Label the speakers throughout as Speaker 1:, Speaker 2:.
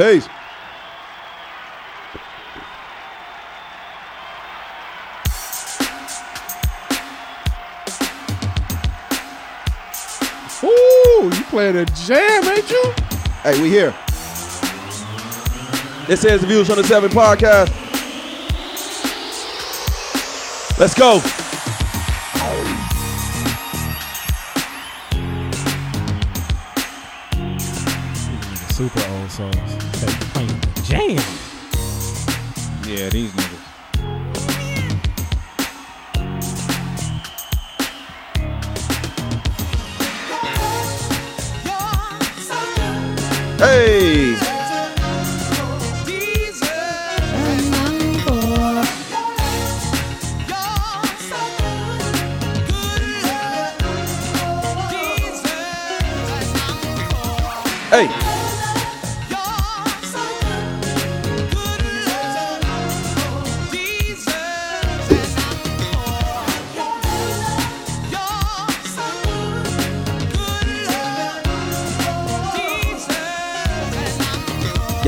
Speaker 1: Peace.
Speaker 2: Ooh, you playing a jam, ain't you?
Speaker 1: Hey, we here. This is the Views from the Seven podcast. Let's go.
Speaker 3: Super songs. Jam.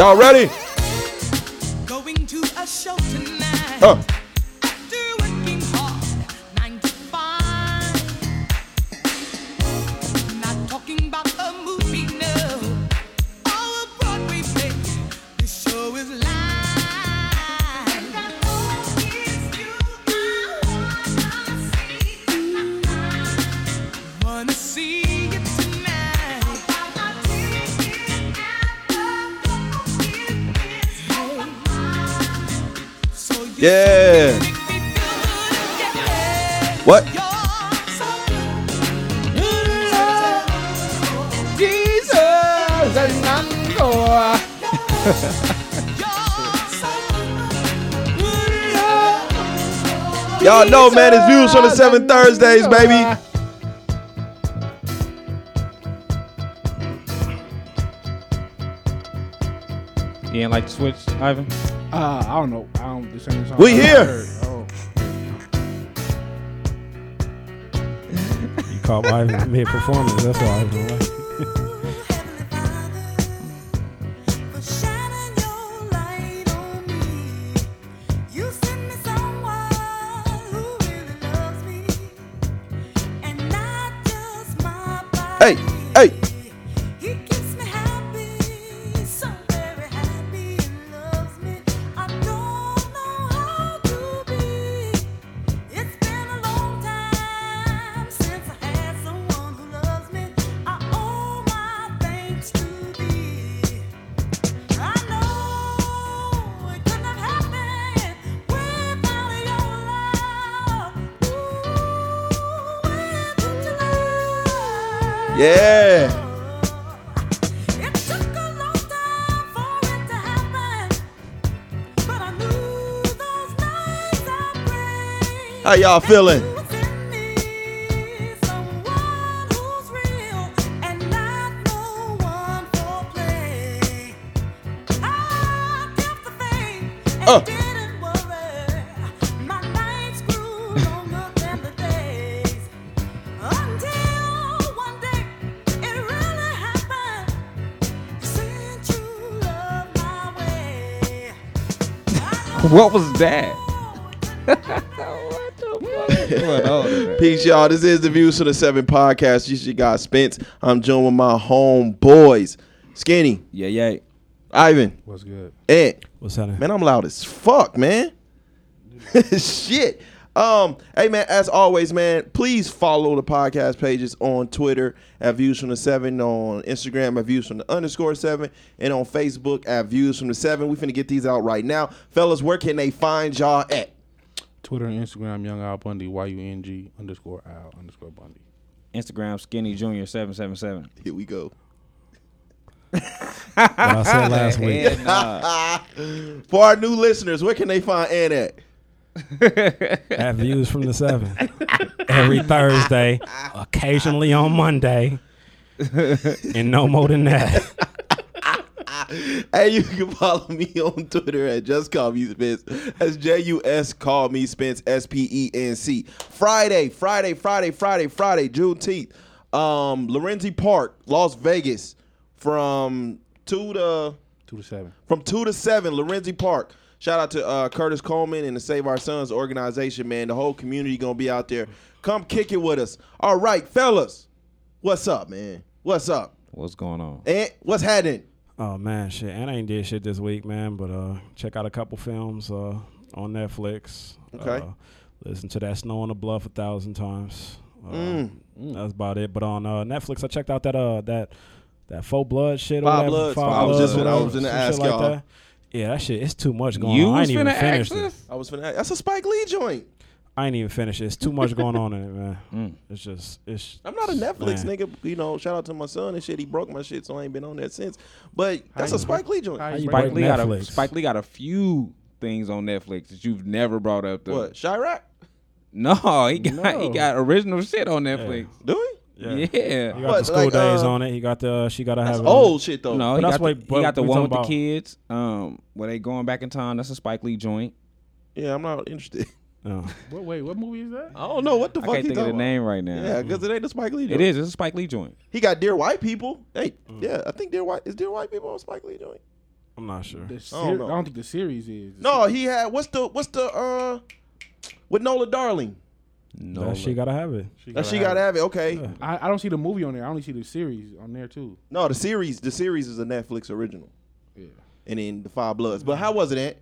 Speaker 1: Y'all ready?
Speaker 4: Going to a show tonight.
Speaker 1: Uh. Man, it's Views from the Seven Thursdays, baby.
Speaker 5: You ain't like to switch, Ivan?
Speaker 2: Uh, I don't know. I don't. This ain't song
Speaker 1: We
Speaker 2: I
Speaker 1: here.
Speaker 2: Oh.
Speaker 3: You caught my mid performance. That's why I was like.
Speaker 4: love my way.
Speaker 5: What was that?
Speaker 1: Peace, y'all. This is the Views to the Seven podcast. You is your guy Spence. I'm joined with my homeboys, Skinny,
Speaker 5: Yeah, yeah.
Speaker 1: Ivan,
Speaker 2: What's good?
Speaker 1: Ed.
Speaker 3: What's happening?
Speaker 1: Man, I'm loud as fuck, man. Shit. Um, hey man, as always, man, please follow the podcast pages on Twitter at Views from the Seven, on Instagram at Views from the underscore seven, and on Facebook at Views from the Seven. We finna get these out right now. Fellas, where can they find y'all at?
Speaker 2: Twitter and Instagram, Young Al Bundy, Y U N G underscore Al underscore Bundy.
Speaker 5: Instagram Skinny Junior seven seven seven.
Speaker 1: Here we go.
Speaker 3: What I said last week.
Speaker 1: For our new listeners, where can they find Ann at?
Speaker 3: At views from the seven every Thursday, occasionally on Monday, and no more than that.
Speaker 1: Hey, you can follow me on Twitter at Just Call Me Spence. That's J U S Call Me Spence, S P E N C. Friday, Friday, Friday, Friday, Friday, Juneteenth. Um, Lorenzi Park, Las Vegas, from two to
Speaker 2: Two to seven.
Speaker 1: from two to seven, Lorenzi Park. Shout out to uh, Curtis Coleman and the Save Our Sons organization, man. The whole community gonna be out there. Come kick it with us. All right, fellas. What's up, man? What's up?
Speaker 5: What's going on?
Speaker 1: And what's happening?
Speaker 6: Oh man, shit. And I ain't did shit this week, man. But uh, check out a couple films uh, on Netflix.
Speaker 1: Okay.
Speaker 6: Uh, listen to that Snow on the Bluff a thousand times. Uh,
Speaker 1: Mm.
Speaker 6: That's about it. But on uh, Netflix, I checked out that uh that that faux blood shit. or
Speaker 1: Five
Speaker 6: whatever,
Speaker 1: Bloods. I was
Speaker 6: Bloods,
Speaker 1: just- I was gonna
Speaker 6: some
Speaker 1: ask
Speaker 6: like
Speaker 1: y'all.
Speaker 6: that. Yeah, that shit. It's too much going
Speaker 5: You
Speaker 6: on. I
Speaker 5: was
Speaker 6: ain't even
Speaker 5: finna ask
Speaker 6: finished it.
Speaker 5: this?
Speaker 1: I was finna. That's a Spike Lee joint.
Speaker 6: I ain't even finished it. It's too much going on in it, man.
Speaker 5: Mm.
Speaker 6: It's just it's.
Speaker 1: I'm not a Netflix
Speaker 6: man.
Speaker 1: nigga. You know, shout out to my son and shit. He broke my shit, so I ain't been on that since. But that's
Speaker 2: you-
Speaker 1: a Spike Lee joint.
Speaker 2: how you
Speaker 6: you
Speaker 5: Spike Lee got a Spike Lee got a few things on Netflix that you've never brought up. Though.
Speaker 1: What? Chi-Raq?
Speaker 5: No, he got he got original shit on Netflix.
Speaker 1: Do he?
Speaker 6: Yeah.
Speaker 5: Yeah.
Speaker 6: He got
Speaker 1: What,
Speaker 6: the school
Speaker 1: like,
Speaker 6: days
Speaker 1: uh,
Speaker 6: on it. He got the. She got to have
Speaker 1: That's
Speaker 6: it
Speaker 1: old shit though.
Speaker 5: No,
Speaker 6: But
Speaker 5: he
Speaker 6: that's
Speaker 5: got, the,
Speaker 6: what-
Speaker 5: he got the one
Speaker 6: talking
Speaker 5: with the kids. Um, where they going back in time. That's a Spike Lee joint.
Speaker 1: Yeah, I'm not interested.
Speaker 6: Oh.
Speaker 2: What, wait, what movie is that?
Speaker 1: I don't know what the
Speaker 5: I
Speaker 1: fuck
Speaker 5: can't
Speaker 1: he
Speaker 5: think of the
Speaker 1: talking
Speaker 5: name right now.
Speaker 1: Yeah, because it ain't the Spike Lee
Speaker 5: it
Speaker 1: joint.
Speaker 5: is. It's a Spike Lee joint.
Speaker 1: He got Dear White People. Hey, yeah, I think Dear White is Dear White People on Spike Lee joint.
Speaker 6: I'm not sure.
Speaker 2: The
Speaker 1: I don't
Speaker 2: I
Speaker 1: know.
Speaker 2: don't think the series is.
Speaker 1: No, he had what's the what's the uh with Nola Darling.
Speaker 5: No,
Speaker 6: That she got to have it.
Speaker 1: That she gotta have it. Okay.
Speaker 6: Yeah.
Speaker 2: I, I don't see the movie on there. I only see the series on there too.
Speaker 1: No, the series the series is a Netflix original.
Speaker 2: Yeah.
Speaker 1: And then the Five Bloods. But how was it, Ant?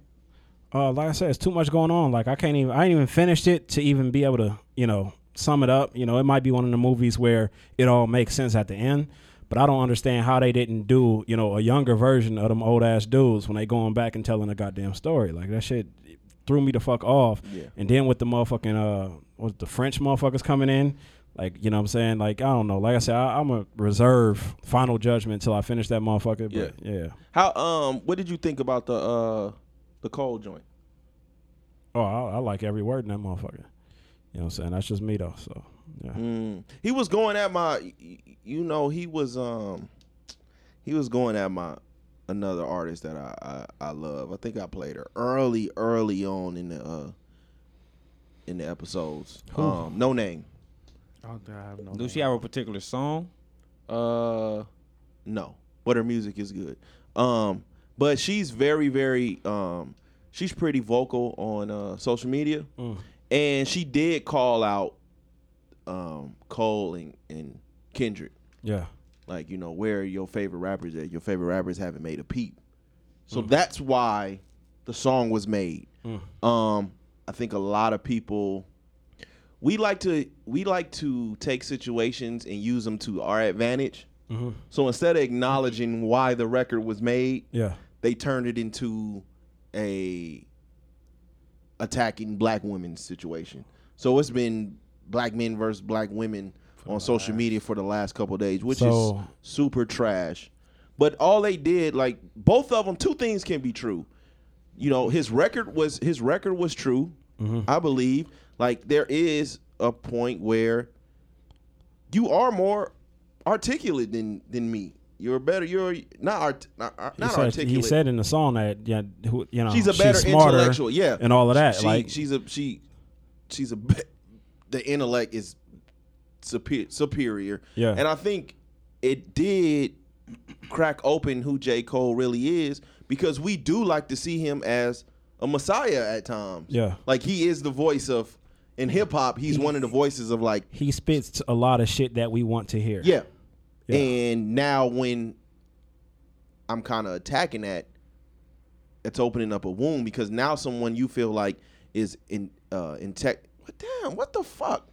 Speaker 6: Uh, like I said, it's too much going on. Like I can't even. I ain't even finished it to even be able to, you know, sum it up. You know, it might be one of the movies where it all makes sense at the end. But I don't understand how they didn't do, you know, a younger version of them old ass dudes when they going back and telling a goddamn story. Like that shit threw me the fuck off.
Speaker 1: Yeah.
Speaker 6: And then with the motherfucking uh, was the French motherfuckers coming in, like you know what I'm saying? Like I don't know. Like I said, I, I'm a reserve final judgment until I finish that motherfucker. But yeah.
Speaker 1: How um what did you think about the uh the Cole joint?
Speaker 6: Oh, I, I like every word in that motherfucker. You know what I'm saying? That's just me though. So yeah.
Speaker 1: Mm. He was going at my y- y- you know, he was um he was going at my another artist that I, I, I love. I think I played her early, early on in the uh in the episodes.
Speaker 6: Who?
Speaker 1: Um no name.
Speaker 2: I don't think I have no.
Speaker 5: Do she have a particular song?
Speaker 1: Uh, no, but her music is good. Um, but she's very, very um, she's pretty vocal on uh social media,
Speaker 6: Mm.
Speaker 1: and she did call out um Cole and, and Kendrick,
Speaker 6: Yeah.
Speaker 1: like you know where are your favorite rappers at? Your favorite rappers haven't made a peep, so that's why the song was made. Um, I think a lot of people we like to we like to take situations and use them to our advantage.
Speaker 6: Mhm.
Speaker 1: So instead of acknowledging why the record was made,
Speaker 6: Yeah.
Speaker 1: They turned it into a attacking black women situation. So it's been black men versus black women on social media for the last couple of days, which
Speaker 6: So-
Speaker 1: is super trash. But all they did, like both of them, two things can be true. You know, his record was his record was true. I believe. Like there is a point where you are more articulate than than me. You're better. You're not art. Not, uh,
Speaker 6: He said,
Speaker 1: articulate.
Speaker 6: he said in the song that yeah, who, you know,
Speaker 1: she's a better
Speaker 6: smarter
Speaker 1: intellectual. Yeah,
Speaker 6: and all of that.
Speaker 1: She,
Speaker 6: like
Speaker 1: she's a she. She's a the intellect is superior. Superior.
Speaker 6: Yeah.
Speaker 1: and I think it did crack open who J Cole really is because we do like to see him as a messiah at times.
Speaker 6: Yeah.
Speaker 1: like he is the voice of in hip hop. He's one of the voices of like
Speaker 6: he spits a lot of shit that we want to hear.
Speaker 1: yeah.
Speaker 6: Yeah.
Speaker 1: And now when I'm kind of attacking that, it's opening up a wound because now someone you feel like is in uh in tech what damn, what the fuck?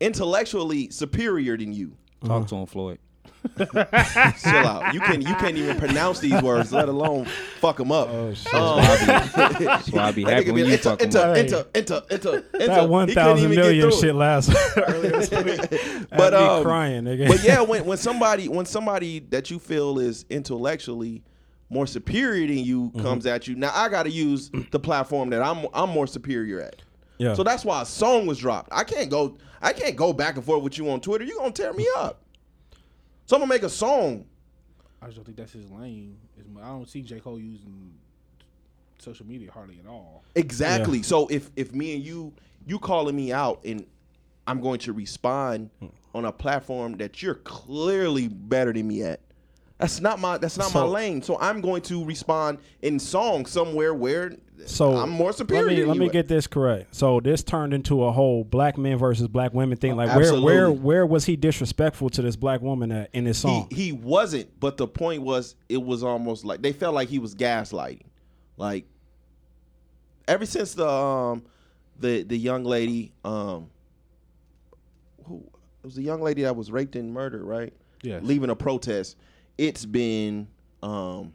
Speaker 1: Intellectually superior than you.
Speaker 5: Talk to him, Floyd.
Speaker 1: Chill out. You can you can't even pronounce these words, let alone fuck them up.
Speaker 6: Oh shit.
Speaker 5: That's why I be
Speaker 1: That
Speaker 5: happy when you
Speaker 1: enter,
Speaker 5: fuck
Speaker 1: enter, enter, enter, enter, enter.
Speaker 6: that one thousand million shit last earlier this week.
Speaker 1: But, um,
Speaker 6: crying, nigga.
Speaker 1: but yeah, when when somebody when somebody that you feel is intellectually more superior than you
Speaker 6: Mm-hmm.
Speaker 1: comes at you, now I got to use the platform that I'm I'm more superior at.
Speaker 6: yeah.
Speaker 1: So that's why a song was dropped. I can't go I can't go back and forth with you on Twitter. You're gonna tear me up. So I'm gonna make a song.
Speaker 2: I just don't think that's his lane. I don't see J Cole using social media hardly at all.
Speaker 1: Exactly.
Speaker 6: Yeah.
Speaker 1: So if if me and you you calling me out and I'm going to respond
Speaker 6: Hmm.
Speaker 1: on a platform that you're clearly better than me at. That's not my that's not my lane. So I'm going to respond in song somewhere where
Speaker 6: So
Speaker 1: I'm more superior.
Speaker 6: Let me let me get this correct. So this turned into a whole black men versus black women thing. Like where
Speaker 1: absolutely.
Speaker 6: where where was he disrespectful to this black woman at, in this song?
Speaker 1: He he wasn't, but the point was it was almost like they felt like he was gaslighting. Like ever since the um the the young lady um who it was the young lady that was raped and murdered, right?
Speaker 2: Yes.
Speaker 1: Leaving a protest. It's been um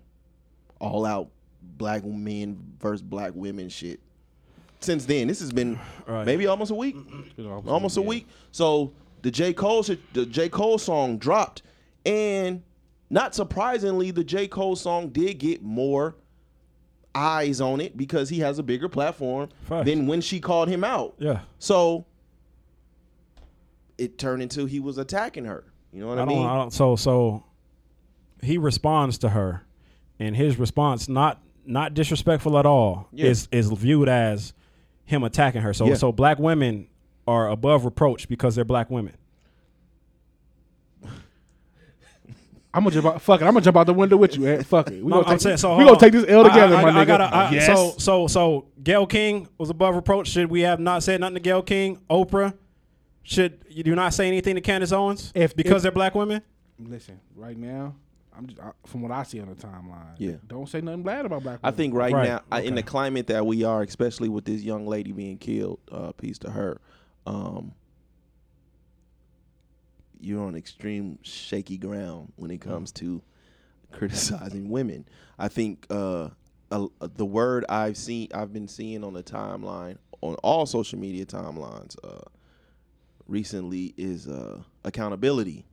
Speaker 1: all out black men versus black women shit. Since then, this has been
Speaker 6: Right.
Speaker 1: maybe almost a week
Speaker 2: almost
Speaker 1: almost
Speaker 2: a
Speaker 1: a
Speaker 2: week.
Speaker 1: So the J Cole the J Cole song dropped, and not surprisingly, the J Cole song did get more eyes on it because he has a bigger platform than when she called him out.
Speaker 6: yeah.
Speaker 1: So it turned into he was attacking her. You know what I,
Speaker 6: I
Speaker 1: mean?
Speaker 6: I don't. So so he responds to her, and his response not not disrespectful at all
Speaker 1: Yeah.
Speaker 6: is is viewed as him attacking her. So
Speaker 1: Yeah.
Speaker 6: so black women are above reproach because they're black women.
Speaker 2: I'm gonna jump out. Fuck it. I'm gonna jump out the window with you. Fuck it. We
Speaker 6: No,
Speaker 2: gonna
Speaker 6: I'm
Speaker 2: take,
Speaker 6: saying so.
Speaker 2: we gonna
Speaker 6: on.
Speaker 2: take this L together,
Speaker 6: I,
Speaker 2: my
Speaker 6: I,
Speaker 2: nigga.
Speaker 6: Gotta, I,
Speaker 2: yes.
Speaker 6: So so so Gayle King was above reproach. Should we have not said nothing to Gayle King? Oprah should you do not say anything to Candace Owens
Speaker 2: If-
Speaker 6: because
Speaker 2: if-
Speaker 6: they're black women?
Speaker 2: Listen, right now, I'm just I, from what I see on the timeline.
Speaker 1: Yeah.
Speaker 2: Don't say nothing bad about black.
Speaker 1: I think right,
Speaker 6: Right,
Speaker 1: now, I- in the climate that we are, especially with this young lady being killed, uh, peace to her, um, you're on extreme shaky ground when it comes to criticizing women. I think uh, uh, the word I've seen, I've been seeing on the timeline, on all social media timelines, uh, recently is uh, accountability.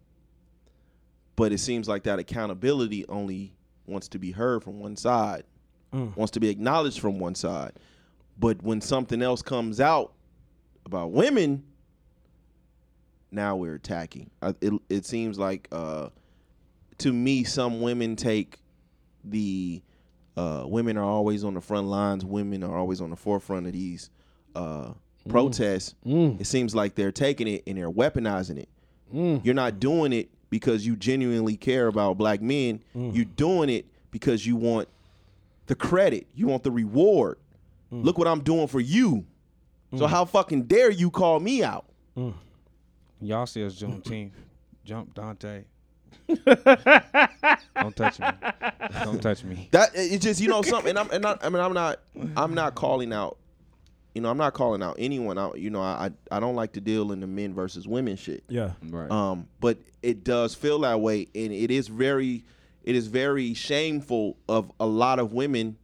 Speaker 1: But it seems like that accountability only wants to be heard from one side, wants to be acknowledged from one side. But when something else comes out about women, now we're attacking. It, it seems like, uh, to me, some women take the uh, women are always on the front lines. Women are always on the forefront of these uh, protests. It seems like they're taking it and they're weaponizing it. You're not doing it because you genuinely care about black men. Mm-hmm. You're doing it because you want the credit. You want the reward. Mm. Look what I'm doing for you. So mm. how fucking dare you call me out? Mm.
Speaker 5: Y'all says Juneteenth. Jump Dante. Don't touch me. Don't touch me.
Speaker 1: That it's just you know something. And I'm and I, I mean I'm not I'm not calling out. You know I'm not calling out anyone out. You know I I I don't like to deal in the men versus women shit.
Speaker 6: Yeah.
Speaker 5: Right.
Speaker 1: Um, but it does feel that way, and it is very, it is very shameful of a lot of women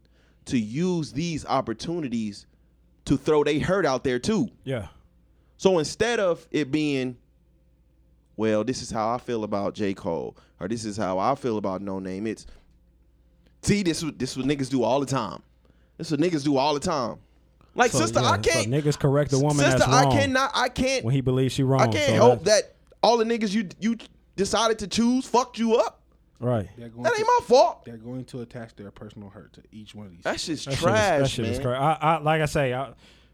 Speaker 1: to use these opportunities to throw their hurt out there too.
Speaker 6: Yeah.
Speaker 1: So instead of it being, well, this is how I feel about J. Cole, or this is how I feel about No Name, it's see this is this is what niggas do all the time. This is what niggas do all the time. Like
Speaker 6: So,
Speaker 1: sister,
Speaker 6: yeah,
Speaker 1: I can't
Speaker 6: niggas correct the woman
Speaker 1: sister,
Speaker 6: that's wrong
Speaker 1: I cannot I can't
Speaker 6: when he believes she wrong.
Speaker 1: I can't
Speaker 6: So
Speaker 1: help
Speaker 6: that's-
Speaker 1: that all the niggas you you decided to choose fucked you up.
Speaker 6: Right.
Speaker 2: They're going
Speaker 1: That
Speaker 2: to,
Speaker 1: ain't my fault.
Speaker 2: They're going to attach their personal hurt to each one of these.
Speaker 1: That shit's
Speaker 6: That shit is-
Speaker 1: trash,
Speaker 6: that shit is
Speaker 1: man.
Speaker 6: cra- I, I, like I say, I,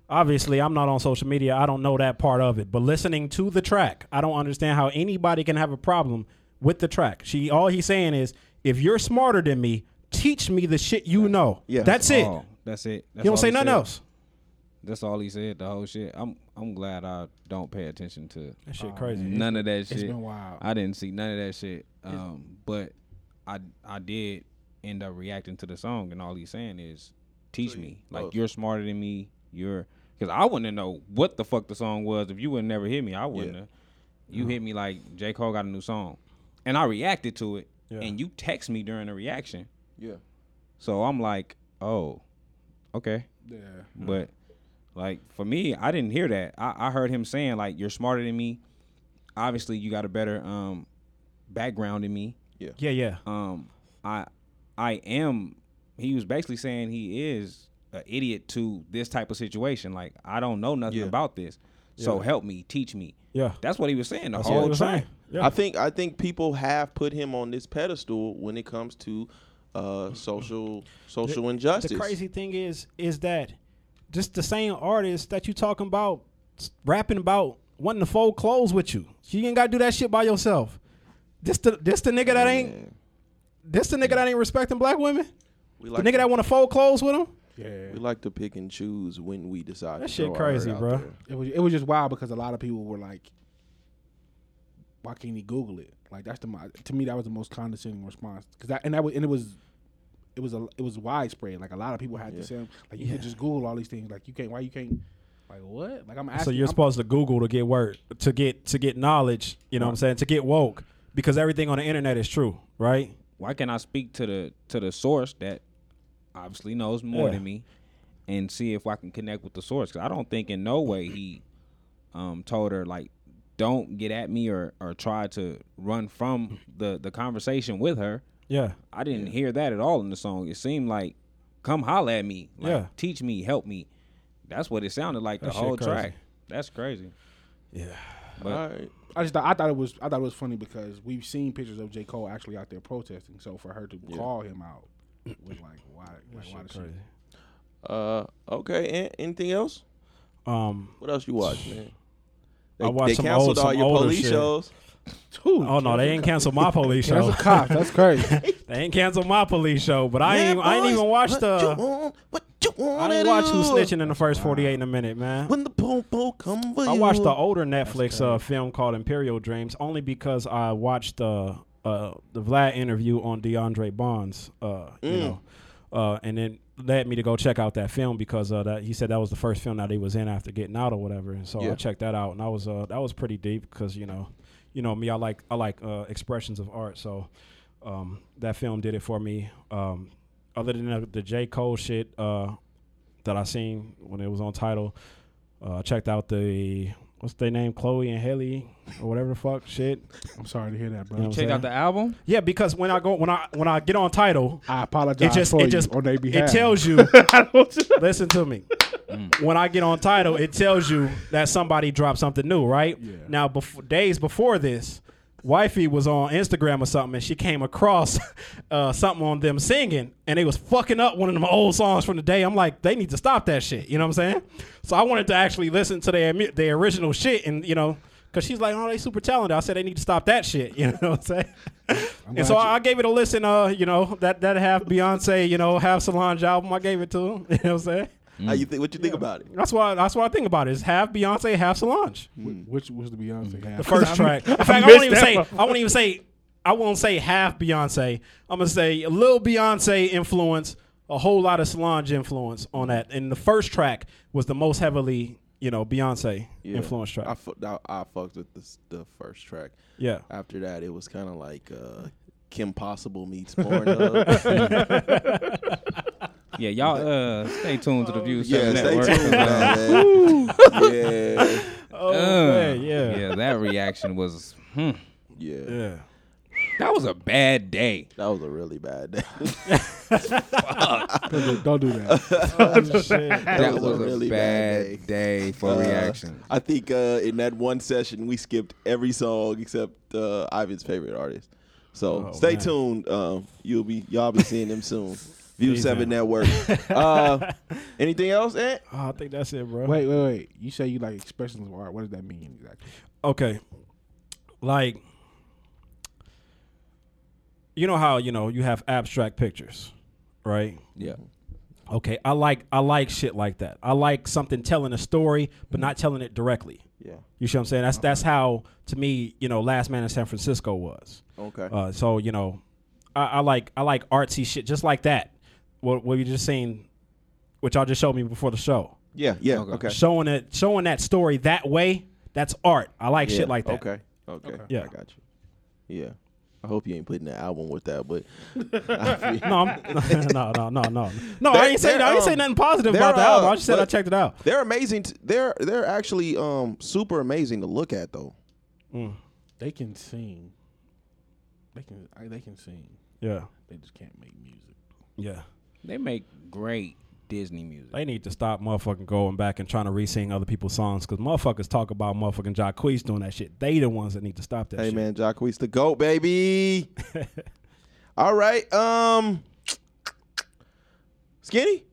Speaker 6: obviously I'm not on social media. I don't know that part of it. But listening to the track, I don't understand how anybody can have a problem with the track. She all he's saying is, if you're smarter than me, teach me the shit you know.
Speaker 1: Yeah.
Speaker 6: that's it.
Speaker 5: Oh, that's it. That's
Speaker 6: you don't say nothing
Speaker 5: said.
Speaker 6: else.
Speaker 5: That's all he said. The whole shit. I'm I'm glad I don't pay attention to
Speaker 6: That shit
Speaker 2: Oh,
Speaker 6: crazy.
Speaker 2: man.
Speaker 5: none of that shit.
Speaker 2: It's been wild.
Speaker 5: I didn't see none of that shit. Um, but I I did end up reacting to the song, and all he's saying is, "Teach me. Like
Speaker 1: oh.
Speaker 5: you're smarter than me. You're because I wouldn't know what the fuck the song was if you would never hit me. I wouldn't.
Speaker 1: Yeah.
Speaker 5: have. You hit me like J Cole got a new song, and I reacted to it,
Speaker 6: Yeah.
Speaker 5: and you text me during the reaction.
Speaker 1: Yeah.
Speaker 5: So I'm like, oh, okay.
Speaker 2: yeah.
Speaker 5: But like for me, I didn't hear that. I, I heard him saying like you're smarter than me. Obviously, you got a better um background than me.
Speaker 6: Yeah, yeah.
Speaker 5: Um, I I am. He was basically saying he is an idiot to this type of situation. Like I don't know nothing
Speaker 1: Yeah.
Speaker 5: about this. So
Speaker 6: Yeah.
Speaker 5: help me, teach me.
Speaker 6: Yeah.
Speaker 5: That's what he was saying the
Speaker 6: That's
Speaker 5: whole
Speaker 6: he was
Speaker 5: track.
Speaker 6: saying. Yeah.
Speaker 1: I think I think people have put him on this pedestal when it comes to uh, social social injustice.
Speaker 6: The crazy thing is, is that just the same artist that you talking about, rapping about wanting to fold clothes with you. You ain't got to do that shit by yourself. This the this the nigga that ain't this the nigga that ain't respecting black women.
Speaker 1: We
Speaker 6: The nigga
Speaker 1: to,
Speaker 6: that want to fold clothes with him.
Speaker 2: Yeah,
Speaker 1: we like to pick and choose when we decide.
Speaker 6: That
Speaker 1: to
Speaker 6: shit crazy, bro.
Speaker 1: there.
Speaker 2: it was it was just wild because a lot of people were like, "Why can't he Google it?" Like that's the mo- to me that was the most condescending response because that and that was and it was. It was a it was widespread. Like a lot of people had
Speaker 1: Yeah.
Speaker 2: to say, like you could just Google all these things. Like you can't. Why you can't? Like what? Like I'm asking.
Speaker 6: So you're
Speaker 2: I'm-
Speaker 6: supposed to Google to get word to get to get knowledge. You know what I'm saying? To get woke because everything on the internet is true, right?
Speaker 5: Why can't I speak to the to the source that obviously knows more
Speaker 6: Yeah.
Speaker 5: than me, and see if I can connect with the source? Because I don't think in no way he um, told her like, don't get at me or or try to run from the the conversation with her.
Speaker 6: Yeah.
Speaker 5: I didn't hear that at all in the song. It seemed like, come holla at me, like,
Speaker 6: Yeah.
Speaker 5: teach me, help me. That's what it sounded like
Speaker 6: That
Speaker 5: the whole
Speaker 6: crazy.
Speaker 5: track. That's crazy.
Speaker 6: Yeah.
Speaker 5: But
Speaker 1: All right.
Speaker 2: I just thought, I thought it was I thought it was funny because we've seen pictures of J Cole actually out there protesting. So for her to
Speaker 1: Yeah.
Speaker 2: call him out was like why like, why
Speaker 6: Shit
Speaker 2: does she?
Speaker 6: crazy.
Speaker 1: Uh, okay. And anything else?
Speaker 6: Um.
Speaker 1: What else you watch, man? They,
Speaker 6: I watched
Speaker 1: they
Speaker 6: some
Speaker 1: canceled
Speaker 6: old-
Speaker 1: all
Speaker 6: some
Speaker 1: your police
Speaker 6: shit.
Speaker 1: shows.
Speaker 2: Dude,
Speaker 6: Oh no, they ain't canceled my police
Speaker 2: That's
Speaker 6: show.
Speaker 2: a cop. That's crazy.
Speaker 6: they ain't canceled my police show, but I
Speaker 1: Yeah,
Speaker 6: ain't. I ain't even watched
Speaker 1: what
Speaker 6: the.
Speaker 1: You want, what you want
Speaker 6: I ain't watch who snitching in the first 48 in a minute, man.
Speaker 1: When the popo come for
Speaker 6: I
Speaker 1: you.
Speaker 6: watched the older Netflix uh, film called Imperial Dreams only because I watched uh, uh, the Vlad interview on DeAndre Bonds, uh, you
Speaker 1: Mm.
Speaker 6: know, uh, and then led me to go check out that film because uh, that he said that was the first film that he was in after getting out or whatever, and so
Speaker 1: Yeah.
Speaker 6: I checked that out, and I was uh, that was pretty deep because you know, you know me, I like I like uh, expressions of art, so um, that film did it for me. Um, other than the, the J Cole shit uh, that I seen when it was on Tidal. Uh, I checked out the what's their name, Chloe and Halle or whatever the fuck shit.
Speaker 2: I'm sorry to hear that, bro.
Speaker 6: You know what I'm
Speaker 5: check out the album.
Speaker 6: Yeah, because when I go when I when I get on Tidal,
Speaker 2: I apologize
Speaker 6: it just
Speaker 2: for
Speaker 6: it just
Speaker 2: on their behalf.
Speaker 6: it tells you. listen to me. When I get on Tidal, it tells you that somebody dropped something new, right?
Speaker 2: Yeah.
Speaker 6: Now, before, days before this, wifey was on Instagram or something, and she came across uh, something on them singing, and they was fucking up one of them old songs from the day. I'm like, they need to stop that shit. You know what I'm saying? So I wanted to actually listen to their their original shit, and you know. Cause she's like, oh, they super talented. I said they need to stop that shit. You know what I'm saying? and so
Speaker 2: you-
Speaker 6: I gave it a listen. Uh, you know that that half Beyonce, you know, half Solange album. I gave it to him. You know what I'm saying?
Speaker 1: How you think? What you think about it?
Speaker 6: That's what that's what I think about it. Is half Beyonce, half Solange.
Speaker 2: Wh- Which was the Beyonce half?
Speaker 6: The first track. In fact, I
Speaker 2: missed
Speaker 6: won't even say. I won't even say. I won't say half Beyonce. I'm gonna say a little Beyonce influence, a whole lot of Solange influence on that. And the first track was the most heavily, you know, Beyonce
Speaker 1: Yeah.
Speaker 6: influence track.
Speaker 1: I, fu- I, I fucked with this, the first track.
Speaker 6: yeah.
Speaker 1: After that, it was kind of like uh, Kim Possible meets Pornhub.
Speaker 5: Yeah, y'all uh stay tuned to the View
Speaker 1: yeah,
Speaker 5: Seven
Speaker 1: stay tuned, man. yeah,
Speaker 6: Oh
Speaker 5: Uh,
Speaker 6: man, yeah.
Speaker 5: yeah, that reaction was hmm,
Speaker 1: yeah,
Speaker 6: Yeah.
Speaker 5: that was a bad day.
Speaker 1: That was a really bad day.
Speaker 2: Don't do, don't do that.
Speaker 6: Oh, shit.
Speaker 5: That,
Speaker 1: was
Speaker 5: was,
Speaker 1: a
Speaker 5: a
Speaker 1: really
Speaker 5: bad,
Speaker 1: bad
Speaker 5: day. for
Speaker 1: Uh,
Speaker 5: reaction.
Speaker 1: I think uh, in that one session we skipped every song except uh, Ivan's favorite artist. So
Speaker 6: Oh,
Speaker 1: stay
Speaker 6: man.
Speaker 1: tuned. Um, you'll be y'all be seeing them soon. View
Speaker 6: Please,
Speaker 1: Seven
Speaker 6: man.
Speaker 1: Network. Uh, anything else, Ant?
Speaker 6: Oh, I think that's it, bro.
Speaker 2: wait, wait, wait. You say you like expressions of art. What does that mean exactly?
Speaker 6: okay like you know how you know you have abstract pictures right
Speaker 5: Yeah.
Speaker 6: okay i like i like shit like that i like something telling a story but not telling it directly
Speaker 1: Yeah.
Speaker 6: you see what i'm saying that's that's how to me you know last man in san francisco was
Speaker 1: Okay.
Speaker 6: uh, so you know I, I like i like artsy shit just like that what, what you just seen which y'all just showed me before the show
Speaker 1: yeah. Yeah.
Speaker 5: Okay.
Speaker 1: Okay.
Speaker 6: showing it showing that story that way that's art i like
Speaker 1: Yeah,
Speaker 6: shit like that
Speaker 1: Okay. Okay.
Speaker 2: Okay.
Speaker 6: Yeah.
Speaker 1: I got you. Yeah. I hope you ain't putting the album with that, but I mean,
Speaker 6: No, I'm, no, no, no, no, no.
Speaker 1: They're-
Speaker 6: I ain't saying
Speaker 1: they're,
Speaker 6: I ain't say
Speaker 1: um,
Speaker 6: nothing positive about the album.
Speaker 1: uh,
Speaker 6: I just said I checked it out.
Speaker 1: they're amazing. T- they're they're actually um super amazing to look at though.
Speaker 2: They can sing. They can. I- They can sing.
Speaker 6: Yeah,
Speaker 2: They just can't make music.
Speaker 6: yeah.
Speaker 5: They make great Disney music.
Speaker 6: They need to stop motherfucking going back and trying to re-sing other people's songs because motherfuckers talk about motherfucking Jacquees doing that shit. They the ones that need to stop that
Speaker 1: Hey
Speaker 6: shit.
Speaker 1: man, Jacquees the goat, baby. All right. Um Skinny?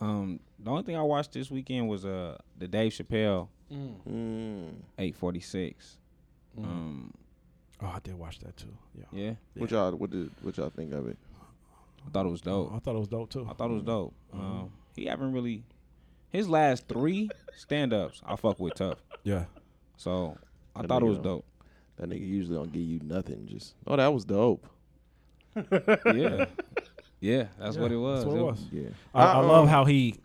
Speaker 5: Um, the only thing I watched this weekend was uh the Dave Chappelle
Speaker 1: Mm.
Speaker 5: 846. Um,
Speaker 6: Oh, I did watch that too. Yeah.
Speaker 5: Yeah,
Speaker 1: What y'all what did what y'all think of it?
Speaker 5: I thought it was dope.
Speaker 6: I thought it was dope too.
Speaker 5: I thought it was dope.
Speaker 6: Mm-hmm.
Speaker 5: Um, he haven't really his last three stand ups. I fuck with tough.
Speaker 6: Yeah.
Speaker 5: So I
Speaker 1: That
Speaker 5: thought it
Speaker 1: nigga
Speaker 5: was
Speaker 1: don't-
Speaker 5: dope.
Speaker 1: That nigga usually don't give you nothing. Just oh, that was dope.
Speaker 5: Yeah, yeah, that's what it was.
Speaker 6: That's what it was.
Speaker 1: Yeah,
Speaker 6: I, I
Speaker 1: Uh,
Speaker 6: love how he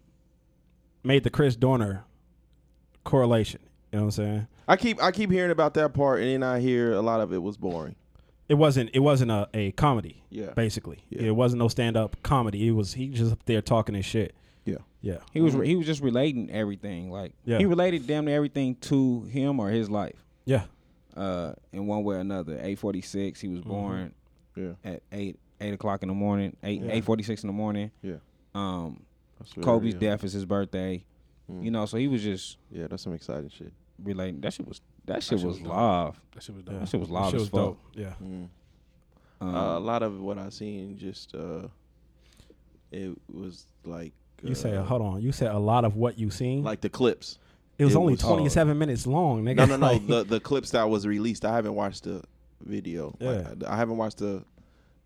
Speaker 6: made the Chris Dorner correlation. You know what I'm saying?
Speaker 1: I keep I keep hearing about that part, and then I hear a lot of it was boring.
Speaker 6: It wasn't. It wasn't a, a comedy.
Speaker 1: Yeah.
Speaker 6: Basically,
Speaker 1: Yeah.
Speaker 6: it wasn't no stand up comedy. It was he just up there talking his shit.
Speaker 1: Yeah.
Speaker 6: Yeah.
Speaker 5: He was he was just relating everything. Like
Speaker 6: Yeah.
Speaker 5: he related damn near everything to him or his life.
Speaker 6: Yeah.
Speaker 5: Uh, in one way or another. Eight forty six. He was born
Speaker 1: Yeah,
Speaker 5: at eight eight o'clock in the morning. Eight
Speaker 1: Yeah.
Speaker 5: eight forty six in the morning.
Speaker 1: yeah.
Speaker 5: Um, Kobe's
Speaker 1: yeah.
Speaker 5: death is his birthday.
Speaker 1: Mm.
Speaker 5: You know, so he was just
Speaker 1: Yeah, that's some exciting shit.
Speaker 5: relating. That shit was that shit
Speaker 2: shit
Speaker 5: was
Speaker 2: was
Speaker 5: live.
Speaker 2: That shit was
Speaker 6: Yeah.
Speaker 2: dope.
Speaker 5: That shit was
Speaker 6: That
Speaker 5: live
Speaker 6: shit
Speaker 5: as
Speaker 6: was
Speaker 5: fuck.
Speaker 6: dope. Yeah.
Speaker 1: Mm.
Speaker 5: Um,
Speaker 1: uh, a lot of what I seen just uh, it was like
Speaker 6: You say,
Speaker 1: uh,
Speaker 6: hold on. You said a lot of what you seen.
Speaker 1: like the clips.
Speaker 6: it was
Speaker 1: it
Speaker 6: only
Speaker 1: was-
Speaker 6: 27 minutes long, nigga.
Speaker 1: No, no, no. The the clips that was released. I haven't watched the video. Like,
Speaker 6: Yeah.
Speaker 1: I, I haven't watched the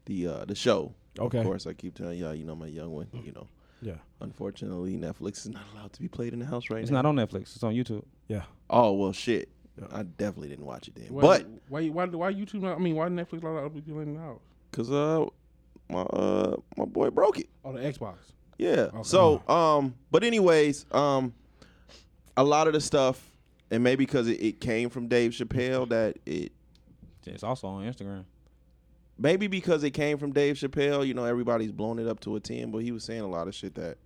Speaker 1: the uh, the show.
Speaker 6: Okay.
Speaker 1: Of course, I keep telling y'all. You know, my young one. You know,
Speaker 6: yeah.
Speaker 1: unfortunately, Netflix is not allowed to be played in the house right
Speaker 5: it's
Speaker 1: now.
Speaker 5: It's not on Netflix. It's on YouTube.
Speaker 6: Yeah.
Speaker 1: Oh well, shit.
Speaker 6: Yeah.
Speaker 1: I definitely didn't watch it then.
Speaker 2: Why,
Speaker 1: But
Speaker 2: why why why YouTube? Not, I mean, why Netflix allow other people in the house?
Speaker 1: cause uh my uh my boy broke it.
Speaker 2: Oh, the Xbox.
Speaker 1: Yeah. So um, but anyways, um, a lot of the stuff, and maybe because it, it came from Dave Chappelle, that it
Speaker 5: It's also on Instagram.
Speaker 1: maybe because it came from Dave Chappelle, you know, everybody's blown it up to a ten. But he was saying a lot of shit that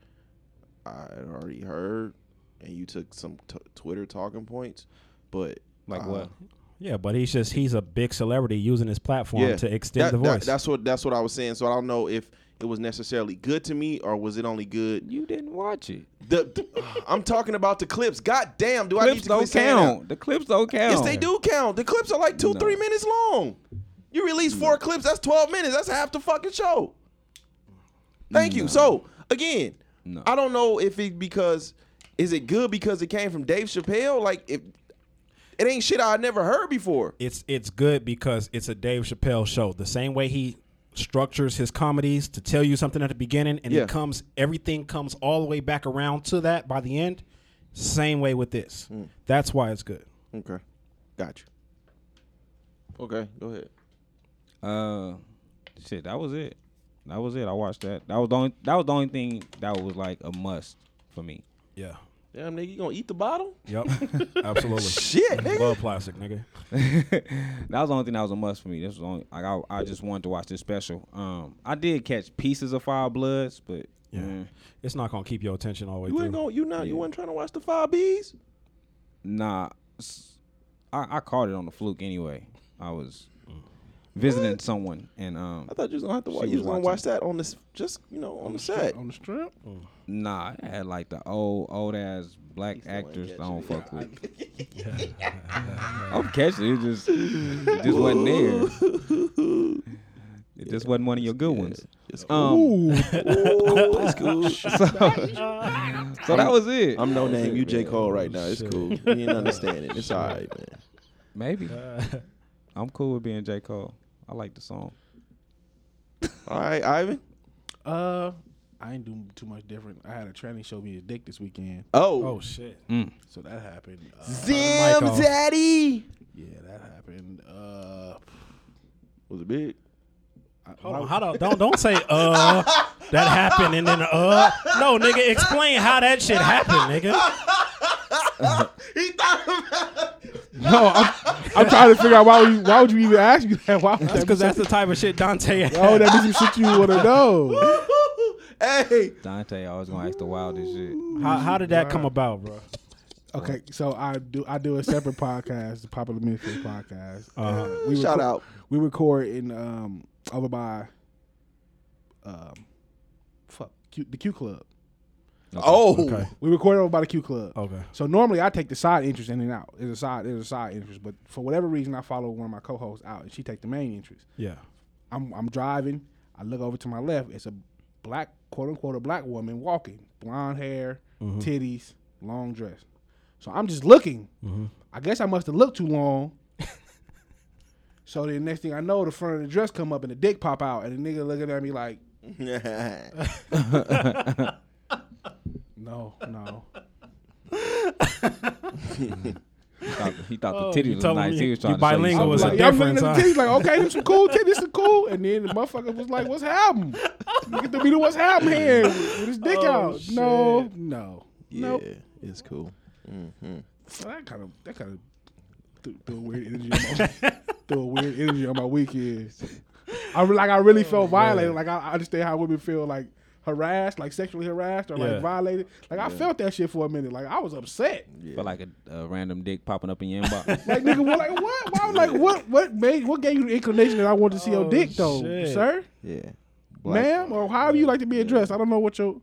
Speaker 1: I had already heard, and you took some t- Twitter talking points. But
Speaker 5: Like
Speaker 1: uh,
Speaker 5: what?
Speaker 6: Yeah, but he's just he's a big celebrity using his platform to extend
Speaker 1: that-
Speaker 6: the
Speaker 1: that-
Speaker 6: voice.
Speaker 1: that's what that's what I was saying. So I don't know if it was necessarily good to me or was it only good.
Speaker 5: You didn't watch it.
Speaker 1: The, the- I'm talking about the clips. God damn, do I need
Speaker 5: Clips
Speaker 1: to
Speaker 5: don't
Speaker 1: quit saying that?
Speaker 5: count. The clips don't count.
Speaker 1: Yes, they do count. The clips are like two,
Speaker 5: No.
Speaker 1: three minutes long. You release four clips, that's 12 minutes. That's half the fucking show. Thank you. So, again,
Speaker 5: No.
Speaker 1: I don't know if it because is it good because it came from Dave Chappelle? Like if it ain't shit I never heard before.
Speaker 6: it's it's good because it's a Dave Chappelle show. The same way he structures his comedies to tell you something at the beginning and
Speaker 1: Yeah.
Speaker 6: it comes everything comes all the way back around to that by the end. Same way with this.
Speaker 1: Mm.
Speaker 6: That's why it's good.
Speaker 1: Okay. Got you. Okay, go ahead.
Speaker 5: Uh, shit, that was it. That was it. I watched that. That was the only. That was the only thing that was like a must for me.
Speaker 6: Yeah.
Speaker 1: Damn nigga, you gonna eat the bottle?
Speaker 6: Yep. Absolutely.
Speaker 1: Shit, nigga.
Speaker 6: Love plastic, nigga.
Speaker 5: that was the only thing that was a must for me. This was only like I, I just wanted to watch this special. Um, I did catch pieces of Five Bloods, but
Speaker 6: Yeah.
Speaker 5: mm,
Speaker 6: It's not gonna keep your attention all the way
Speaker 1: You
Speaker 6: through.
Speaker 1: ain't gonna you not you
Speaker 5: Yeah.
Speaker 1: wasn't trying to watch the five B's?
Speaker 5: nah, I caught it on the fluke anyway. I was visiting someone, and um,
Speaker 1: I thought you was gonna have to watch you
Speaker 5: was
Speaker 1: was gonna
Speaker 5: watching.
Speaker 1: watch that on this just you know on the set.
Speaker 2: on the strip.
Speaker 5: Nah, I had like the old old ass black
Speaker 1: still
Speaker 5: actors. I
Speaker 1: catch
Speaker 5: don't
Speaker 1: it.
Speaker 5: fuck with. I'm catching it. Just it just wasn't there. It just wasn't one of your good ones.
Speaker 1: It's
Speaker 5: Um,
Speaker 1: Ooh, it's cool.
Speaker 5: so that was it.
Speaker 1: I'm no name. You J Cole right now. It's cool. You didn't understand it. It's all right, man.
Speaker 5: Maybe. I'm cool with being J. Cole. I like the song.
Speaker 1: All right, Ivan.
Speaker 2: Uh, I ain't doing too much different. I had a tranny show me his dick this weekend,
Speaker 1: Oh,
Speaker 6: Oh shit.
Speaker 5: Mm.
Speaker 2: so that happened. Uh,
Speaker 1: Zim Daddy.
Speaker 2: yeah, that happened. Uh,
Speaker 1: Was it big?
Speaker 2: I,
Speaker 6: Hold on, how do, don't don't say uh that happened and then uh no nigga explain how that shit happened nigga
Speaker 1: He thought
Speaker 2: No, I'm, I'm trying to figure out why would you, why would you even ask me that? Why would
Speaker 6: that's
Speaker 2: that be
Speaker 6: because that's the type of shit Dante
Speaker 2: Oh, that be some shit you want to know.
Speaker 1: Hey,
Speaker 5: Dante always gonna ask the wildest shit.
Speaker 6: how, how did that come about bro
Speaker 2: Okay, so I do I do a separate podcast, the Popular Misfits podcast.
Speaker 6: Uh-huh.
Speaker 2: Uh, we
Speaker 1: shout
Speaker 2: record-
Speaker 1: out.
Speaker 2: We record in um over by um fuck Q, the Q Club.
Speaker 1: Oh,
Speaker 6: okay
Speaker 2: We record over by the Q Club.
Speaker 6: okay
Speaker 2: So normally I take the side interest in and out. There's a side there's a side interest, but for whatever reason I follow one of my co-hosts out and she take the main interest.
Speaker 6: yeah
Speaker 2: I'm I'm driving. I look over to my left. It's a black quote unquote a black woman walking, blonde hair, mm-hmm. titties, long dress. So I'm just looking. Mm-hmm. I guess I must have looked too long. So the next thing I know, the front of the dress come up and the dick pop out, and the nigga looking at me like, no, no.
Speaker 5: He thought, he thought
Speaker 6: Oh,
Speaker 5: the
Speaker 6: you
Speaker 5: titties was
Speaker 6: told him
Speaker 5: nice.
Speaker 6: you-
Speaker 5: He was trying
Speaker 6: you
Speaker 5: to show you
Speaker 6: bilingual was
Speaker 2: like, yeah, I'm looking
Speaker 6: difference,
Speaker 2: at the
Speaker 6: huh?
Speaker 2: titties like, okay, this some cool titties, this some cool. And then the motherfucker was like, what's happening? Nigga told me what's happening here with his dick
Speaker 6: Oh,
Speaker 2: out. No, no,
Speaker 1: yeah,
Speaker 2: nope.
Speaker 1: it's cool. Mm-hmm.
Speaker 2: So that kind of that kind of threw, threw a weird energy on my, threw a weird energy on my weekend. I like I really felt violated. Like I, I understand how women feel like harassed, like sexually harassed or
Speaker 6: Yeah.
Speaker 2: like violated. Like I felt that shit for a minute. Like I was upset.
Speaker 5: Feel like a, a random dick popping up in your inbox.
Speaker 2: Like nigga, what? Like what? Why? Like what? What made? What gave you the inclination that I wanted to see your
Speaker 6: Oh,
Speaker 2: dick though,
Speaker 6: shit.
Speaker 2: sir,
Speaker 1: Yeah,
Speaker 2: ma'am, or however you like to be addressed? I don't know what your.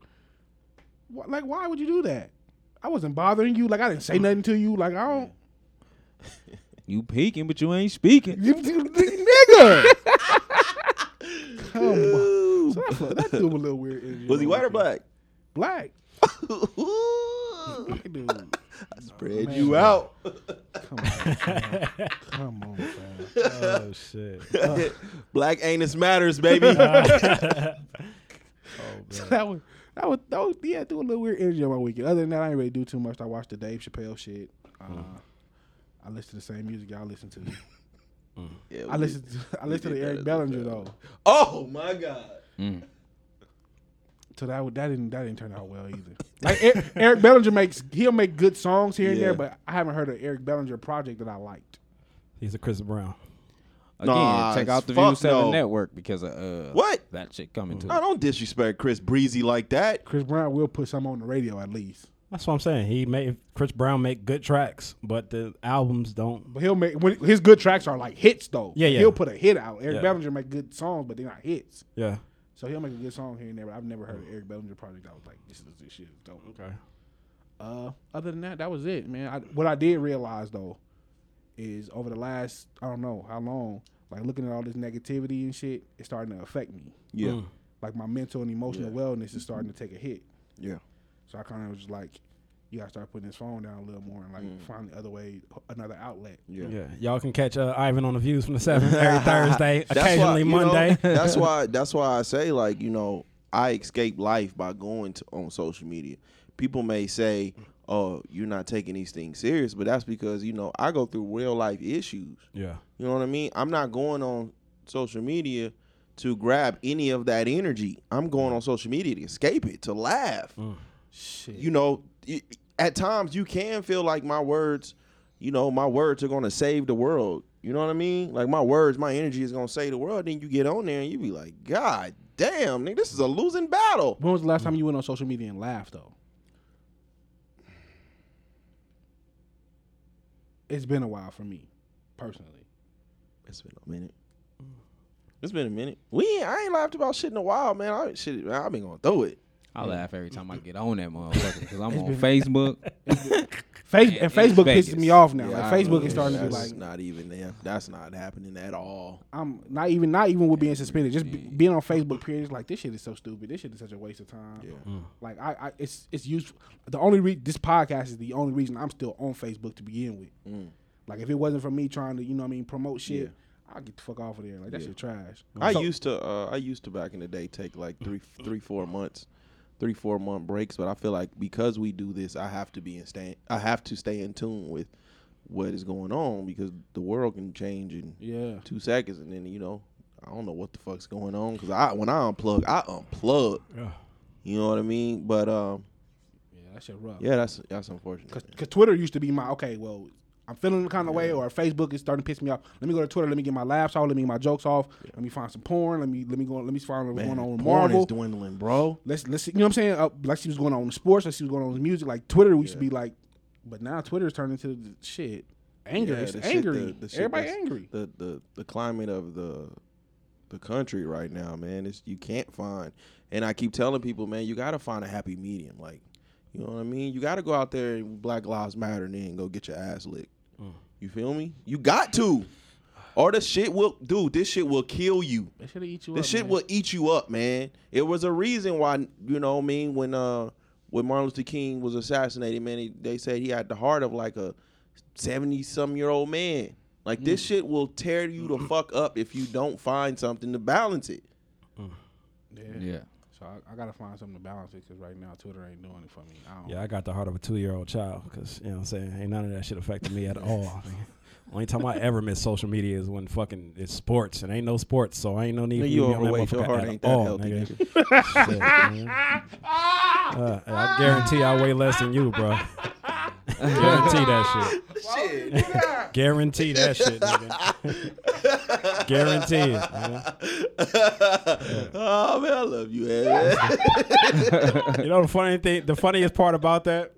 Speaker 2: What, like why would you do that? I wasn't bothering you. Like I didn't say nothing to you. Like I don't.
Speaker 5: you peeking, but you ain't speaking.
Speaker 2: You, you, nigga. Come on. So that, felt- that threw him a little weird. energy
Speaker 1: Was he white or black?
Speaker 2: Black.
Speaker 1: Ooh,
Speaker 2: Black dude.
Speaker 1: Spread
Speaker 2: man.
Speaker 1: you out.
Speaker 2: Come on. fam. Come on, fam.
Speaker 6: oh shit.
Speaker 1: Black anus matters, baby.
Speaker 2: So that was that was that was yeah, threw a little weird energy on my weekend. Other than that, I ain't really do too much. I watched the Dave Chappelle shit. Uh, I listen to the same music y'all listen to.
Speaker 1: Yeah,
Speaker 2: I
Speaker 1: we
Speaker 2: listen to I
Speaker 1: we
Speaker 2: listen to Eric Bellinger though.
Speaker 1: Oh my god.
Speaker 5: Mm.
Speaker 2: So that that didn't that didn't turn out well either. Like Eric, Eric Bellinger makes he'll make good songs here and
Speaker 1: Yeah.
Speaker 2: there, but I haven't heard an Eric Bellinger project that I liked.
Speaker 6: He's a Chris Brown.
Speaker 5: Again,
Speaker 1: Nah,
Speaker 5: check out the
Speaker 1: fuck
Speaker 5: View Seven
Speaker 1: no.
Speaker 5: Network because of uh,
Speaker 1: What?
Speaker 5: that shit coming to.
Speaker 1: I don't disrespect Chris Breezy like that.
Speaker 2: Chris Brown will put some on the radio at least,
Speaker 6: That's what I'm saying. He made Chris Brown make good tracks, but the albums don't.
Speaker 2: but he'll make when his good tracks are like hits though.
Speaker 6: Yeah, yeah.
Speaker 2: He'll put a hit out. Eric
Speaker 6: Yeah.
Speaker 2: Bellinger make good songs, but they're not hits.
Speaker 6: Yeah.
Speaker 2: So he'll make a good song here and there. But I've never heard an Eric Bellinger project. I was like, this is this shit is dope.
Speaker 6: Okay.
Speaker 2: Uh, other than that, that was it, man. I, what I did realize though is over the last I don't know how long, like looking at all this negativity and shit, it's starting to affect me.
Speaker 1: Yeah.
Speaker 6: Mm.
Speaker 2: Like my mental and emotional wellness is starting to take a hit.
Speaker 1: Yeah.
Speaker 2: So I kind of was like, you gotta start putting this phone down a little more and like find the other way, another outlet.
Speaker 1: Yeah.
Speaker 6: Yeah. Y'all can catch uh, Ivan on the Views from the Seven every Thursday, occasionally
Speaker 1: why, you know,
Speaker 6: Monday.
Speaker 1: that's why. That's why I say like you know I escape life by going to on social media. People may say, "Oh, you're not taking these things serious," but that's because you know I go through real life issues.
Speaker 6: yeah.
Speaker 1: You know what I mean? I'm not going on social media to grab any of that energy. I'm going on social media to escape it, to laugh.
Speaker 2: Shit.
Speaker 1: You know, it, at times you can feel like my words, you know, my words are going to save the world. You know what I mean? Like my words, my energy is going to save the world. Then you get on there and you be like, God damn, nigga, this is a losing battle.
Speaker 2: when was the last time you went on social media and laughed though? It's been a while for me, personally.
Speaker 1: It's been a minute. It's been a minute. We ain't, I ain't laughed about shit in a while, man. I shit, man, I've been going through it.
Speaker 5: I laugh every time I get on that motherfucker because I'm on Facebook.
Speaker 2: Facebook and
Speaker 5: And
Speaker 2: Facebook
Speaker 5: Vegas.
Speaker 2: pisses me off now.
Speaker 1: Yeah,
Speaker 2: like
Speaker 1: I
Speaker 2: Facebook
Speaker 1: know.
Speaker 2: is starting to be
Speaker 1: That's
Speaker 2: like,
Speaker 1: not even there. That's not happening at all.
Speaker 2: I'm not even not even with being suspended. Just be, being on Facebook. Period. Is like this shit is so stupid. This shit is such a waste of time.
Speaker 1: Yeah.
Speaker 2: Like I, I it's it's useful. The only re- this podcast is the only reason I'm still on Facebook to begin with.
Speaker 1: Mm.
Speaker 2: Like if it wasn't for me trying to you know what I mean promote shit, I'd get the fuck off of there. Like that
Speaker 1: Yeah.
Speaker 2: shit trash.
Speaker 1: I
Speaker 2: So-
Speaker 1: used to uh, I used to back in the day take like three three four months, three four month breaks. But I feel like because we do this, I have to be in stay. I have to stay in tune with what is going on because the world can change in
Speaker 2: Yeah.
Speaker 1: two seconds, and then you know I don't know what the fuck's going on because I when I unplug, I unplug.
Speaker 6: Yeah.
Speaker 1: You know what I mean? But um,
Speaker 2: Yeah, that shit rough.
Speaker 1: yeah, that's that's unfortunate.
Speaker 2: Cause, Cause Twitter used to be my okay. Well, I'm feeling the kind of way, or Facebook is starting to piss me off. Let me go to Twitter. Let me get my laughs off. Let me get my jokes off. Let me find some porn. Let me let me go. Let me find what's
Speaker 1: Man,
Speaker 2: going on with
Speaker 1: porn
Speaker 2: Marvel.
Speaker 1: is dwindling, bro.
Speaker 2: let's let's see, you know what I'm saying? Uh, like she was going on with sports, like she was going on with music. Like Twitter used to be like, but now Twitter's turned into the shit. Anger,
Speaker 1: Yeah,
Speaker 2: it's
Speaker 1: the shit
Speaker 2: angry.
Speaker 1: that- the shit
Speaker 2: Everybody angry.
Speaker 1: the the the climate of the the country right now, man, is you can't find. And I keep telling people, man, you got to find a happy medium. Like, you know what I mean? You got to go out there and Black Lives Matter, and then go get your ass licked. You feel me? You got to, or the shit will, dude. This shit will kill you.
Speaker 2: They should eat you
Speaker 1: This
Speaker 2: up.
Speaker 1: shit
Speaker 2: man.
Speaker 1: will eat you up, man. It was a reason why, you know what I mean, when uh when Martin Luther King was assassinated, man, he, they said he had the heart of like a 70 some year old man. Like this shit will tear you the fuck up if you don't find something to balance it.
Speaker 2: Yeah.
Speaker 5: Yeah.
Speaker 2: So I, I gotta find something to balance it because right now Twitter ain't doing it for me. I don't.
Speaker 6: Yeah, I got the heart of a two year old child because, you know what I'm saying? Ain't none of that shit affected me at all. Only time I ever miss social media is when fucking it's sports and ain't no sports, so I ain't no need for
Speaker 1: Nigga, you
Speaker 6: to be on that
Speaker 1: overweight. Your
Speaker 6: motherfucker
Speaker 1: heart
Speaker 6: at
Speaker 1: ain't that
Speaker 6: all,
Speaker 1: healthy,
Speaker 6: nigga.
Speaker 1: nigga.
Speaker 6: Shit. Uh, I guarantee I weigh less than you, bro. Guarantee that shit.
Speaker 1: Shit.
Speaker 6: Guarantee that shit, nigga. guarantee it. Man.
Speaker 1: oh man, I love you, man.
Speaker 6: You know the funny thing, the funniest part about that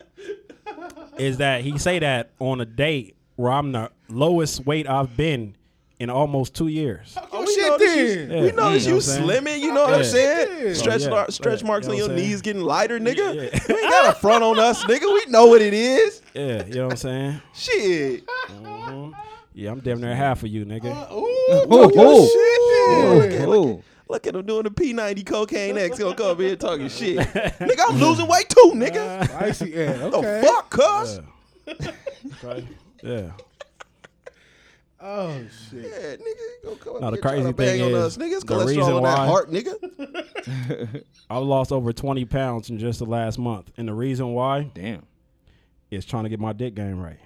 Speaker 6: is that he say that on a date where I'm the lowest weight I've been in almost two years.
Speaker 1: Oh,
Speaker 2: Oh,
Speaker 1: we
Speaker 2: shit
Speaker 1: noticed you-
Speaker 2: then.
Speaker 6: Yeah.
Speaker 1: We noticed
Speaker 6: You know
Speaker 1: you
Speaker 6: what I'm saying?
Speaker 1: slimming. You know what I'm saying?
Speaker 2: Yeah.
Speaker 1: Stretch,
Speaker 6: Yeah.
Speaker 1: mar- stretch
Speaker 6: Yeah.
Speaker 1: marks
Speaker 6: You
Speaker 1: on your
Speaker 6: saying?
Speaker 1: knees getting lighter, nigga.
Speaker 6: Yeah.
Speaker 1: You ain't got a front on us, nigga. We know what it is.
Speaker 6: Yeah, you know what I'm saying?
Speaker 1: Shit. Mm-hmm.
Speaker 6: Yeah, I'm damn near half of you, nigga.
Speaker 1: Uh, ooh,
Speaker 5: Ooh, ooh.
Speaker 1: shit.
Speaker 5: Ooh.
Speaker 1: Look at him doing the P90 cocaine X. He'll come up here talking shit. nigga, I'm losing weight too, nigga.
Speaker 2: I see. Yeah.
Speaker 1: The fuck, cuz?
Speaker 6: Yeah. Okay. Yeah.
Speaker 2: Oh shit.
Speaker 1: Yeah, nigga, you gonna come up
Speaker 6: No, the crazy
Speaker 1: to bang
Speaker 6: thing
Speaker 1: on
Speaker 6: is,
Speaker 1: us, nigga. It's
Speaker 6: the
Speaker 1: cholesterol
Speaker 6: reason
Speaker 1: that
Speaker 6: why-
Speaker 1: heart, nigga.
Speaker 6: I've lost over 20 pounds in just the last month. And the reason why
Speaker 5: Damn.
Speaker 6: is trying to get my dick game right.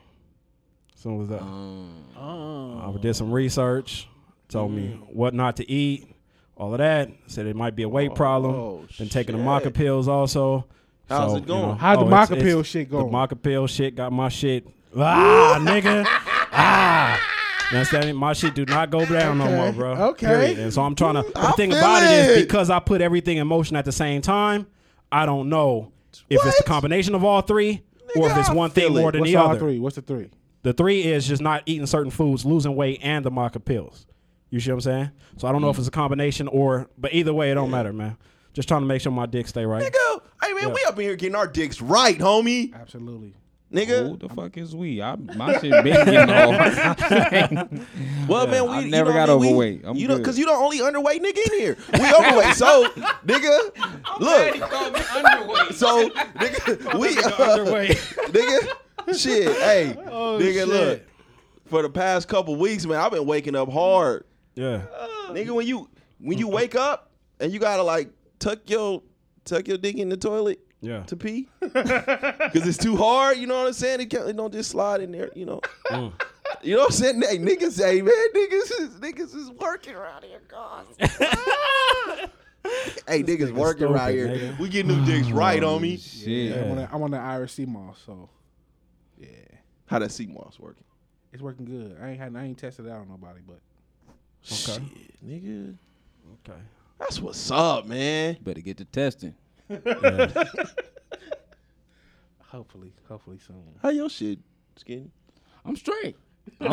Speaker 6: So was that.
Speaker 2: Oh.
Speaker 6: I did some research, told me
Speaker 1: Mm.
Speaker 6: what not to eat, all of that. Said it might be a weight problem.
Speaker 1: Oh,
Speaker 6: Been taking the
Speaker 1: shit.
Speaker 6: maca pills also.
Speaker 1: How's
Speaker 6: So,
Speaker 1: it going?
Speaker 6: you know,
Speaker 2: How'd the
Speaker 6: oh, it's-
Speaker 2: maca pill shit going?
Speaker 6: The
Speaker 2: going?
Speaker 6: maca pill shit got my shit. Ah, nigga. Ah. You understand me? My shit do not go down no more, bro.
Speaker 2: Okay.
Speaker 6: Period. And so I'm trying to. But the
Speaker 1: I
Speaker 6: thing
Speaker 1: feel
Speaker 6: about it is because I put everything in motion at the same time, I don't know if it's the
Speaker 1: What?
Speaker 6: combination of all three or if it's one thing
Speaker 1: it.
Speaker 6: more than
Speaker 2: What's
Speaker 6: the
Speaker 2: all
Speaker 6: other.
Speaker 2: three? What's the three?
Speaker 6: The three is just not eating certain foods, losing weight, and the maca pills. You see what I'm saying? So I don't know if mm. it's a combination or, but either way, it don't matter, man. Just trying to make sure my dick stay right.
Speaker 1: Nigga, hey man,
Speaker 6: Yeah.
Speaker 1: we up in here getting our dicks right, homie.
Speaker 2: Absolutely.
Speaker 1: Nigga.
Speaker 5: Who the fuck is we? I, my shit been getting old.
Speaker 1: Well, man, we
Speaker 5: I
Speaker 1: you
Speaker 5: never
Speaker 1: know
Speaker 5: got
Speaker 1: what I mean? We-
Speaker 5: overweight. I'm
Speaker 1: you know,
Speaker 5: good.
Speaker 1: because you the only underweight nigga in here. We overweight, so nigga, look, so nigga, we uh, nigga, shit, hey,
Speaker 6: Oh,
Speaker 1: nigga, look, for the past couple weeks, man, I've been waking up hard,
Speaker 6: Yeah.
Speaker 1: nigga. When you when you wake up and you gotta like tuck your tuck your dick in the toilet
Speaker 6: Yeah.
Speaker 1: to pee because it's too hard. You know what I'm saying? It, can't, it don't just slide in there. You know.
Speaker 6: Mm.
Speaker 1: You know what I'm saying? Hey, niggas say, man, niggas is niggas is working around here, guys. hey, niggas working
Speaker 6: stupid,
Speaker 1: around here.
Speaker 6: nigga.
Speaker 1: We get new dicks right, homie.
Speaker 5: Shit.
Speaker 2: Yeah. I'm on the, I'm on the Irish sea moss, so yeah,
Speaker 1: How that sea moss working?
Speaker 2: it's working good. I ain't had I ain't tested it out on nobody, but
Speaker 1: Shit, nigga.
Speaker 6: Okay.
Speaker 1: That's what's up, man.
Speaker 5: Better get to testing.
Speaker 6: Yeah.
Speaker 2: hopefully, hopefully soon.
Speaker 1: How your shit, skinny?
Speaker 5: I'm straight. I'm,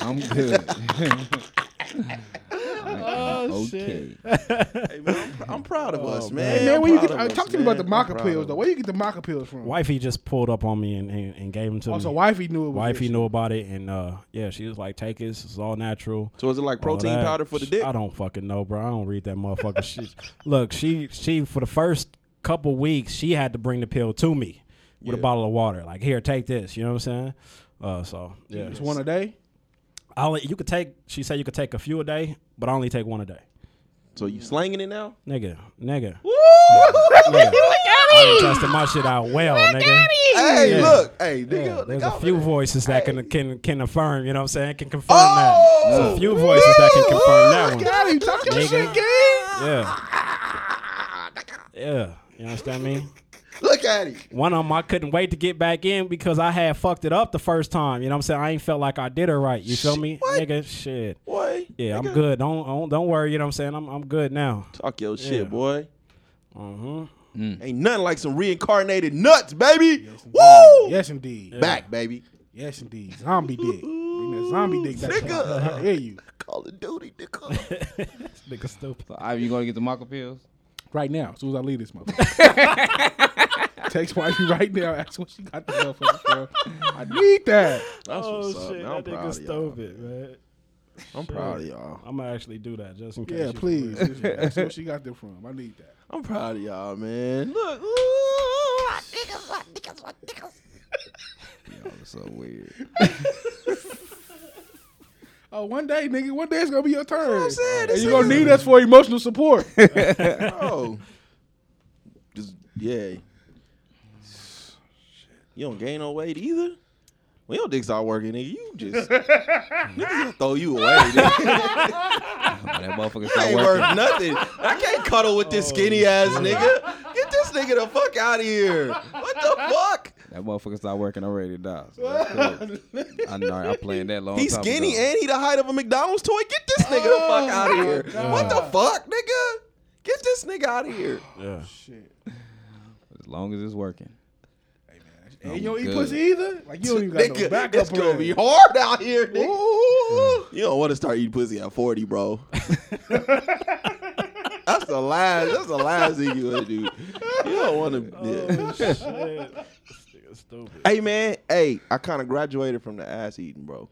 Speaker 5: I'm good. I'm good.
Speaker 6: Oh,
Speaker 5: okay.
Speaker 1: Hey, man, I'm, pr- I'm proud of us, man.
Speaker 2: Hey man,
Speaker 1: I'm
Speaker 2: where you get?
Speaker 1: of
Speaker 2: Uh,
Speaker 1: us,
Speaker 2: talk to me about the
Speaker 1: man. I'm
Speaker 2: maca pills though.
Speaker 1: us.
Speaker 2: Where you get the maca pills from?
Speaker 6: Wifey just pulled up on me and, and, and gave them to
Speaker 2: Oh,
Speaker 6: me.
Speaker 2: so wifey knew it was
Speaker 6: Wifey
Speaker 2: this
Speaker 6: knew about it, and uh, yeah, she was like, "Take this. It's all natural."
Speaker 1: So is it like
Speaker 6: all
Speaker 1: protein
Speaker 6: that.
Speaker 1: powder for the dick?
Speaker 6: I don't fucking know, bro. I don't read that motherfucker. shit. Look, she she for the first couple weeks, she had to bring the pill to me with a bottle of water. Like, here, take this. You know what I'm saying? Uh, so yeah,
Speaker 2: It's one a day.
Speaker 6: I only you could take. She said you could take a few a day, but I only take one a day.
Speaker 1: So you slanging it now?
Speaker 6: Nigga, nigga.
Speaker 1: Woo!
Speaker 6: nigga. I done tested my shit out well, nigga.
Speaker 1: Hey,
Speaker 6: Yeah.
Speaker 1: look, hey,
Speaker 6: Yeah, there's a few voices that
Speaker 1: Hey.
Speaker 6: can can can affirm. You know what I'm saying? Can confirm
Speaker 1: Oh!
Speaker 6: that. There's a few voices that can confirm that one.
Speaker 2: Got him. Talk
Speaker 6: Nigga.
Speaker 2: shit, gang.
Speaker 6: Yeah. Yeah. You understand me?
Speaker 1: Look at him.
Speaker 6: One of them, I couldn't wait to get back in because I had fucked it up the first time. You know what I'm saying? I ain't felt like I did her right. You feel me?
Speaker 1: What?
Speaker 6: Nigga, shit.
Speaker 1: Boy,
Speaker 6: Yeah, I'm good. Don't, don't don't worry. You know what I'm saying? I'm I'm good now.
Speaker 1: Talk your shit,
Speaker 6: Yeah.
Speaker 1: boy.
Speaker 6: Mm-hmm.
Speaker 1: Ain't nothing like some reincarnated nuts, baby.
Speaker 2: Yes, indeed.
Speaker 1: Woo!
Speaker 2: Yes, indeed.
Speaker 1: Back, baby.
Speaker 2: Yes, indeed. Zombie dick. Bring that zombie dick back.
Speaker 1: Nigga.
Speaker 2: I hear you.
Speaker 1: Call of Duty, nigga.
Speaker 6: Nigga stupid.
Speaker 5: So, Ivy, you gonna get the maca pills?
Speaker 2: Right now, as soon as I leave this motherfucker. Text wifey right now. Ask what she got the motherfucker for. I need that.
Speaker 1: That's oh, what's up, man. I'm proud of y'all.
Speaker 6: man.
Speaker 1: I'm proud of y'all.
Speaker 6: I'm gonna actually do that just in case.
Speaker 2: Yeah, please. Ask what she got them from. I need that.
Speaker 1: I'm proud of y'all, man. Look, ooh,
Speaker 5: Y'all are so weird.
Speaker 2: Oh, one day, nigga, one day it's gonna be your turn.
Speaker 1: what I'm saying.
Speaker 2: And you're gonna need us for emotional support.
Speaker 1: Oh, just yeah. You don't gain no weight either. When your dick start working, nigga, you just nigga gonna throw you away. Nigga.
Speaker 5: that motherfucker start
Speaker 1: ain't
Speaker 5: working.
Speaker 1: worth nothing. I can't cuddle with this skinny ass oh, nigga. Get this nigga the fuck out of here. What the fuck?
Speaker 5: That motherfucker start working already, dog. So cool. I know. I planned that long.
Speaker 1: He's skinny
Speaker 5: ago.
Speaker 1: and he the height of a McDonald's toy. Get this nigga the fuck oh out of here.
Speaker 2: God.
Speaker 1: What the fuck, nigga? Get this nigga out of here.
Speaker 6: Yeah.
Speaker 2: Oh, shit.
Speaker 5: As long as it's working. Hey, man.
Speaker 2: And you don't eat
Speaker 5: good.
Speaker 2: pussy either? Like you don't even got no backup
Speaker 1: it's gonna be hard out here, nigga. You don't want to start eating pussy at 40, bro. that's the last. That's the last thing you want to do. You don't want oh, to.
Speaker 6: Stupid.
Speaker 1: Hey man, hey, I kind of graduated from the ass eating, bro.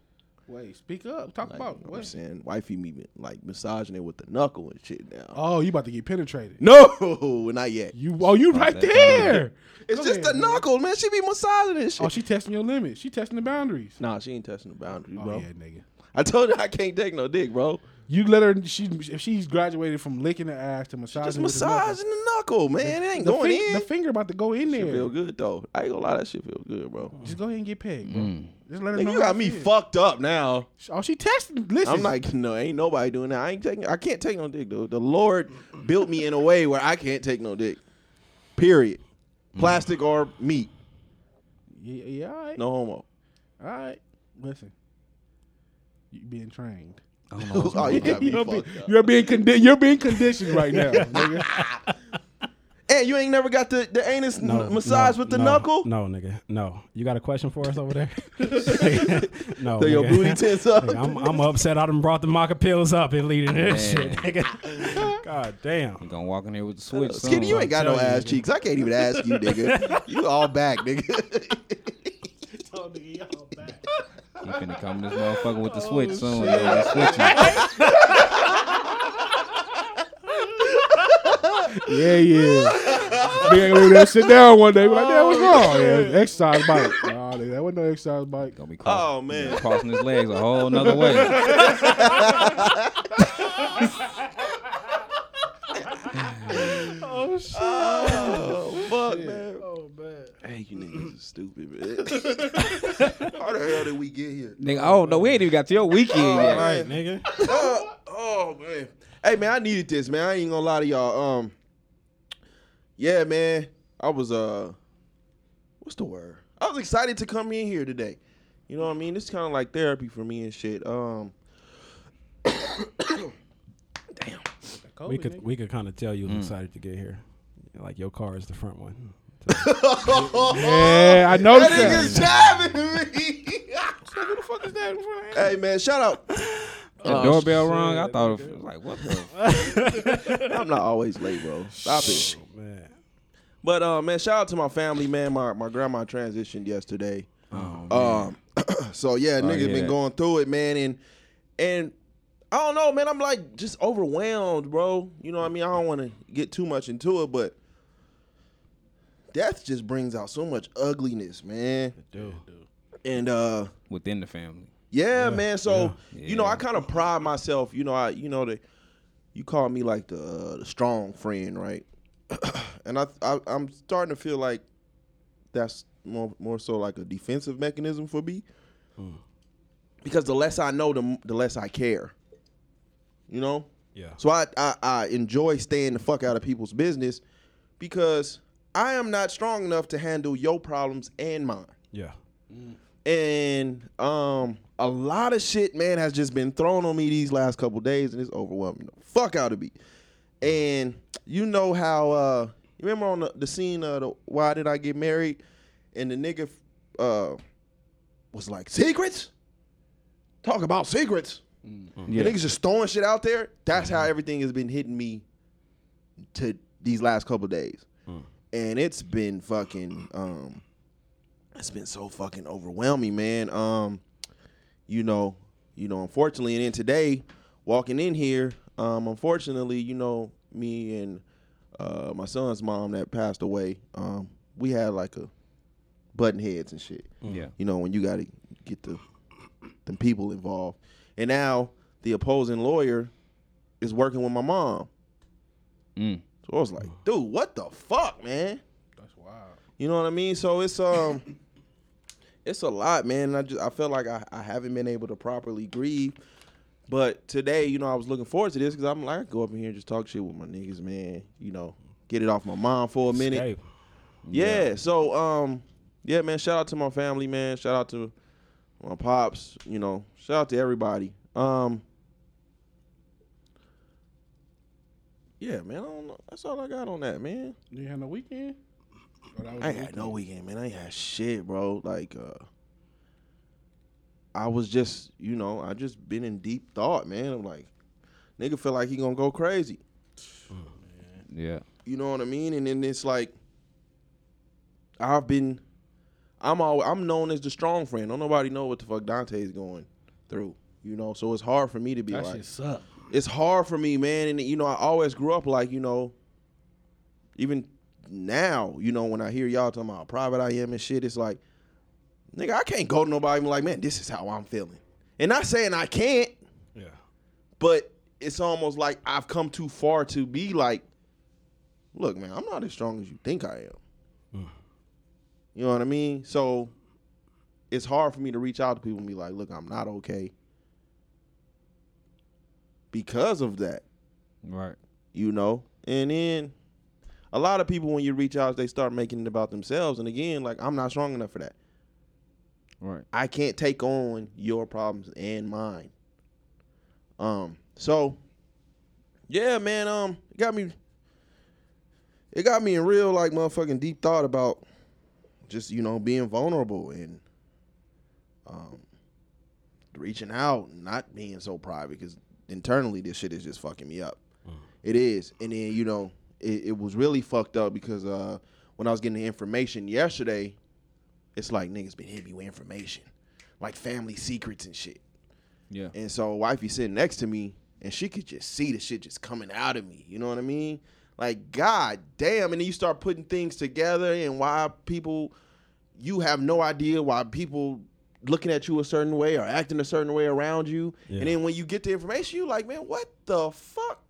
Speaker 2: Wait, speak up. Talk
Speaker 1: Like,
Speaker 2: about
Speaker 1: I'm
Speaker 2: what?
Speaker 1: saying, wifey me like massaging it with the knuckle and shit now.
Speaker 2: Oh, you about to get penetrated.
Speaker 1: No, not yet.
Speaker 2: You oh you right
Speaker 5: that
Speaker 2: there.
Speaker 1: It's
Speaker 2: Go
Speaker 1: just
Speaker 2: ahead,
Speaker 1: the
Speaker 2: man.
Speaker 1: knuckle, man. She be massaging this oh, shit.
Speaker 2: Oh, she testing your limits. She testing the boundaries.
Speaker 1: nah, she ain't testing the boundary,
Speaker 2: Oh
Speaker 1: bro.
Speaker 2: yeah, nigga.
Speaker 1: I told her I can't take no dick, bro.
Speaker 2: You let her. She if she's graduated from licking the ass to massaging.
Speaker 1: Just
Speaker 2: with the knuckle.
Speaker 1: massaging the knuckle, man. It ain't
Speaker 2: The,
Speaker 1: going
Speaker 2: fin-
Speaker 1: in.
Speaker 2: the finger about to go in
Speaker 1: Shit
Speaker 2: there.
Speaker 1: feel good though. I ain't gonna lie, that shit feel good, bro.
Speaker 2: Just go ahead and get pegged, bro.
Speaker 5: Mm.
Speaker 2: Just let her
Speaker 1: Nigga,
Speaker 2: know.
Speaker 1: you got me
Speaker 2: feel.
Speaker 1: fucked up now.
Speaker 2: Oh, she testing. Listen,
Speaker 1: I'm like, no, ain't nobody doing that. I ain't taking. I can't take no dick, though. The Lord built me in a way where I can't take no dick. Period. Plastic or meat.
Speaker 2: yeah, yeah, all right,
Speaker 1: No homo.
Speaker 2: all right. Listen, you being trained.
Speaker 5: I don't know
Speaker 1: oh, you got me
Speaker 2: you're,
Speaker 1: fucked
Speaker 2: be-
Speaker 1: up.
Speaker 2: you're being condi- you're being conditioned right now, nigga.
Speaker 1: And you ain't never got the, the anus
Speaker 6: No,
Speaker 1: n- massage
Speaker 6: no,
Speaker 1: with the
Speaker 6: no,
Speaker 1: knuckle?
Speaker 6: No, nigga. No. You got a question for us over there? no.
Speaker 1: So your booty tense up?
Speaker 6: Nigga, I'm, I'm upset. I done brought the maca pills up and leading this shit, nigga. God damn.
Speaker 5: You gonna walk in here with the switch.
Speaker 1: Skinny, you ain't got no
Speaker 6: telling you,
Speaker 1: ass
Speaker 6: nigga.
Speaker 1: cheeks. I can't even ask you, nigga. You all back, nigga.
Speaker 5: You finna come this motherfucker with the switch oh, soon. yo. The switch
Speaker 2: Yeah, yeah. Nigga ain't gonna sit down one day. Be like, damn, what's wrong? Oh, yeah, exercise bike. Nah, nigga, that wasn't no exercise bike.
Speaker 5: gonna be crossing,
Speaker 1: Oh, man.
Speaker 5: crossing his legs a whole nother way.
Speaker 1: Oh, fuck, man.
Speaker 2: Oh man.
Speaker 1: Hey, you niggas is stupid, man. How the hell did we get here?
Speaker 5: Nigga, oh no, we ain't even got to your weekend yet.
Speaker 6: Right, nigga.
Speaker 1: oh, oh, man. Hey man, I needed this, man. I ain't gonna lie to y'all. Um, yeah, man. I was uh, what's the word? I was excited to come in here today. You know what I mean? It's kind of like therapy for me and shit. Um,
Speaker 6: We could we could kind of tell you was excited to get here. Like your car is the front one.
Speaker 2: Yeah, I
Speaker 1: that
Speaker 2: noticed
Speaker 1: nigga's jabbing me.
Speaker 2: Who the fuck is that in front of
Speaker 1: hey man, shout out.
Speaker 5: The
Speaker 1: Oh,
Speaker 5: doorbell rung. I thought it was like, what the?
Speaker 1: I'm not always late, bro. Stop it.
Speaker 6: Man.
Speaker 1: But uh, man, shout out to my family, man. My my grandma transitioned yesterday.
Speaker 5: Oh,
Speaker 1: Um, so yeah, nigga
Speaker 5: yeah.
Speaker 1: been going through it, man, and and I don't know, man. I'm like just overwhelmed, bro. You know what I mean? I don't want to get too much into it, but death just brings out so much ugliness, man.
Speaker 6: Dude.
Speaker 1: And uh,
Speaker 5: within the family.
Speaker 1: yeah, man. So
Speaker 5: yeah.
Speaker 1: you know, I kind of pride myself. You know, I you know the you call me like the uh, the strong friend, right? and I, I I'm starting to feel like that's more more so like a defensive mechanism for me. Because the less I know, the the less I care. You know.
Speaker 6: Yeah.
Speaker 1: So I, I I enjoy staying the fuck out of people's business because I am not strong enough to handle your problems and mine.
Speaker 6: Yeah.
Speaker 1: And um, a lot of shit, man, has just been thrown on me these last couple days, and it's overwhelming the fuck out of me. And you know how uh, you remember on the, the scene of the Why Did I Get Married, and the nigga uh was like secrets. Talk about secrets.
Speaker 5: Yeah.
Speaker 1: The niggas just throwing shit out there. That's how everything has been hitting me to these last couple days. And it's been fucking um it's been so fucking overwhelming, man. Um you know, you know, unfortunately and then today walking in here, um unfortunately, you know, me and uh my son's mom that passed away, um we had like a button heads and shit
Speaker 5: Yeah.
Speaker 1: you know, when you got to get the the people involved. and now the opposing lawyer is working with my mom.
Speaker 5: Mm.
Speaker 1: So I was like, dude, what the fuck, man?
Speaker 2: That's wild.
Speaker 1: You know what I mean? So it's um, it's a lot, man. I just I feel like I, I haven't been able to properly grieve. But today, you know, I was looking forward to this because I'm like, I go up in here and just talk shit with my niggas, man. You know, get it off my mind for a minute.
Speaker 6: Escape.
Speaker 1: Yeah. So um, yeah, man. Shout out to my family, man. Shout out to my pops. You know, shout out to everybody. Um. Yeah, man. I don't know. That's all I got on that, man.
Speaker 2: You ain't had no weekend? Or that was
Speaker 1: I
Speaker 2: the
Speaker 1: ain't had no
Speaker 2: weekend?
Speaker 1: weekend, man. I ain't had shit, bro. Like, uh, I was just, you know, I just been in deep thought, man. I'm like, nigga feel like he gonna go crazy.
Speaker 5: Yeah.
Speaker 1: You know what I mean? And then it's like, I've been, I'm all, I'm known as the strong friend. Don't nobody know what the fuck Dante's going through. You know, so it's hard for me to be
Speaker 2: That
Speaker 1: like,
Speaker 2: shit suck.
Speaker 1: It's hard for me, man. And you know, I always grew up like, you know, even now, you know, when I hear y'all talking about how private I am and shit, it's like, nigga, I can't go to nobody and be like, man, this is how I'm feeling. And not saying I can't,
Speaker 6: Yeah.
Speaker 1: but it's almost like I've come too far to be like, look, man, I'm not as strong as you think I am. Mm. You know what I mean? So it's hard for me to reach out to people and be like, look, I'm not okay. Because of that
Speaker 5: Right.
Speaker 1: you know. And then a lot of people, when you reach out, they start making it about themselves. And again, like I'm not strong enough for that.
Speaker 5: Right.
Speaker 1: I can't take on your problems and mine. Um. So, yeah, man. Um, it got me. It got me in real like motherfucking deep thought about just you know being vulnerable and um reaching out, and not being so private because internally this shit is just fucking me up. It is, and then you know it, it was really fucked up because uh when I was getting the information yesterday, it's like niggas been hitting me with information, like family secrets and shit.
Speaker 5: Yeah.
Speaker 1: And so wifey sitting next to me, and she could just see the shit just coming out of me. You know what I mean? Like God damn! And then you start putting things together, and why people, you have no idea why people looking at you a certain way or acting a certain way around you.
Speaker 6: Yeah.
Speaker 1: And then when you get the information, you like, man, what the fuck?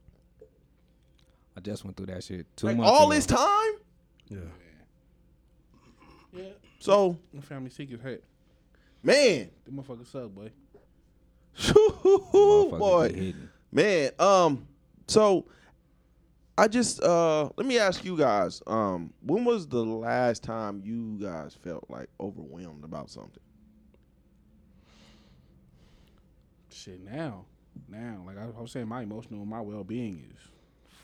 Speaker 5: I just went through that shit two
Speaker 1: Like
Speaker 5: months
Speaker 1: all
Speaker 5: ago.
Speaker 1: this time?
Speaker 6: Yeah.
Speaker 2: Yeah.
Speaker 1: So
Speaker 2: The family secrets hurt.
Speaker 1: man,
Speaker 2: The motherfuckers suck, boy.
Speaker 5: Motherfuckers
Speaker 1: boy,
Speaker 5: hidden.
Speaker 1: man. Um, so I just uh let me ask you guys, um, when was the last time you guys felt like overwhelmed about something?
Speaker 2: Shit, now. Now. Like I, I was saying, my emotional my well being is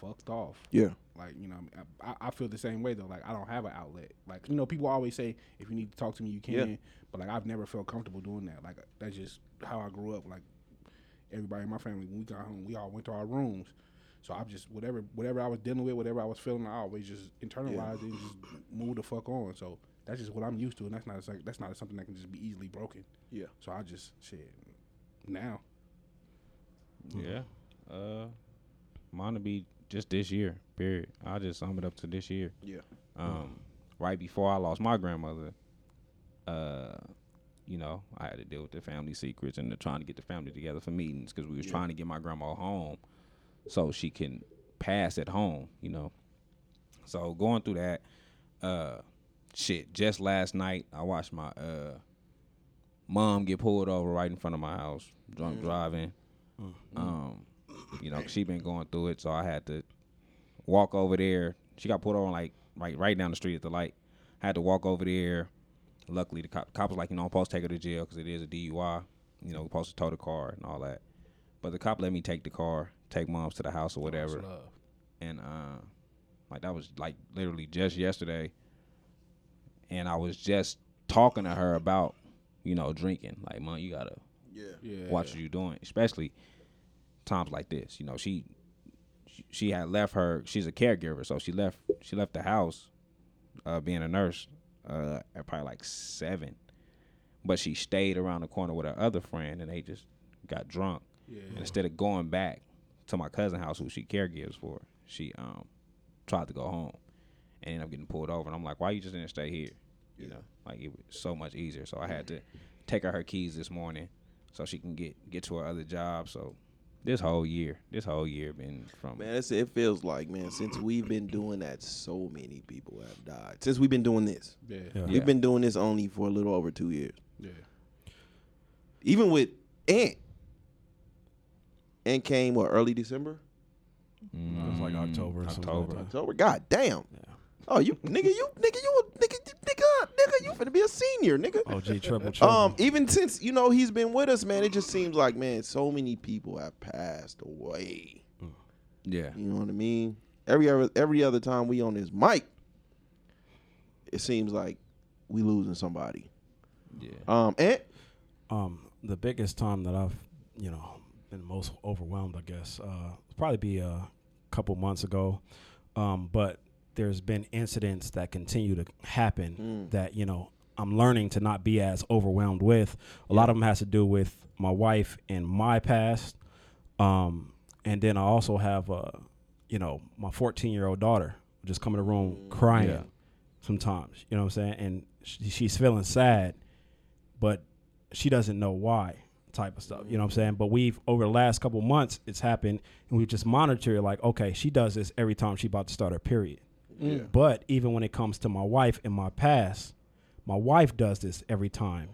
Speaker 2: fucked off.
Speaker 1: Yeah.
Speaker 2: Like, you know, I, I- feel the same way though. Like, I don't have an outlet. Like, you know, people always say, if you need to talk to me, you can.
Speaker 1: Yeah.
Speaker 2: But, like, I've never felt comfortable doing that. Like, that's just how I grew up. Like, everybody in my family, when we got home, we all went to our rooms. So I just, whatever whatever I was dealing with, whatever I was feeling, I always just internalized it and just move the fuck on. So that's just what I'm used to. And that's not, a, that's not something that can just be easily broken.
Speaker 1: Yeah.
Speaker 2: So I just, shit, now.
Speaker 5: Yeah. Uh, mine to be just this year. Period. I just sum it up to this year.
Speaker 1: Yeah.
Speaker 5: Um, right before I lost my grandmother, uh, you know, I had to deal with the family secrets and the trying to get the family together for meetings because we was trying to get my grandma home so she can pass at home. You know, so going through that, uh, shit. Just last night, I watched my uh mom get pulled over right in front of my house, drunk driving. Um, you know, she been going through it, so I had to walk over there. She got pulled over like right right down the street at the light. had to walk over there. Luckily, the cop, cop was like, you know, I'm supposed to take her to jail because it is a DUI. You know, we're supposed to tow the car and all that. But the cop let me take the car, take moms to the house or whatever. And uh, like that was like literally just yesterday. And I was just talking to her about, you know, drinking. Like, mom, you gotta
Speaker 1: Yeah.
Speaker 2: Yeah.
Speaker 5: watch what you're doing, especially times like this. You know, she she- she had left her. She's a caregiver, so she left she left the house, uh, being a nurse, uh, at probably like seven, but she stayed around the corner with her other friend, and they just got drunk.
Speaker 2: Yeah.
Speaker 5: And instead of going back to my cousin house, who she caregives for, she um tried to go home, and ended up getting pulled over. And I'm like, why you just didn't stay here? You know, like it was so much easier. So I had to take her her keys this morning. so she can get get to her other job. So this whole year, this whole year been from
Speaker 1: Man, it's, it feels like man, since we've been doing that, so many people have died. Since we've been doing this,
Speaker 2: Yeah.
Speaker 6: Yeah.
Speaker 1: we've been doing this only for a little over two years.
Speaker 2: Yeah.
Speaker 1: Even with Ant, Ant came what early December,
Speaker 6: It was like October or something like
Speaker 5: October.
Speaker 1: October. God damn.
Speaker 6: Yeah.
Speaker 1: Oh, you nigga, you nigga, you a- nigga, nigga, nigga, you finna be a senior, nigga.
Speaker 6: OG triple triple.
Speaker 1: Um, even since you know he's been with us, man, it just seems like man, so many people have passed away.
Speaker 5: yeah.
Speaker 1: You know what I mean? Every other every other time we on this mic, it seems like we losing somebody.
Speaker 5: Yeah.
Speaker 1: Um, and
Speaker 6: um, the biggest time that I've, you know, been most overwhelmed, I guess, uh, probably be a couple months ago. Um, but there's been incidents that continue to happen that you know I'm learning to not be as overwhelmed with. A lot of them has to do with my wife and my past, um, and then I also have, uh, you know, my 14 year old daughter just come in the room crying
Speaker 5: Yeah.
Speaker 6: sometimes. You know what I'm saying? And she, she's feeling sad, but she doesn't know why type of stuff. You know what I'm saying? But we've over the last couple months it's happened and we just monitor it like, okay, she does this every time she about to start her period. But even when it comes to my wife in my past, my wife does this every time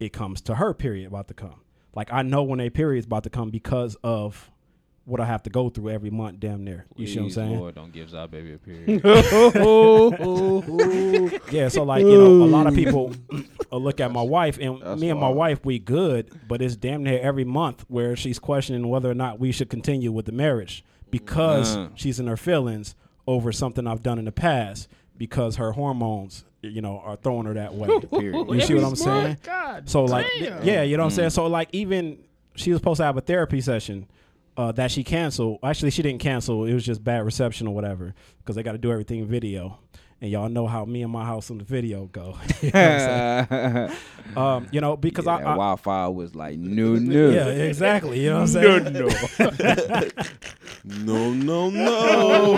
Speaker 6: it comes to her period about to come. Like I know when a period's about to come because of what I have to go through every month damn near. You see what I'm saying?
Speaker 5: Lord, don't give our baby a period.
Speaker 6: Yeah, so like you know, a lot of people look at my wife, and
Speaker 1: That's
Speaker 6: me and my
Speaker 1: wild.
Speaker 6: wife, we good, but it's damn near every month where she's questioning whether or not we should continue with the marriage because
Speaker 5: Uh.
Speaker 6: she's in her feelings over something I've done in the past because her hormones, you know, are throwing her that way. You see what I'm saying?
Speaker 2: God.
Speaker 6: So like,
Speaker 2: damn.
Speaker 6: yeah, you know what I'm saying. So like, even she was supposed to have a therapy session uh, that she canceled. Actually, she didn't cancel. It was just bad reception or whatever because they got to do everything video. And y'all know how me and my house on the video go. you, know what I'm saying? um, you know, because
Speaker 5: yeah,
Speaker 6: I,
Speaker 5: that
Speaker 6: I
Speaker 5: wildfire was like no, no.
Speaker 6: yeah, exactly. You know what I'm saying?
Speaker 5: no.
Speaker 1: no, no, no,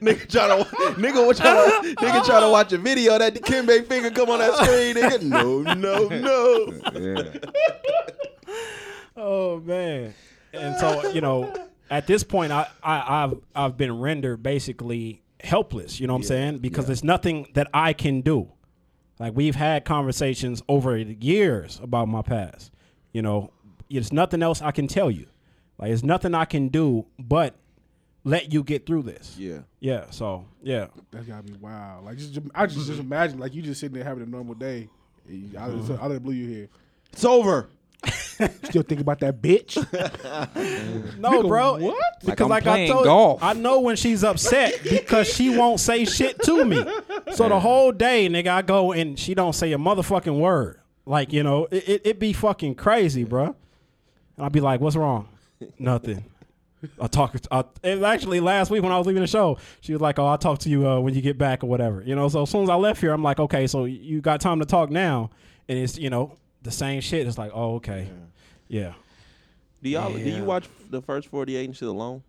Speaker 1: nigga try to nigga what try to nigga try to watch a video that the Kimbe finger come on that screen, nigga. No, no, no.
Speaker 5: Yeah.
Speaker 6: Oh man. And so, you know, at this point I, I I've I've been rendered basically helpless, you know what I'm saying? Because there's nothing that I can do. Like we've had conversations over the years about my past. You know, there's nothing else I can tell you. Like there's nothing I can do but let you get through this.
Speaker 1: Yeah.
Speaker 6: Yeah. So yeah.
Speaker 2: That's gotta be wild. Like just, I just just imagine like you just sitting there having a normal day. I just, I just blew you here.
Speaker 1: It's over.
Speaker 2: Still think about that bitch.
Speaker 6: No,
Speaker 2: Nigga,
Speaker 6: bro.
Speaker 2: what?
Speaker 6: Because
Speaker 5: I'm
Speaker 6: like, I
Speaker 5: playing
Speaker 6: told
Speaker 5: golf.
Speaker 6: I know when she's upset because she won't say shit to me. So the whole day, nigga, I go and she don't say a motherfucking word. Like you know, it it, it be fucking crazy, bro. And I'd be like, "What's wrong?" Nothing. I talk. I, it was actually last week when I was leaving the show. She was like, "Oh, I'll talk to you uh, when you get back or whatever." You know. So as soon as I left here, I'm like, "Okay, so you got time to talk now?" And it's you know the same shit. It's like, "Oh, okay, yeah,
Speaker 1: Do y'all do you watch the first forty eight and shit alone?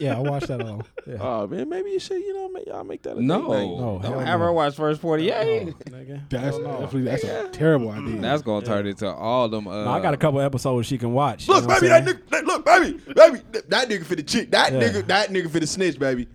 Speaker 6: yeah." I watched that all. Yeah.
Speaker 1: Oh man, maybe you should, you know, make, y'all make that a
Speaker 5: No,
Speaker 1: thing, man.
Speaker 6: No,
Speaker 5: don't
Speaker 6: no.
Speaker 5: ever watch first forty eight.
Speaker 6: nigga.
Speaker 2: That's definitely that's a terrible idea.
Speaker 5: That's gonna turn into all them. Uh,
Speaker 6: No, I got a couple episodes she can watch. you
Speaker 1: Look,
Speaker 6: know
Speaker 1: baby, that nigga, look, baby, baby, that- that nigga for the chick, that
Speaker 6: Yeah.
Speaker 1: nigga, that nigga for the snitch, baby,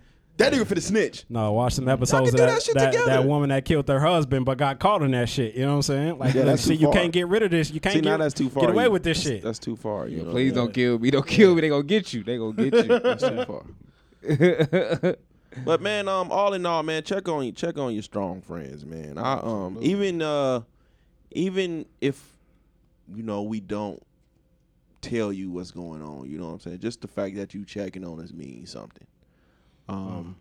Speaker 1: that nigga for the snitch.
Speaker 6: No, watch some episodes of
Speaker 1: do
Speaker 6: that
Speaker 1: that shit
Speaker 6: that, that, woman that killed her husband but got caught in that shit. You know what I'm saying? Like,
Speaker 1: Yeah, that's
Speaker 6: see,
Speaker 1: too
Speaker 6: you
Speaker 1: far.
Speaker 6: can't get rid of this. You can't
Speaker 1: See,
Speaker 6: get,
Speaker 1: now that's too far.
Speaker 6: get away
Speaker 1: you-
Speaker 6: with this
Speaker 1: that's-
Speaker 6: shit.
Speaker 1: That's too far. You know?
Speaker 5: Please don't kill me. Don't kill me. They gonna get you. They gonna get you.
Speaker 1: That's too far. But man, um, all in all, man, check on you, check on your strong friends, man. I um, even uh, even if you know we don't tell you what's going on, you know what I'm saying. Just the fact that you checking on us means something. Um,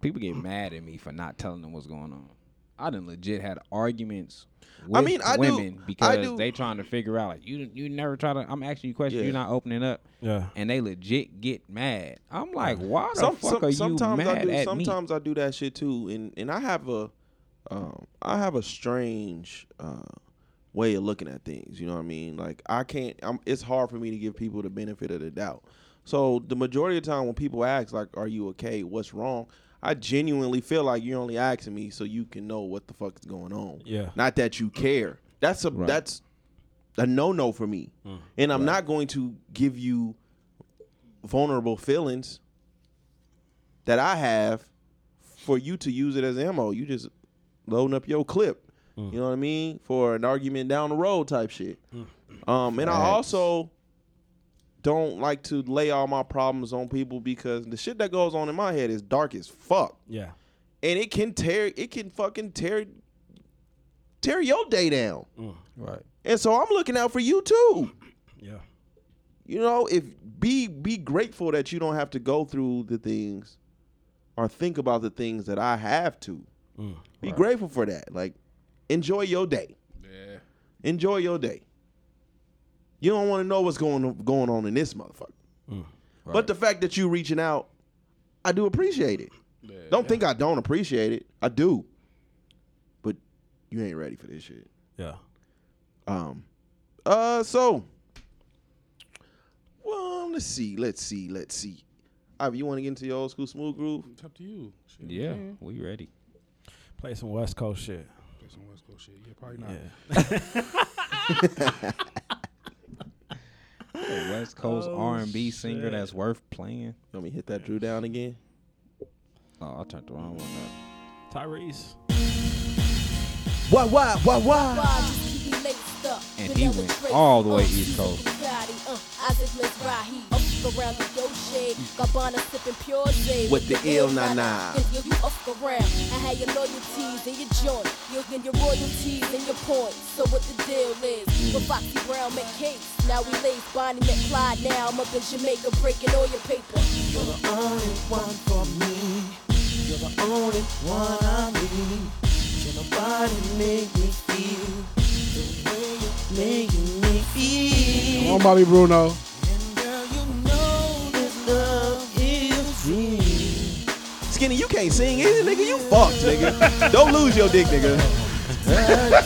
Speaker 5: People get mad at me for not telling them what's going on. I done legit had arguments. With
Speaker 1: I mean, I do-
Speaker 5: women
Speaker 1: I
Speaker 5: because
Speaker 1: do-
Speaker 5: they trying to figure out like you you never try to. I'm asking you questions.
Speaker 1: Yeah.
Speaker 5: You're not opening up,
Speaker 6: yeah.
Speaker 5: and they legit get mad. I'm like, why the
Speaker 1: some,
Speaker 5: fuck
Speaker 1: some-
Speaker 5: are you
Speaker 1: sometimes
Speaker 5: mad
Speaker 1: I do.
Speaker 5: at
Speaker 1: sometimes I do that shit too, and and I have a, um, I have a strange uh, way of looking at things. You know what I mean? Like I can't. I'm, it's hard for me to give people the benefit of the doubt. So the majority of the time when people ask like, "Are you okay? What's wrong?" I genuinely feel like you're only asking me so you can know what the fuck is going on.
Speaker 6: Yeah.
Speaker 1: Not that you care. That's a
Speaker 5: Right.
Speaker 1: that's a no no for me, mm. and I'm not going to give you vulnerable feelings that I have for you to use it as ammo. You just loading up your clip. Mm. You know what I mean for an argument down the road type shit. Mm. Um, and I also don't like to lay all my problems on people because the shit that goes on in my head is dark as fuck
Speaker 6: Yeah.
Speaker 1: and it can tear it can fucking tear tear your day down. Mm.
Speaker 5: Right.
Speaker 1: And so I'm looking out for you too.
Speaker 6: Yeah.
Speaker 1: You know, if be be grateful that you don't have to go through the things or think about the things that I have to. Mm. Be grateful for that. Like enjoy your day.
Speaker 2: Yeah.
Speaker 1: Enjoy your day. You don't want to know what's going going on in this motherfucker. But the fact that you reaching out, I do appreciate it. Don't think I don't appreciate it. I do. But you ain't ready for this shit.
Speaker 6: Yeah.
Speaker 1: Um uh so well, let's see, let's see, let's see. Ivy, you want to get into your old school smooth groove?
Speaker 2: It's up to you. Shit,
Speaker 5: Yeah,
Speaker 2: can.
Speaker 5: we ready.
Speaker 6: Play some West Coast shit.
Speaker 2: Play some West Coast shit. Yeah, probably not.
Speaker 6: Yeah.
Speaker 5: A West Coast
Speaker 6: Oh,
Speaker 5: R and B singer that's worth playing.
Speaker 1: Let me hit that Drew down again.
Speaker 5: Oh, I turned the wrong one up.
Speaker 6: Tyrese.
Speaker 1: Why, why, why, why?
Speaker 5: And he went all the way East Coast. Uh-uh.
Speaker 7: With
Speaker 1: the ill na-na.
Speaker 7: You up around. I had your loyalties and your joint. You and your royalties and your points. So what the deal is? Mm. With Foxy Brown met Case. Now we lace Bonnie met Clyde. Now I'm up in Jamaica breaking all your paper.
Speaker 8: You're the only one for me. You're the only one I need. Can nobody make me feel the way you're making me feel?
Speaker 2: Come on, Bobby Bruno.
Speaker 8: And girl, you know this love is real.
Speaker 1: Skinny, you can't sing either, nigga. You fucked, nigga. Don't lose your dick, nigga.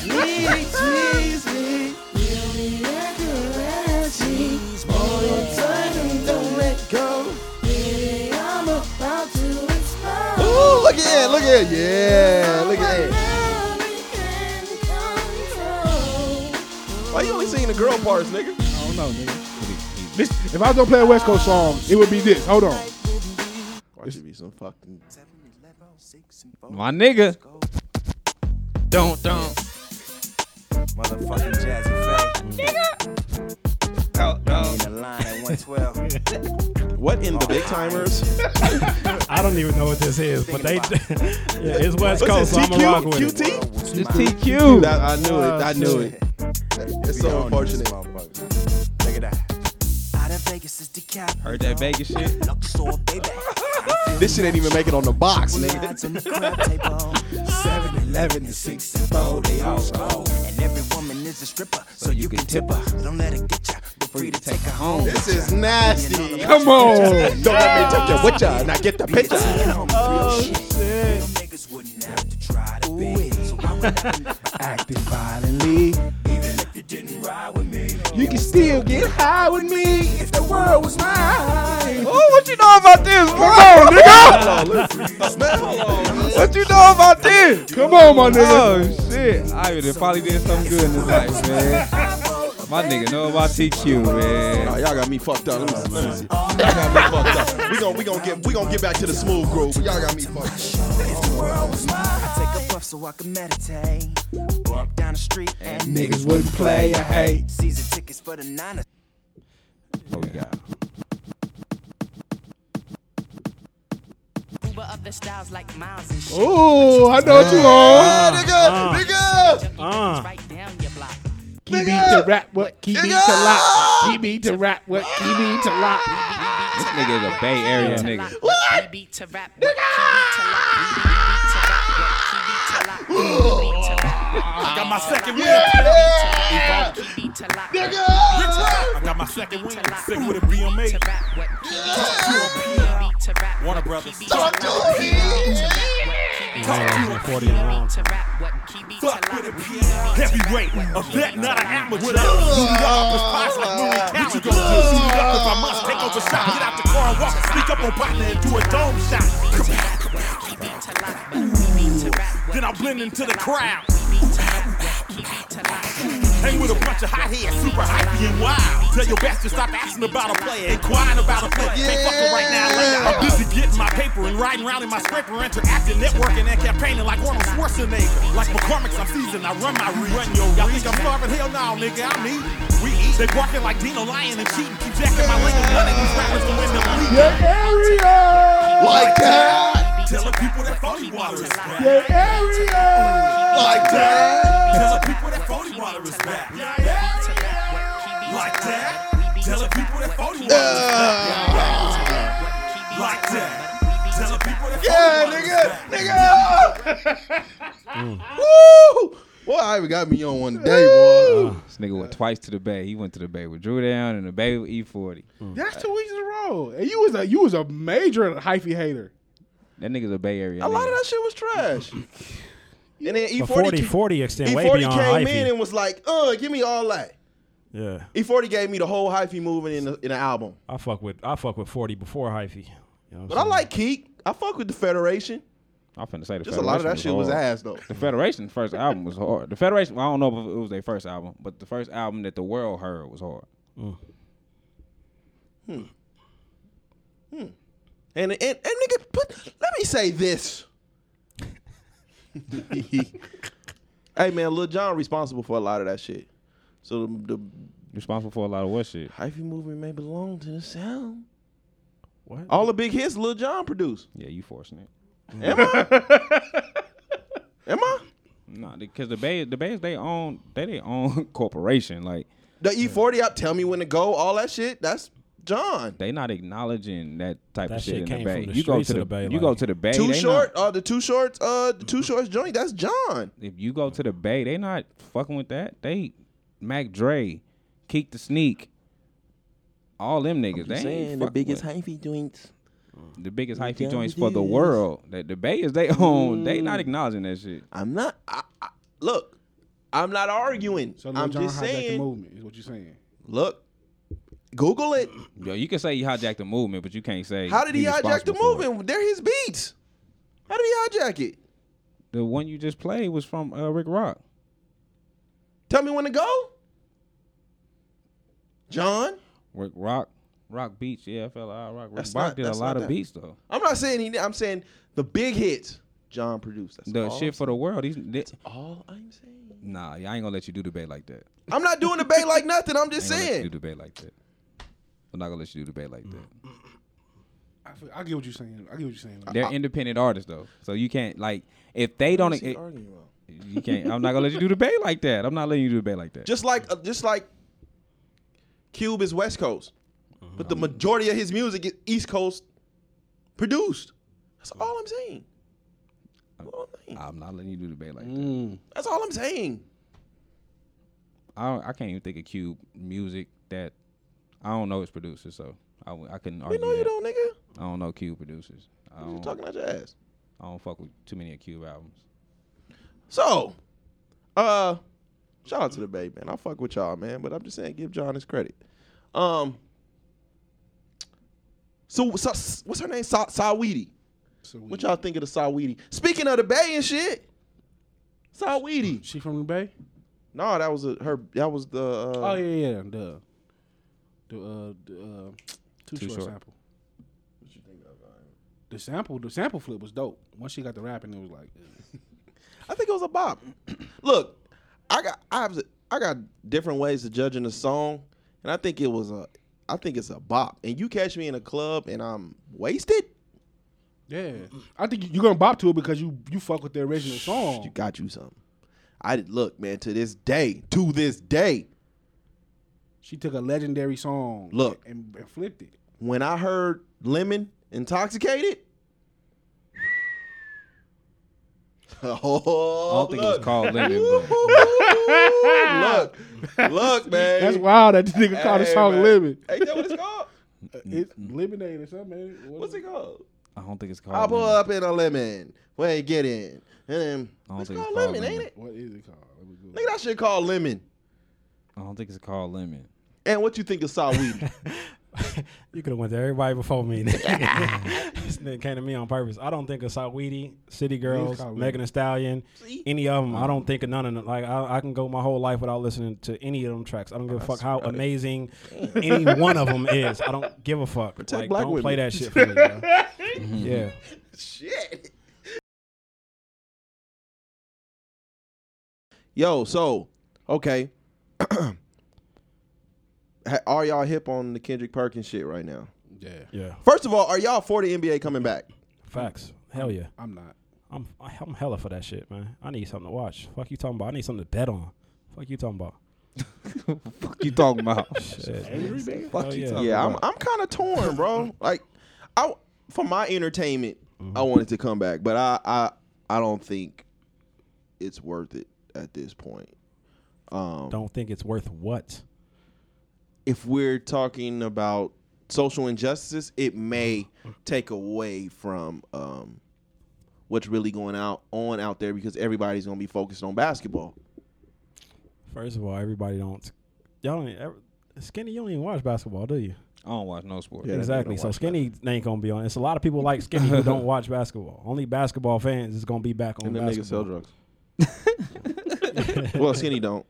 Speaker 8: Really tease me, really encourage me. Hold on tight and don't let go. Baby, I'm about to explode.
Speaker 1: Ooh, look at it, look at it. Yeah, look at it. Why you only singing the girl parts, nigga?
Speaker 2: I don't know, nigga. This, if I was gonna play a West Coast song, it would be this. Hold on.
Speaker 1: Why should be some fucking
Speaker 5: My nigga. Don't don't.
Speaker 9: Motherfucking Jazze Pha.
Speaker 5: Oh, no.
Speaker 9: In the line at 112.
Speaker 1: what in the Big Tymers?
Speaker 6: I don't even know what this is, but they. yeah, it's West
Speaker 1: What's
Speaker 6: Coast, so
Speaker 1: it,
Speaker 6: I'm gonna rock with it.
Speaker 1: QT?
Speaker 5: It's TQ.
Speaker 1: I knew it. I knew it. It's so unfortunate.
Speaker 9: Look at that.
Speaker 8: Out of Vegas is DeKalb.
Speaker 5: Heard that Vegas shit?
Speaker 8: Luxor, baby.
Speaker 1: This shit ain't even make it on the box, nigga.
Speaker 8: Odds on the crab table. 7 Eleven to 64, they all go. And every woman is a stripper, so you can tip her. Don't let her get ya. Be free to take her home.
Speaker 1: This is nasty.
Speaker 2: Come on.
Speaker 1: Don't let me touch you with ya. Now get the picture.
Speaker 8: Oh, shit. Niggas wouldn't have to try to be. So I would never
Speaker 2: Acting violently.
Speaker 8: even if you didn't ride with me.
Speaker 2: You can still get high with me if the world was mine.
Speaker 5: Oh, what you know about this? Come on, nigga.
Speaker 1: Man, hold on, man.
Speaker 5: What you know about this?
Speaker 2: Come on, my nigga.
Speaker 5: Oh shit! I would have probably did something good in his life, man. My nigga know about TQ, man.
Speaker 1: Nah, y'all got me fucked up. Let me see. Let me see. Y'all got me fucked up. We gon' we gon' get we gon' get back to the smooth groove. But y'all got me fucked up.
Speaker 8: I take a puff so I can meditate. Walk down the street and
Speaker 2: Niggas wouldn't play a hate.
Speaker 8: season tickets for the Niners.
Speaker 5: What we got?
Speaker 3: Uber up the styles like miles and shit.
Speaker 2: Ooh, I know what you on.
Speaker 1: Ah, nigga, nigga.
Speaker 6: Uh.
Speaker 3: Right down.
Speaker 2: Key beat to rap, what key beat to lock. Key beat to rap, what key beat to lock.
Speaker 5: This nigga is a Bay Area nigga.
Speaker 3: What? Beat to rap. What? Key beat to lock. Beat to rap. What? Key beat to lock. Beat to rap.
Speaker 10: I got my second win.
Speaker 1: Yeah.
Speaker 3: Key beat to lock.
Speaker 10: I got my second win. Sick with a BMA.
Speaker 3: To rap. What? Key beat to rap. Beat to rap.
Speaker 10: Warner Brothers.
Speaker 1: Talk to.
Speaker 10: Fuck with a Heavyweight, a vet, not an amateur. Suited up with spots like movie What you gonna do? Suited up if I must take over shot. Get out the car and walk. Sneak up on partner and do a dome shot. Then I blend into the crowd. Hang with a bunch of hotheads, super hypey and wild. Tell your bastard stop asking about a player, inquiring about a player. Ain't fucking right now, later. I'm busy getting my paper and riding around in my scraper, interacting, networking, and campaigning like Arnold Schwarzenegger. Like McCormick's, I'm seasoned. I run my reach. Run your Y'all think I'm starving? Hell no, nigga. I'm eating. We eat. They barking like Dino Lion and cheating. Keep jacking my lingo. None of these rappers can win the league.
Speaker 1: Like that.
Speaker 10: Tell the people that phony water is back.
Speaker 1: Like that.
Speaker 10: Tell the people that phony water is back. Like that. Tell the people that phony water is back. Like that. Tell the people that phony
Speaker 1: Yeah,
Speaker 10: water is
Speaker 1: nigga,
Speaker 10: back.
Speaker 1: nigga. Mm. Woo! Boy, I even got me on one day, boy.
Speaker 5: Uh, this nigga went twice to the Bay. He went to the Bay with Drew Down and the Bay with E40. Mm.
Speaker 2: That's two weeks in a row. And you was a you was a major hyphy hater.
Speaker 5: That nigga's a Bay Area.
Speaker 1: A lot of that shit was trash. And then E40,
Speaker 6: But 40, 40 extend way
Speaker 1: E40
Speaker 6: beyond
Speaker 1: came
Speaker 6: hyphy.
Speaker 1: in and was like, uh, give me all that.
Speaker 6: yeah,
Speaker 1: E40 gave me the whole hyphy movement in the, in the album.
Speaker 6: I fuck with I fuck with 40 before hyphy. You know what
Speaker 1: But I
Speaker 6: I'm
Speaker 1: like Keak. I fuck with the Federation.
Speaker 5: I'm finna say the
Speaker 1: Just a lot of that
Speaker 5: Federation
Speaker 1: shit was
Speaker 5: hard.
Speaker 1: ass though.
Speaker 5: The Federation first album was hard. The Federation, I don't know if it was their first album, but the first album that the world heard was hard. Mm. Hmm. Hmm.
Speaker 1: And and, and nigga, put, let me say this. hey man, Lil Jon responsible for a lot of that shit. So the, the
Speaker 5: Responsible for a lot of what shit.
Speaker 1: hyphy movement may belong to the sound.
Speaker 6: What?
Speaker 1: All the big hits Lil Jon produced.
Speaker 5: Yeah, you forcing it.
Speaker 1: Am I? Am I?
Speaker 5: Nah, because the Bay, the Bay is they own, they they own corporation. Like
Speaker 1: The E40 up, tell me when to go, all that shit. That's Jon.
Speaker 5: they not acknowledging that type
Speaker 6: That
Speaker 5: of shit,
Speaker 6: shit
Speaker 5: in
Speaker 6: came
Speaker 5: the Bay.
Speaker 6: from the
Speaker 5: you go to the,
Speaker 6: the Bay,
Speaker 5: you go to the Bay.
Speaker 1: Too short,
Speaker 5: Not,
Speaker 1: uh, the two shorts, uh, the two shorts joint. That's Jon.
Speaker 5: if you go to the Bay, they not fucking with that. They Mac Dre, Keak the Sneak, all them niggas. They ain't fucking with-
Speaker 1: hyphy joints.
Speaker 5: the biggest hyphy
Speaker 1: down
Speaker 5: joints for the world. That the Bay is they own. They
Speaker 1: Mm.
Speaker 5: not acknowledging that shit.
Speaker 1: I'm not. I, I, look, I'm not arguing.
Speaker 2: So
Speaker 1: I'm
Speaker 2: Jon
Speaker 1: just
Speaker 2: hijacked the
Speaker 1: saying.
Speaker 2: movement. Is what you're saying.
Speaker 1: Look, Google it.
Speaker 5: Yo, you can say he hijacked the movement, but you can't say
Speaker 1: How did he, hijack the
Speaker 5: responsible for it.
Speaker 1: movement? They're his beats. How did he hijack it?
Speaker 5: The one you just played was from uh, Rick Rock.
Speaker 1: Tell me when to go. Jon,
Speaker 5: Rick Rock, Rock Beats, yeah, FLI Rock. Rick
Speaker 1: That's
Speaker 5: Rock
Speaker 1: not-
Speaker 5: did a
Speaker 1: that's
Speaker 5: lot
Speaker 1: not
Speaker 5: of
Speaker 1: that.
Speaker 5: beats though.
Speaker 1: I'm not saying he. I'm saying the big hits. Jon produced. That's
Speaker 5: The
Speaker 1: all
Speaker 5: shit
Speaker 1: I'm
Speaker 5: for the world. He's they,
Speaker 1: All I'm saying.
Speaker 5: nah. I ain't gonna let you do debate like that.
Speaker 1: I'm not doing the debate like nothing. I'm
Speaker 5: I ain't
Speaker 1: just
Speaker 5: gonna let you do
Speaker 1: saying.
Speaker 5: debate like that. I'm not gonna let you do debate like that.
Speaker 2: I, feel, I get what you're saying. I get what you're saying.
Speaker 5: They're independent artists though, so you can't like if they don't.
Speaker 1: What's he
Speaker 5: it-
Speaker 1: arguing about?
Speaker 5: you can't. I'm not gonna let you do debate like that. I'm not letting you do debate like that.
Speaker 1: Just like, uh, just like, Cube is West Coast, but the majority of his music is East Coast produced. That's all I'm saying. That's all I'm saying.
Speaker 5: I'm not letting you do debate like that.
Speaker 2: Mm.
Speaker 1: That's all I'm saying.
Speaker 5: I don't, I can't even think of Cube music that I don't know his producers, so I, w- I couldn't argue.
Speaker 1: We
Speaker 5: argue
Speaker 1: know you
Speaker 5: that.
Speaker 1: don't, nigga.
Speaker 5: I don't know Cube producers. I
Speaker 1: You
Speaker 5: don't,
Speaker 1: talking out your ass.
Speaker 5: I don't fuck with too many of Cube albums.
Speaker 1: So, uh, shout out to the babe, man. I fuck with y'all, man. But I'm just saying, give Jon his credit. Um. So, so what's her name? Sa- Saweetie.
Speaker 2: So
Speaker 1: What y'all think of the Saweetie? Speaking of the Bay and shit, Saweetie.
Speaker 2: She from the Bay?
Speaker 1: No, that was a, her. That was the. Uh,
Speaker 2: oh yeah, yeah, yeah. The the uh, the, uh too,
Speaker 5: Too
Speaker 2: short,
Speaker 5: Short.
Speaker 2: sample. What you think of Ryan? The sample, the sample flip was dope. Once she got the rapping, it was like, uh,
Speaker 1: I think it was a bop. Look, I got I have I got different ways of judging a song, and I think it was a I think it's a bop. And you catch me in a club and I'm wasted,
Speaker 2: yeah. I think you- you're gonna bop to it because you you fuck with the original song.
Speaker 1: you got you something. I did look, man. To this day, to this day,
Speaker 2: She took a legendary song,
Speaker 1: Look.
Speaker 2: and, and flipped it.
Speaker 1: when I heard Lemon intoxicated. Oh,
Speaker 5: I don't think it was called Lemon,
Speaker 1: look, look, man.
Speaker 2: That's wild that this nigga called the song
Speaker 1: man.
Speaker 2: Lemon.
Speaker 1: Ain't that what it's called?
Speaker 2: It's lemonade or something. man.
Speaker 1: What's it called?
Speaker 5: I don't think it's called.
Speaker 1: I'll pull
Speaker 5: Lemon.
Speaker 1: up in a lemon. Where you get in? And then
Speaker 5: I
Speaker 1: it's
Speaker 5: think it's
Speaker 1: called
Speaker 5: called
Speaker 1: lemon, ain't it?
Speaker 2: What is it called? Let me go.
Speaker 1: Nigga, that shit called lemon.
Speaker 5: I don't think it's called Lemon.
Speaker 1: And what you think of Saweetie?
Speaker 6: You could have went to everybody before me. this nigga came to me on purpose. I don't think of Saweetie, City Girls, Megan Thee Stallion, any of them. I don't think of none of them. Like I, I can go my whole life without listening to any of them tracks. I don't give a oh, fuck how amazing any one of them is. I don't give a fuck.
Speaker 1: Protect
Speaker 6: like,
Speaker 1: black
Speaker 6: don't play
Speaker 1: women.
Speaker 6: that shit for me. Bro. yeah.
Speaker 1: Shit. Yo, so okay. Ha- are y'all hip on the Kendrick Perkins shit right now?
Speaker 2: Yeah,
Speaker 6: Yeah.
Speaker 1: First of all, are y'all for the NBA coming back?
Speaker 6: Facts. Hell yeah.
Speaker 2: I'm not.
Speaker 6: I'm I'm hella for that shit, man. I need something to watch. Fuck you talking about. I need something to bet on. Fuck you talking about.
Speaker 5: Fuck you talking about?
Speaker 6: Shit.
Speaker 5: Fuck
Speaker 6: Hell
Speaker 5: you
Speaker 6: yeah.
Speaker 5: talking
Speaker 1: Yeah, I'm? I'm kind of torn, bro. like, I for my entertainment, I wanted to come back, but I I I don't think it's worth it at this point. Um,
Speaker 6: Don't think it's worth what?
Speaker 1: If we're talking about social injustice, it may take away from um, what's really going out on out there because everybody's gonna be focused on basketball.
Speaker 6: First of all, everybody don't. Y'all don't. Ever, skinny, you don't even watch basketball, do you?
Speaker 5: I don't watch no sport.
Speaker 1: Yeah,
Speaker 6: exactly. So
Speaker 1: watch
Speaker 6: skinny ain't gonna be on. It's a lot of people like skinny who don't watch basketball. Only basketball fans is gonna be back on
Speaker 1: And them niggas sell drugs. well, skinny don't.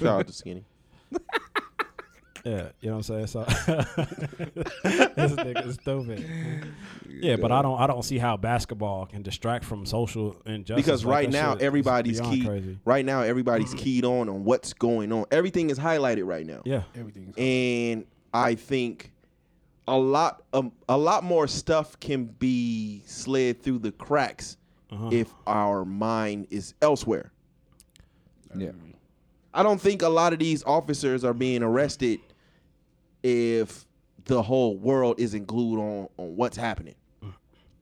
Speaker 1: Shout out to skinny.
Speaker 6: Yeah, you know what I'm saying. So this nigga is stupid. Yeah, but I don't. I don't see how basketball can distract from social injustice.
Speaker 1: because
Speaker 6: Like,
Speaker 1: right
Speaker 6: that
Speaker 1: now
Speaker 6: shit
Speaker 1: everybody's key.
Speaker 6: Crazy.
Speaker 1: Right now everybody's keyed on on what's going on. Everything is highlighted right now.
Speaker 6: Yeah,
Speaker 2: Everything's
Speaker 1: and I think a lot um, a lot more stuff can be slid through the cracks
Speaker 6: Uh-huh.
Speaker 1: if our mind is elsewhere.
Speaker 5: Yeah.
Speaker 1: I don't think a lot of these officers are being arrested if the whole world isn't glued on on what's happening.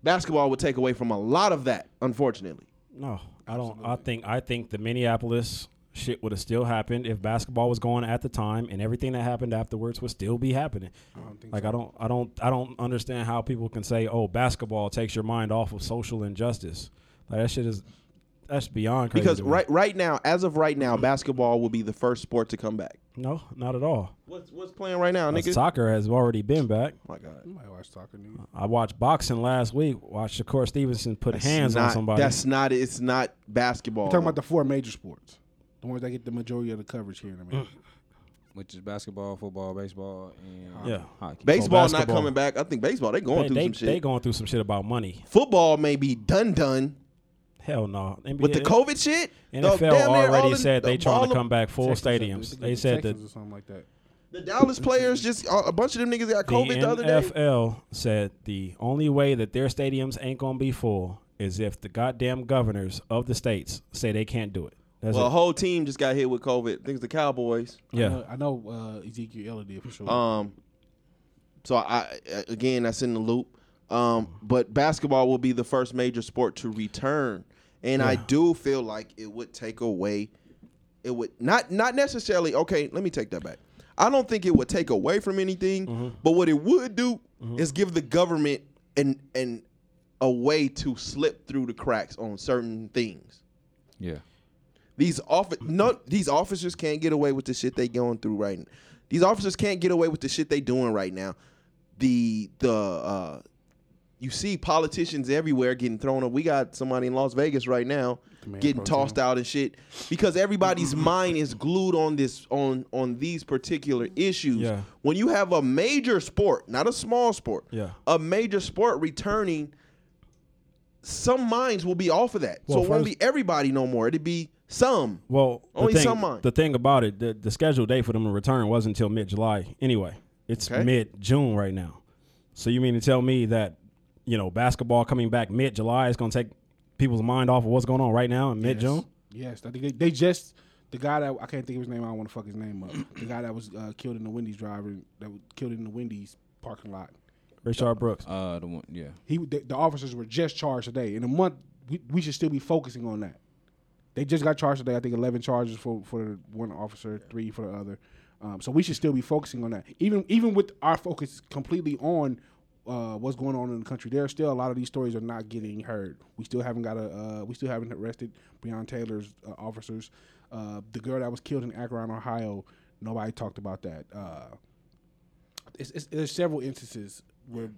Speaker 1: Basketball would take away from a lot of that, unfortunately.
Speaker 6: No, I don't. I think I think the Minneapolis shit would have still happened if basketball was going at the time, and everything that happened afterwards would still be happening.
Speaker 2: I don't think
Speaker 6: Like
Speaker 2: so.
Speaker 6: I don't, I don't, I don't understand how people can say, "Oh, basketball takes your mind off of social injustice." Like that shit is, that's beyond crazy.
Speaker 1: Because right right now, as of right now, basketball will be the first sport to come back.
Speaker 6: No, not at all.
Speaker 1: What's what's playing right now,
Speaker 6: Uh,
Speaker 1: nigga?
Speaker 6: Soccer has already been back.
Speaker 1: my God.
Speaker 2: You might watch soccer, nigga.
Speaker 6: I watched boxing last week. Watched Shakur Stevenson put hands
Speaker 1: not,
Speaker 6: on somebody.
Speaker 1: That's not. It's not basketball.
Speaker 2: We're talking about the four major sports, the ones that get the majority of the coverage here in America.
Speaker 5: Which is basketball, football, baseball, and
Speaker 6: Yeah.
Speaker 5: hockey.
Speaker 1: baseball not coming back. I think baseball they going
Speaker 6: they,
Speaker 1: through
Speaker 6: they,
Speaker 1: some shit.
Speaker 6: they going through some shit about money.
Speaker 1: Football may be done done
Speaker 6: Hell no.
Speaker 1: with the COVID shit.
Speaker 6: NFL
Speaker 1: damn near all
Speaker 6: already
Speaker 1: the-
Speaker 6: said they
Speaker 1: the-
Speaker 6: trying to come back full
Speaker 2: Texas,
Speaker 6: stadiums.
Speaker 2: think
Speaker 6: They
Speaker 2: it's
Speaker 6: said that
Speaker 2: Texas or something like that.
Speaker 1: The Dallas players just a bunch of them niggas got COVID the, other day.
Speaker 6: NFL said the only way that their stadiums ain't gonna be full is if the goddamn governors of the states say they can't do it. That's
Speaker 1: Well, a whole team just got hit with COVID. I think it's the Cowboys.
Speaker 2: I
Speaker 6: Yeah.
Speaker 2: know, I know uh, Ezekiel Elliott did for sure.
Speaker 1: Um, so I again that's in the loop. Um, but basketball will be the first major sport to return, and I do feel like it would take away. It would not not necessarily. Okay, let me take that back. I don't think it would take away from anything,
Speaker 6: Mm-hmm.
Speaker 1: but what it would do is give the government an an a way to slip through the cracks on certain things.
Speaker 5: Yeah.
Speaker 1: These office no these officers can't get away with the shit they going through right now. These officers can't get away with the shit they doing right now. The the uh you see politicians everywhere getting thrown up. We got somebody in Las Vegas right now getting tossed out and shit because everybody's mind is glued on this on on these particular issues.
Speaker 6: Yeah.
Speaker 1: When you have a major sport, not a small sport,
Speaker 6: Yeah.
Speaker 1: a major sport returning, some minds will be off of that.
Speaker 6: Well,
Speaker 1: so it won't be everybody no more. It'd be some.
Speaker 6: Well,
Speaker 1: Only
Speaker 6: thing,
Speaker 1: some mind.
Speaker 6: the thing about it, the, the scheduled date for them to return wasn't until mid July anyway. It's
Speaker 1: Okay.
Speaker 6: mid June right now. So you mean to tell me that, you know, basketball coming back mid July is going to take people's mind off of what's going on right now in mid June?
Speaker 2: Yes, I think they, they just the guy that I can't think of his name. I don't want to fuck his name up. the guy that was uh, killed in the Wendy's driver that was killed in the Wendy's parking lot.
Speaker 6: Richard Brooks.
Speaker 5: Uh, the one, yeah.
Speaker 2: He the, the officers were just charged today. In a month, we, we should still be focusing on that. They just got charged today. I think eleven charges for for one officer, three for the other. Um, so we should still be focusing on that. Even even with our focus completely on uh, what's going on in the country, there are still a lot of these stories are not getting heard. We still haven't got a uh, we still haven't arrested Breonna Taylor's uh, officers. Uh, the girl that was killed in Akron, Ohio, nobody talked about that. Uh, it's, it's, there's several instances where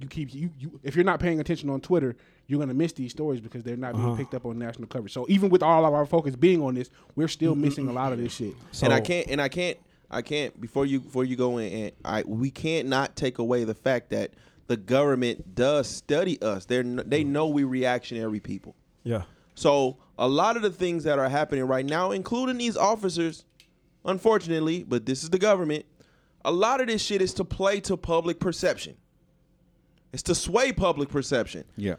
Speaker 2: you keep you, you if you're not paying attention on Twitter, you're gonna miss these stories because they're not being
Speaker 6: Uh-huh.
Speaker 2: picked up on national coverage. So even with all of our focus being on this, we're still missing a lot of this shit.
Speaker 6: So,
Speaker 1: and I can't and I can't I can't before you before you go in and I we can't not take away the fact that the government does study us. They're they know we reactionary people.
Speaker 6: Yeah.
Speaker 1: So a lot of the things that are happening right now, including these officers, unfortunately, but this is the government. A lot of this shit is to play to public perception. It's to sway public perception.
Speaker 5: Yeah.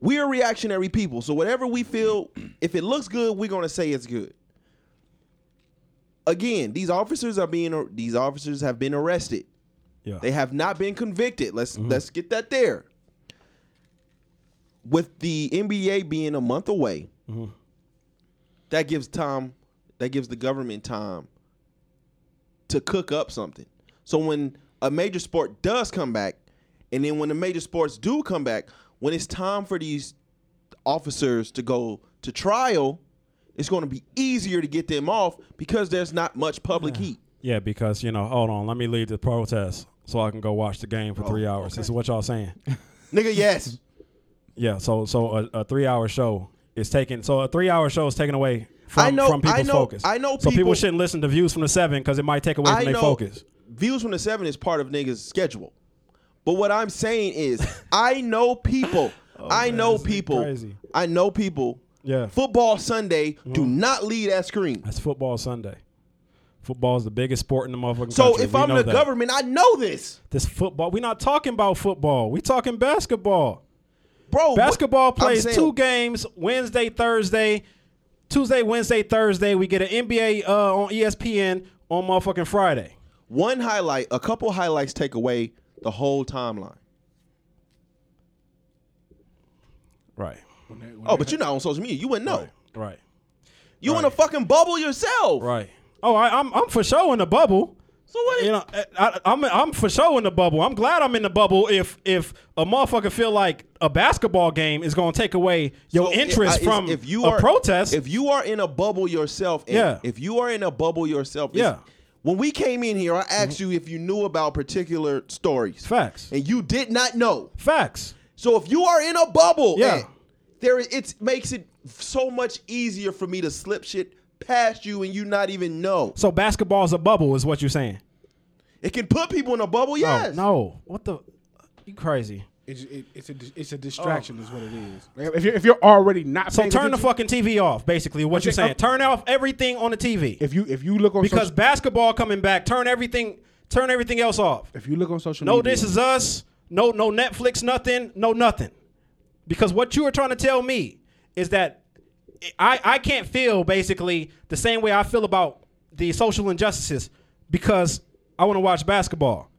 Speaker 1: We are reactionary people, so whatever we feel, if it looks good, we're gonna say it's good. Again, these officers are being these officers have been arrested.
Speaker 6: Yeah.
Speaker 1: They have not been convicted. Let's mm-hmm. let's get that there. With the NBA being a month away, mm-hmm. that gives time that gives the government time to cook up something. So when a major sport does come back, and then when the major sports do come back, when it's time for these officers to go to trial, it's going to be easier to get them off because there's not much public heat.
Speaker 6: Yeah, because you know, hold on, let me leave the protest so I can go watch the game for
Speaker 1: Oh,
Speaker 6: three hours. This is what y'all saying.
Speaker 1: Nigga, yes.
Speaker 6: yeah, so so a, a three hour show is taken. So a three hour show is taken away from,
Speaker 1: I know-
Speaker 6: from people's
Speaker 1: I know-
Speaker 6: focus.
Speaker 1: I know
Speaker 6: So people
Speaker 1: people-
Speaker 6: shouldn't listen to views from the seven because it might take away from their focus.
Speaker 1: views from the seven is part of niggas' schedule. But what I'm saying is, I know people. Oh, I
Speaker 6: Oh, man,
Speaker 1: know
Speaker 6: this is
Speaker 1: people.
Speaker 6: crazy.
Speaker 1: I know people.
Speaker 6: Yeah. Mm-hmm.
Speaker 1: Football Sunday do not leave that screen.
Speaker 6: That's football Sunday. Football is the biggest sport in the motherfucking
Speaker 1: So
Speaker 6: country.
Speaker 1: if
Speaker 6: We
Speaker 1: I'm the
Speaker 6: that.
Speaker 1: government, I know this,
Speaker 6: this football, we're not talking about football. We're talking basketball.
Speaker 1: bro.
Speaker 6: Basketball
Speaker 1: I'm
Speaker 6: plays
Speaker 1: saying-
Speaker 6: two games Wednesday, Thursday, Tuesday, Wednesday, Thursday. We get an NBA uh, on ESPN on motherfucking Friday.
Speaker 1: One highlight, a couple highlights take away the whole timeline.
Speaker 6: Right.
Speaker 1: Oh, but you're not on social media. You wouldn't know.
Speaker 6: Right. Right.
Speaker 1: You in a fucking bubble yourself.
Speaker 6: Right. Oh, I, I'm I'm for sure in the bubble.
Speaker 1: So what?
Speaker 6: You know, I, I'm I'm for sure in the bubble. I'm glad I'm in the bubble. If if a motherfucker feel like a basketball game is going to take away your
Speaker 1: So,
Speaker 6: interest
Speaker 1: I-
Speaker 6: from
Speaker 1: if you
Speaker 6: a
Speaker 1: are,
Speaker 6: protest,
Speaker 1: If you are in a bubble yourself,
Speaker 6: Yeah.
Speaker 1: If you are in a bubble yourself,
Speaker 6: Yeah.
Speaker 1: When we came in here, I asked mm-hmm. you if you knew about particular stories,
Speaker 6: facts,
Speaker 1: and you did not know.
Speaker 6: facts.
Speaker 1: So if you are in a bubble,
Speaker 6: Yeah.
Speaker 1: And there it makes it so much easier for me to slip shit past you and you not even know.
Speaker 6: So basketball is a bubble, is what you're saying?
Speaker 1: It can put people in a bubble. Yes.
Speaker 6: No, no. What the? You crazy?
Speaker 2: It's it, it's a it's a distraction, is what it is. Like, if you're if you're already not
Speaker 6: So turn the fucking TV off. Basically, what you're
Speaker 2: saying-
Speaker 6: saying. Turn off everything on the TV
Speaker 2: if you if you look on
Speaker 6: because
Speaker 2: social,
Speaker 6: basketball coming back. Turn everything. Turn everything else off.
Speaker 2: if you look on social
Speaker 6: No,
Speaker 2: media,
Speaker 6: this is us. No, no Netflix, nothing. No, nothing. Because what you are trying to tell me is that I I can't feel basically the same way I feel about the social injustices because I want to watch basketball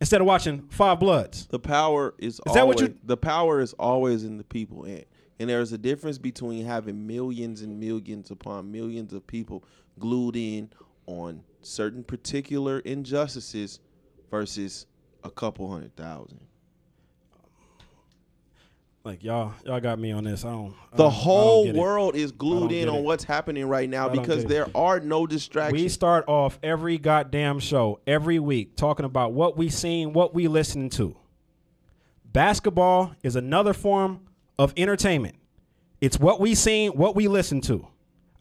Speaker 6: instead of watching Five Bloods.
Speaker 1: The power is,
Speaker 6: Is that what
Speaker 1: always,
Speaker 6: you-
Speaker 1: the power is always in the people and and there's a difference between having millions and millions upon millions of people glued in on certain particular injustices versus a couple hundred thousand.
Speaker 6: Like y'all, y'all got me on this. I don't.
Speaker 1: The
Speaker 6: don't- I don't
Speaker 1: whole world is glued in on
Speaker 6: it.
Speaker 1: what's happening right now
Speaker 6: I
Speaker 1: because there are no distractions.
Speaker 6: We start off every goddamn show every week talking about what we seen, what we listening to. Basketball is another form of entertainment. It's what we seen, what we listen to.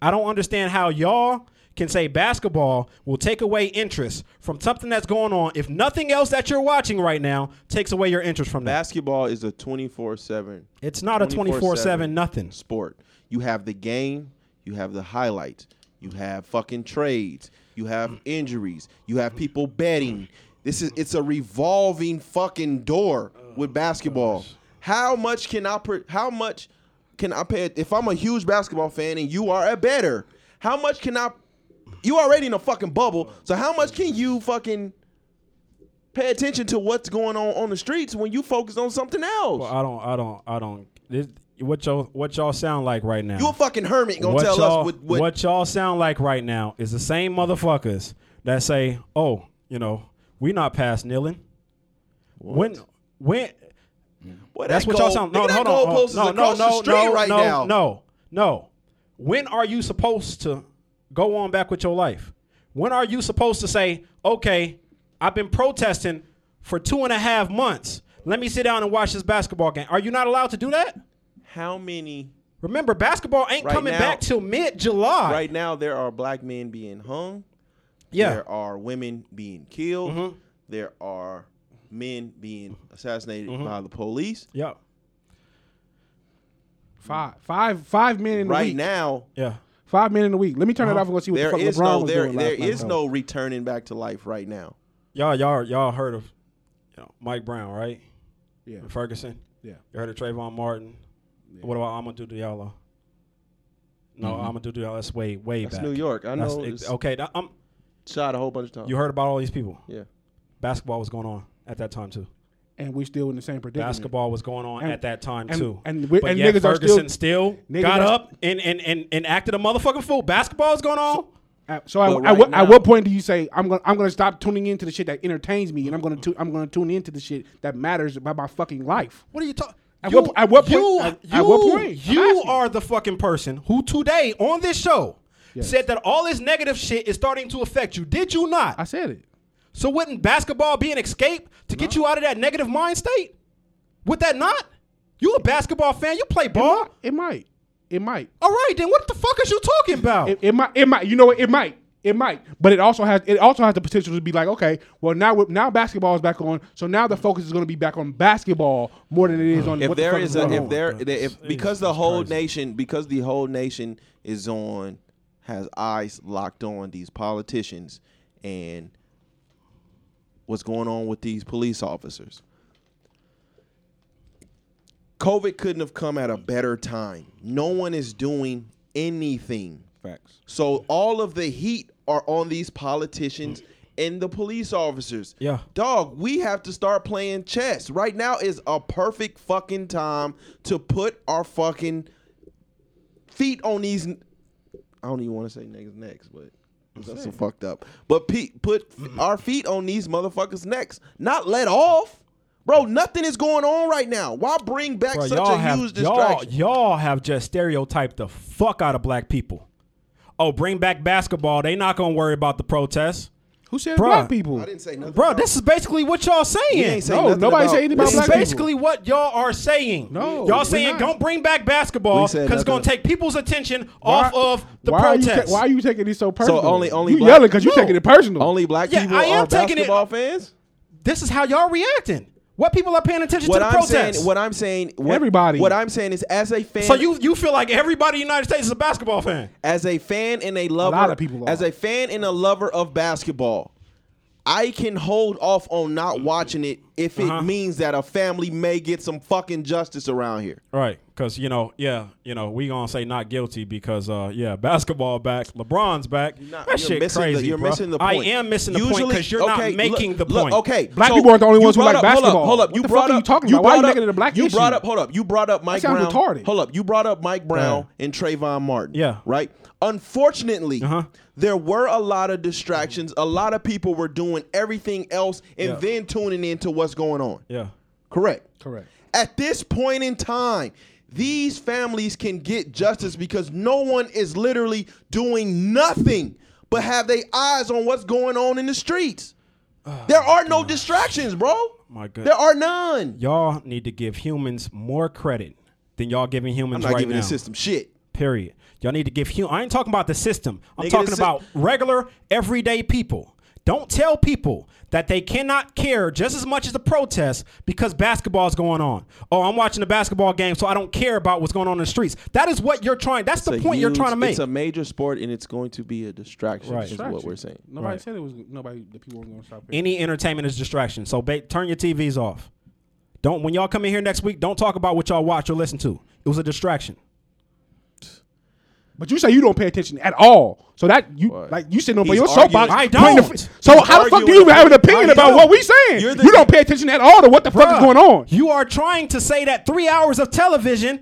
Speaker 6: I don't understand how y'all can say basketball will take away interest from something that's going on if nothing else that you're watching right now takes away your interest from that.
Speaker 1: Basketball is a 24/7
Speaker 6: It's not a 24/7 nothing.
Speaker 1: sport. You have the game, you have the highlights, you have fucking trades, you have injuries, you have people betting. This is it's a revolving fucking door with basketball. Oh, how much can I per, how much can I pay if I'm a huge basketball fan and you are a better? How much can I you already in a fucking bubble, so how much can you fucking pay attention to what's going on on the streets when you focus on something else?
Speaker 6: Well, I don't I don't I don't this, what y'all what y'all sound like right now.
Speaker 1: you a fucking hermit gonna
Speaker 6: what
Speaker 1: tell us what, what,
Speaker 6: what y'all sound like right now is the same motherfuckers that say, "Oh, you know, we not past kneeling." When when
Speaker 1: Well,
Speaker 6: that's
Speaker 1: that
Speaker 6: what y'all
Speaker 1: goal-
Speaker 6: sound. No, hold on. hold-
Speaker 1: uh,
Speaker 6: No, no, no, no,
Speaker 1: right
Speaker 6: no,
Speaker 1: now.
Speaker 6: no, no. When are you supposed to go on back with your life? When are you supposed to say, "Okay, I've been protesting for two and a half months. Let me sit down and watch this basketball game. Are you not allowed to do that?
Speaker 1: How many?
Speaker 6: Remember, basketball ain't
Speaker 1: Right
Speaker 6: coming
Speaker 1: now-
Speaker 6: back till mid July.
Speaker 1: Right now, there are black men being hung.
Speaker 6: Yeah.
Speaker 1: There are women being killed.
Speaker 6: Mhm.
Speaker 1: There are men being assassinated
Speaker 6: Mm-hmm.
Speaker 1: by the police.
Speaker 6: Yeah.
Speaker 2: Five, five, five men
Speaker 1: Right now,
Speaker 6: Yeah.
Speaker 2: Five men in the week. Let me turn it off and go see what
Speaker 1: there
Speaker 2: the fuck
Speaker 1: is
Speaker 2: LeBron
Speaker 1: no
Speaker 2: was
Speaker 1: there
Speaker 2: doing
Speaker 1: there
Speaker 2: last night.
Speaker 1: is no returning back to life right now.
Speaker 6: Y'all, y'all, y'all heard of you know, Mike Brown, right?
Speaker 2: Yeah.
Speaker 6: Ferguson.
Speaker 2: Yeah.
Speaker 6: You heard of Trayvon Martin. What about Amadou Diallo? No, Amadou Diallo. That's way, way
Speaker 1: That's
Speaker 6: back.
Speaker 1: New York. I
Speaker 6: That's-
Speaker 1: know.
Speaker 6: it-
Speaker 1: it's
Speaker 6: okay, that- um,
Speaker 1: shot a whole bunch of times.
Speaker 6: you heard about all these people.
Speaker 1: yeah.
Speaker 6: Basketball was going on at that time too.
Speaker 2: And we still in the same predicament.
Speaker 6: Basketball was going on
Speaker 2: And-
Speaker 6: at that time
Speaker 2: and-
Speaker 6: too.
Speaker 2: and we-
Speaker 6: but
Speaker 2: and
Speaker 6: yet
Speaker 2: niggas are
Speaker 6: Ferguson
Speaker 2: still-
Speaker 6: still, got
Speaker 2: are-
Speaker 6: up and, and, and, and acted a motherfucking fool. Basketball is going on.
Speaker 2: So uh, at,
Speaker 1: But
Speaker 2: at
Speaker 1: right
Speaker 2: what,
Speaker 1: now-
Speaker 2: at what point do you say I'm gonna I'm gonna stop tuning into the shit that entertains me and I'm gonna tu- I'm gonna tune into the shit that matters about my fucking life?
Speaker 6: What are you talking?
Speaker 2: At what- at what point-
Speaker 6: You,
Speaker 2: at-
Speaker 6: you,
Speaker 2: at what point?
Speaker 6: You are the fucking person who today on this show said that all this negative shit is starting to affect you. Did you not?
Speaker 2: I said it.
Speaker 6: So wouldn't basketball be an escape to get you out of that negative mind state? Would that not? You a basketball fan? You play
Speaker 2: It
Speaker 6: ball?
Speaker 2: might. It might. It might.
Speaker 6: All right, then what the fuck is you talking about?
Speaker 2: It, it might. It might. You know what? It might. It might. But it also has. It also has the potential to be like, okay, well now we're- now basketball is back on. So now the focus is going to be back on basketball more than it is on.
Speaker 1: If
Speaker 2: what the fuck
Speaker 1: is
Speaker 2: going
Speaker 1: a
Speaker 2: on.
Speaker 1: if there
Speaker 6: God,
Speaker 1: if because the whole
Speaker 6: crazy.
Speaker 1: nation because the whole nation is on has eyes locked on these politicians and what's going on with these police officers. COVID couldn't have come at a better time. No one is doing anything.
Speaker 5: Facts.
Speaker 1: So all of the heat are on these politicians and the police officers.
Speaker 6: Yeah.
Speaker 1: Dog, we have to start playing chess. Right now is a perfect fucking time to put our fucking feet on these I don't even want to say niggas necks, but that's so fucked up. But pe- put our feet on these motherfuckers' necks. Not let off. Bro, nothing is going on right now. Why bring back
Speaker 6: Bro,
Speaker 1: such
Speaker 6: y'all
Speaker 1: a
Speaker 6: have
Speaker 1: huge
Speaker 6: y'all,
Speaker 1: distraction?
Speaker 6: y'all have just stereotyped the fuck out of black people. Oh, bring back basketball. They not gonna worry about the protests.
Speaker 2: Who said
Speaker 6: Bruh.
Speaker 2: black people?
Speaker 1: I didn't say nothing.
Speaker 6: Bro,
Speaker 1: about-
Speaker 6: this is basically what y'all saying.
Speaker 1: We ain't say
Speaker 2: No,
Speaker 1: nothing
Speaker 2: nobody
Speaker 1: about-
Speaker 2: say anything about
Speaker 6: This is
Speaker 2: black people.
Speaker 6: basically what y'all are saying.
Speaker 2: No,
Speaker 6: y'all
Speaker 2: we're
Speaker 6: saying
Speaker 2: not.
Speaker 6: don't bring back basketball
Speaker 1: We said
Speaker 6: because it's gonna take people's attention
Speaker 2: Why-
Speaker 6: off of the
Speaker 2: why Are you
Speaker 6: protest.
Speaker 2: ta- why are you taking it so personal?
Speaker 1: only- only
Speaker 2: you
Speaker 1: black-
Speaker 2: yelling because you
Speaker 6: No.
Speaker 2: taking it personal.
Speaker 1: Only black
Speaker 6: Yeah,
Speaker 1: people
Speaker 6: I am
Speaker 1: are
Speaker 6: taking it-
Speaker 1: basketball fans.
Speaker 6: this is how y'all reacting. What people are paying attention
Speaker 1: What
Speaker 6: to the
Speaker 1: I'm
Speaker 6: protest?
Speaker 1: saying, what I'm saying, what,
Speaker 2: Everybody.
Speaker 1: What I'm saying is, as a fan,
Speaker 6: so you you feel like everybody in the United States is a basketball fan?
Speaker 1: as a fan and a lover, a
Speaker 2: lot of people are.
Speaker 1: as a fan and a lover of basketball, I can hold off on not watching it if it
Speaker 6: Uh-huh.
Speaker 1: means that a family may get some fucking justice around here.
Speaker 6: Right, because you know, yeah, you know, we gonna say not guilty because, uh, yeah, basketball back, LeBron's back.
Speaker 1: Not-
Speaker 6: that shit
Speaker 1: missing the-
Speaker 6: crazy.
Speaker 1: you're
Speaker 6: bro.
Speaker 1: missing the point.
Speaker 6: I am missing the point
Speaker 1: Usually-
Speaker 6: because you're
Speaker 1: okay,
Speaker 6: not making
Speaker 1: look-
Speaker 6: the
Speaker 1: look,
Speaker 6: point.
Speaker 1: okay,
Speaker 2: Black
Speaker 1: so
Speaker 2: people aren't the only ones who like
Speaker 1: up- hold up,
Speaker 2: basketball.
Speaker 1: Hold up,
Speaker 2: What
Speaker 1: you
Speaker 2: the
Speaker 1: brought
Speaker 2: fuck are you
Speaker 1: up.
Speaker 2: talking
Speaker 1: you
Speaker 2: about? Why are you
Speaker 1: brought
Speaker 2: making
Speaker 1: up-
Speaker 2: it a black
Speaker 1: You
Speaker 2: issue?
Speaker 1: brought up. Hold up. You brought up Mike Brown.
Speaker 2: retarded.
Speaker 1: Hold up. You brought up Mike Brown and Trayvon Martin.
Speaker 6: Yeah.
Speaker 1: Right. Unfortunately,
Speaker 6: Uh-huh.
Speaker 1: there were a lot of distractions. A lot of people were doing everything else and
Speaker 6: Yeah.
Speaker 1: then tuning into what's going on.
Speaker 6: Yeah,
Speaker 1: Correct.
Speaker 2: Correct.
Speaker 1: At this point in time, these families can get justice because no one is literally doing nothing but have their eyes on what's going on in the streets. Ah, there are no distractions, bro.
Speaker 6: My God.
Speaker 1: There are none.
Speaker 6: y'all need to give humans more credit than y'all giving humans
Speaker 1: I'm
Speaker 6: humans
Speaker 1: not
Speaker 6: right
Speaker 1: giving
Speaker 6: now.
Speaker 1: the system shit.
Speaker 6: Period. Y'all need to give hum- I ain't talking about the system. I'm
Speaker 1: Nigga,
Speaker 6: talking
Speaker 1: the sy-
Speaker 6: about regular, everyday people. Don't tell people that they cannot care just as much as the protest because basketball is going on. Oh, I'm watching the basketball game, so I don't care about what's going on in the streets. That is what you're trying. That's the
Speaker 1: It's a
Speaker 6: point you're trying to make.
Speaker 1: It's a major sport and it's going to be a distraction.
Speaker 6: Right.
Speaker 1: Is what we're saying.
Speaker 2: Nobody
Speaker 6: Right.
Speaker 2: said it was. Nobody. The people weren't going to stop. It.
Speaker 6: Any entertainment is distraction. So ba- turn your TVs off. Don't when y'all come in here next week. Don't talk about what y'all watch or listen to. It was a distraction.
Speaker 2: But you say you don't pay attention at all. So that you
Speaker 1: What?
Speaker 2: like you sitting on
Speaker 1: He's
Speaker 2: your soapbox.
Speaker 6: I
Speaker 2: the
Speaker 6: don't.
Speaker 2: fi- so how the fuck do you have an opinion about
Speaker 1: don't.
Speaker 2: what we saying?
Speaker 1: The-
Speaker 2: you don't pay attention at all to what the fuck is going on.
Speaker 6: You are trying to say that three hours of television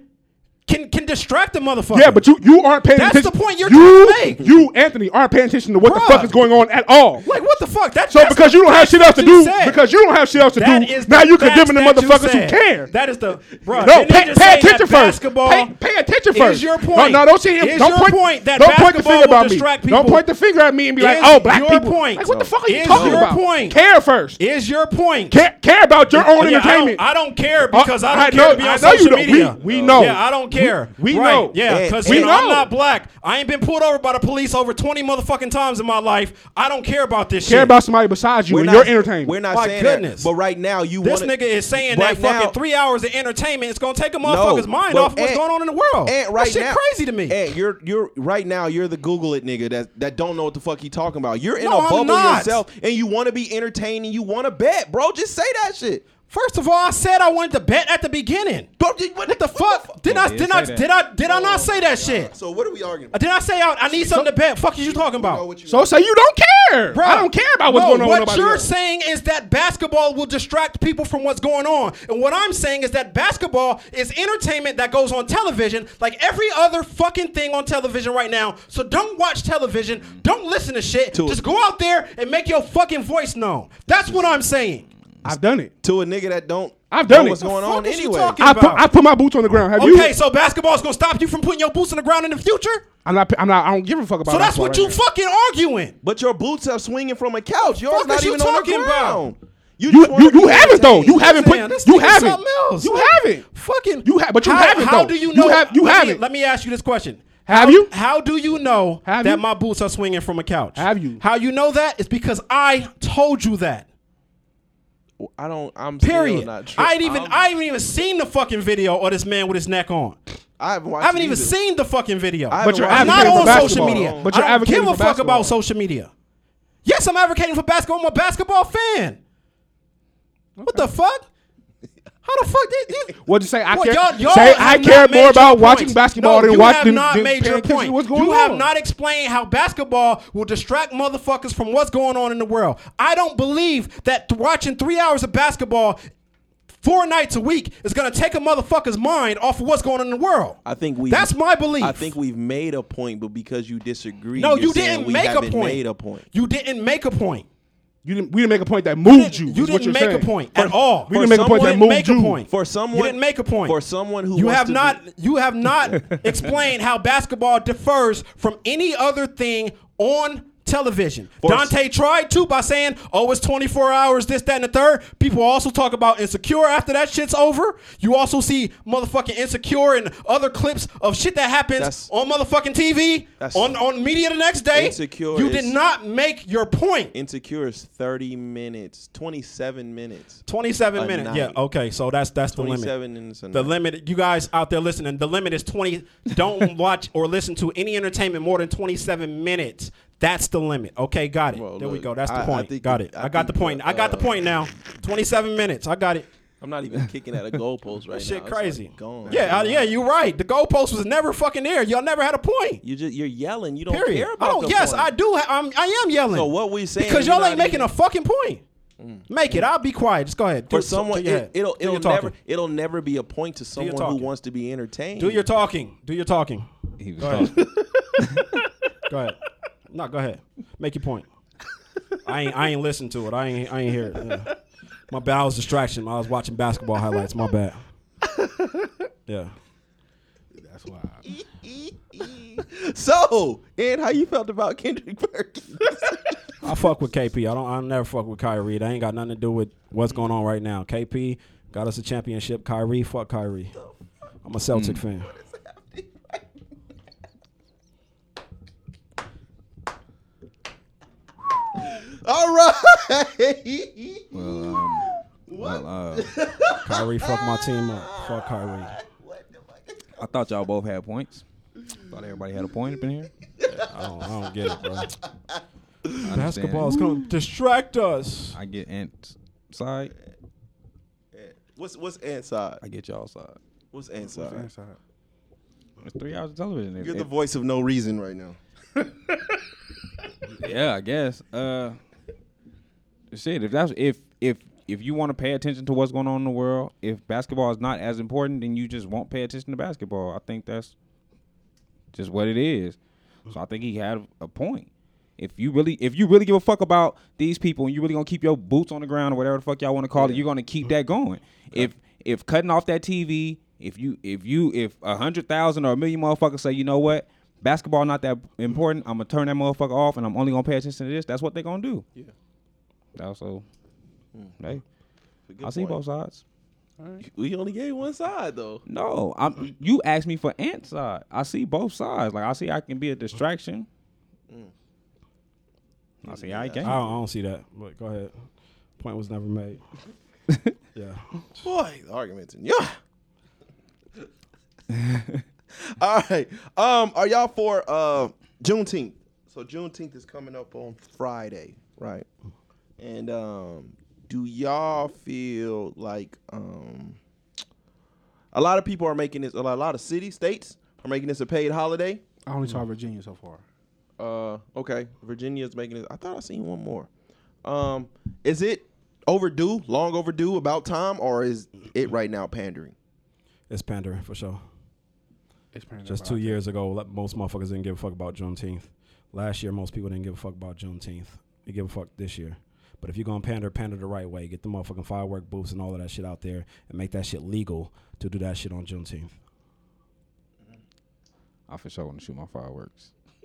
Speaker 6: can can distract the motherfucker.
Speaker 2: Yeah, but you you aren't paying attention.
Speaker 6: That's
Speaker 2: attention.
Speaker 6: the point you're
Speaker 2: you,
Speaker 6: trying to make.
Speaker 2: You, Anthony, aren't paying attention to what the fuck is going on at all.
Speaker 6: like what the fuck? That,
Speaker 2: So
Speaker 6: that's
Speaker 2: because you don't have shit else to do,
Speaker 6: said.
Speaker 2: because you don't have shit else to
Speaker 6: That
Speaker 2: do,
Speaker 6: is
Speaker 2: now you condemning the motherfuckers who care.
Speaker 6: That is the bro.
Speaker 2: No, pay, pay attention first. Pay, pay attention
Speaker 6: is your point.
Speaker 2: no, no, don't say him.
Speaker 6: Is
Speaker 2: Don't
Speaker 6: your
Speaker 2: point.
Speaker 6: point that
Speaker 2: don't point the finger about me. Don't point the finger at me and be like, "Oh, black people."
Speaker 6: point.
Speaker 2: Like, what the fuck are you
Speaker 6: Is
Speaker 2: talking
Speaker 6: your
Speaker 2: about?
Speaker 6: point.
Speaker 2: Care first.
Speaker 6: Is your point?
Speaker 2: Care, about your own entertainment.
Speaker 6: I don't, care
Speaker 2: Oh,
Speaker 6: because I don't care to be
Speaker 2: I
Speaker 6: on social media.
Speaker 2: We- we know.
Speaker 6: Yeah, I don't care.
Speaker 2: We
Speaker 6: right.
Speaker 2: know.
Speaker 6: Yeah, because you know, I'm not black. I ain't been pulled over by the police over 20 motherfucking times in my life. I don't care about this shit.
Speaker 2: care
Speaker 6: shit.
Speaker 2: about somebody besides you
Speaker 1: We're
Speaker 2: and
Speaker 1: not,
Speaker 2: your entertainment.
Speaker 1: We're not
Speaker 6: My
Speaker 1: saying
Speaker 6: goodness.
Speaker 1: that. But right now, you
Speaker 6: this
Speaker 1: wanna,
Speaker 6: nigga is saying
Speaker 1: right
Speaker 6: that fucking three hours of entertainment is gonna take a motherfucker's mind
Speaker 1: but
Speaker 6: off what's
Speaker 1: Ant-
Speaker 6: going on in the world.
Speaker 1: Ant, right
Speaker 6: that shit
Speaker 1: now,
Speaker 6: crazy to me.
Speaker 1: Ant, you're you're right now. You're the Google it nigga that that don't know what the fuck he talking about. You're in
Speaker 6: No,
Speaker 1: a
Speaker 6: I'm
Speaker 1: bubble yourself, and you want to be entertaining. You want to bet, bro. Just say that shit.
Speaker 6: First of all, I said I wanted to bet at the beginning.
Speaker 1: Bro, did- what,
Speaker 6: What the fuck? Did I
Speaker 5: did
Speaker 6: did I
Speaker 5: that.
Speaker 6: did I did I not say that shit?
Speaker 1: So what are we arguing?
Speaker 6: Uh, Did I say I, I need something to bet? Fuck is you talking about?
Speaker 1: you
Speaker 2: so say you don't care.
Speaker 6: Bruh,
Speaker 2: I don't care about what's
Speaker 6: no,
Speaker 2: going on. with
Speaker 6: What
Speaker 2: nobody
Speaker 6: you're
Speaker 2: else.
Speaker 6: saying is that basketball will distract people from what's going on. And what I'm saying is that basketball is entertainment that goes on television like every other fucking thing on television right now. So don't watch television. Don't listen to shit.
Speaker 1: To-
Speaker 6: Just go out there and make your fucking voice known. That's what I'm saying.
Speaker 2: I've done it.
Speaker 1: to a nigga that don't
Speaker 2: I've done
Speaker 1: know
Speaker 2: it.
Speaker 1: what's going
Speaker 6: The fuck
Speaker 1: on
Speaker 6: is you
Speaker 1: anyway.
Speaker 6: talking
Speaker 2: I put,
Speaker 6: about?
Speaker 2: I put my boots on the ground. Have you?
Speaker 6: Okay, so basketball is gonna stop you from putting your boots in the ground in the future?
Speaker 2: I'm not. I'm not. I don't give a fuck about. It.
Speaker 6: So that's
Speaker 2: basketball
Speaker 6: what you
Speaker 2: right now.
Speaker 6: fucking arguing.
Speaker 1: But your boots are swinging from a couch. Yours
Speaker 6: fuck
Speaker 1: not
Speaker 6: is you
Speaker 1: even on the
Speaker 6: talking about?
Speaker 1: ground.
Speaker 2: You you, you haven't though. You
Speaker 1: entertained.
Speaker 2: haven't put.
Speaker 6: this
Speaker 2: You haven't.
Speaker 6: else.
Speaker 2: You
Speaker 6: Like,
Speaker 2: haven't.
Speaker 6: Fucking.
Speaker 2: You have, but you
Speaker 6: how,
Speaker 2: haven't
Speaker 6: How
Speaker 2: though.
Speaker 6: do you know?
Speaker 2: have. You
Speaker 6: let
Speaker 2: haven't.
Speaker 6: Me, let me ask you this question.
Speaker 2: Have
Speaker 6: How-
Speaker 2: you?
Speaker 6: How do you know
Speaker 2: Have
Speaker 6: that
Speaker 2: you?
Speaker 6: my boots are swinging from a couch?
Speaker 2: Have you?
Speaker 6: How you know that? It's because I told you that.
Speaker 1: I don't. I'm still
Speaker 6: Period.
Speaker 1: not sure.
Speaker 6: I ain't even.
Speaker 1: I'm-
Speaker 6: I haven't even seen the fucking video of this man with his neck on.
Speaker 1: I haven't watched.
Speaker 6: I haven't
Speaker 1: it
Speaker 6: even
Speaker 1: either.
Speaker 6: seen the fucking video.
Speaker 1: I
Speaker 2: But you're
Speaker 6: I'm
Speaker 1: haven't
Speaker 6: on social
Speaker 2: basketball.
Speaker 6: media.
Speaker 2: But you're
Speaker 6: I don't
Speaker 2: advocating
Speaker 6: give a
Speaker 2: for
Speaker 6: fuck about
Speaker 2: basketball.
Speaker 6: social media. Yes, I'm advocating for basketball. I'm a basketball fan. What the fuck? How the fuck did you?
Speaker 2: What'd you say? I
Speaker 6: Well,
Speaker 2: care.
Speaker 6: y'all- y'all
Speaker 2: say I care more about
Speaker 6: your
Speaker 2: watching
Speaker 6: points.
Speaker 2: basketball
Speaker 6: no,
Speaker 2: than
Speaker 6: you have not
Speaker 2: than
Speaker 6: made your point.
Speaker 2: what's going
Speaker 6: you
Speaker 2: on.
Speaker 6: have not explained how basketball will distract motherfuckers from what's going on in the world. I don't believe that watching three hours of basketball four nights a week is gonna take a motherfucker's mind off of what's going on in the world.
Speaker 1: I think we.
Speaker 6: That's my belief.
Speaker 1: I think we've made a point, but because you disagree,
Speaker 6: no,
Speaker 1: you're
Speaker 6: you didn't make a point.
Speaker 1: Made a point.
Speaker 6: You didn't make a point.
Speaker 2: You didn't. We didn't make a point that moved you.
Speaker 6: You
Speaker 2: is
Speaker 6: didn't
Speaker 2: you're
Speaker 6: make
Speaker 2: saying.
Speaker 6: a point at all.
Speaker 2: We didn't make a point
Speaker 6: You
Speaker 2: that
Speaker 6: didn't
Speaker 2: moved
Speaker 6: make
Speaker 2: you.
Speaker 6: a point.
Speaker 1: For someone,
Speaker 6: you didn't make a point.
Speaker 1: For someone who
Speaker 6: you
Speaker 1: wants
Speaker 6: have
Speaker 1: to
Speaker 6: not
Speaker 1: be-
Speaker 6: you have not explained how basketball differs from any other thing on television. Dante tried to by saying, "Oh, it's 24 hours, this, that, and the third. People also talk about insecure after that shit's over. You also see motherfucking insecure and other clips of shit that happens
Speaker 1: That's-
Speaker 6: on motherfucking TV,
Speaker 1: That's-
Speaker 6: on on media the next day.
Speaker 1: Insecure
Speaker 6: You
Speaker 1: is-
Speaker 6: did not make your point.
Speaker 1: Insecure is 30 minutes, 27 minutes.
Speaker 6: 27
Speaker 1: A
Speaker 6: minutes.
Speaker 1: night.
Speaker 6: Yeah, okay. So that's that's the limit.
Speaker 1: 27 minutes a
Speaker 6: The
Speaker 1: night.
Speaker 6: limit, you guys out there listening, the limit is 20. Don't watch or listen to any entertainment more than 27 minutes. That's the limit. Okay, got it.
Speaker 1: Well,
Speaker 6: there we go. That's the
Speaker 1: I- I
Speaker 6: point.
Speaker 1: think
Speaker 6: got
Speaker 1: it-
Speaker 6: it.
Speaker 1: I
Speaker 6: I, got the point.
Speaker 1: uh,
Speaker 6: I got the point now. 27 minutes. I got it.
Speaker 1: I'm not even kicking at a goalpost right
Speaker 6: Shit
Speaker 1: now. It's like
Speaker 6: crazy.
Speaker 1: gone.
Speaker 6: yeah, I- yeah, you're right. The goalpost was never fucking there. Y'all never had a point.
Speaker 1: You just you're yelling. You don't
Speaker 6: Period.
Speaker 1: care
Speaker 6: I
Speaker 1: about
Speaker 6: don't.
Speaker 1: the
Speaker 6: yes,
Speaker 1: point.
Speaker 6: I do. Ha- I'm, I am yelling.
Speaker 1: So what we saying?
Speaker 6: because
Speaker 1: you're
Speaker 6: y'all ain't making
Speaker 1: even-
Speaker 6: a fucking point. Make it. I'll be quiet. Just go ahead. Do
Speaker 1: for someone, it,
Speaker 6: will
Speaker 1: it'll, it'll never it'll never be a point to someone who wants to be entertained.
Speaker 6: Do your talking. Do your talking.
Speaker 5: He was
Speaker 6: Go
Speaker 5: talking.
Speaker 6: ahead. go ahead. No, go ahead. Make your point. I ain't I ain't listen to it. I ain't I ain't hear it. Yeah. My bad. I was distraction. I was watching basketball highlights. My bad. Yeah.
Speaker 2: That's why.
Speaker 1: So, and how you felt about Kendrick Perkins?
Speaker 6: I fuck with KP. I don't. I never fuck with Kyrie. That ain't got nothing to do with what's going on right now. KP got us a championship. Kyrie, fuck Kyrie. I'm a Celtic mm. fan.
Speaker 1: All right.
Speaker 5: Well, um, well, uh,
Speaker 6: Kyrie, fuck my team up. Fuck Kyrie.
Speaker 5: I thought y'all both had points. Thought everybody had a point up in here.
Speaker 6: I don't, I don't get it, bro. Basketball is gonna distract us.
Speaker 5: I get Ant's side.
Speaker 1: what's what's inside?
Speaker 5: I get y'all side.
Speaker 1: What's inside?
Speaker 5: It's three hours of television.
Speaker 1: You're the
Speaker 5: if-
Speaker 1: voice of no reason right now.
Speaker 5: yeah, I guess. Uh, shit. If that's if if if you want to pay attention to what's going on in the world, if basketball is not as important, then you just won't pay attention to basketball. I think that's just what it is. So I think he had a point. If you really, if you really give a fuck about these people, and you really gonna keep your boots on the ground or whatever the fuck y'all want to call it, you're gonna keep that going. If if cutting off that TV, if you if you if a hundred thousand or a million motherfuckers say, you know what, basketball not that important, I'm gonna turn that motherfucker off, and I'm only gonna pay attention to this. That's what they're gonna do.
Speaker 1: Yeah.
Speaker 5: Also, hey, I see both sides.
Speaker 1: We only gave one side though.
Speaker 5: No, I'm. You asked me for ant side. I see both sides. Like I see, I can be a distraction. I see, I
Speaker 6: I
Speaker 5: can.
Speaker 6: don't, I don't see that. But go ahead. Point was never made. yeah.
Speaker 1: Boy, the arguments and yeah. All right. Um, are y'all for uh Juneteenth? So Juneteenth is coming up on Friday, right? And um, do y'all feel like um a lot of people are making this a lot, a lot of cities, states are making this a paid holiday?
Speaker 2: I only saw Virginia so far.
Speaker 1: Uh, okay. Virginia's making it. I thought I seen one more. Um, is it overdue, long overdue, about time, or is it right now pandering?
Speaker 6: It's pandering for sure.
Speaker 2: It's apparently
Speaker 6: Just two years ago, most motherfuckers didn't give a fuck about Juneteenth. Last year, most people didn't give a fuck about Juneteenth. They give a fuck this year. But if you're gonna pander, pander the right way. Get the motherfucking firework booths and all of that shit out there, and make that shit legal to do that shit on Juneteenth.
Speaker 5: I for sure want to shoot my fireworks.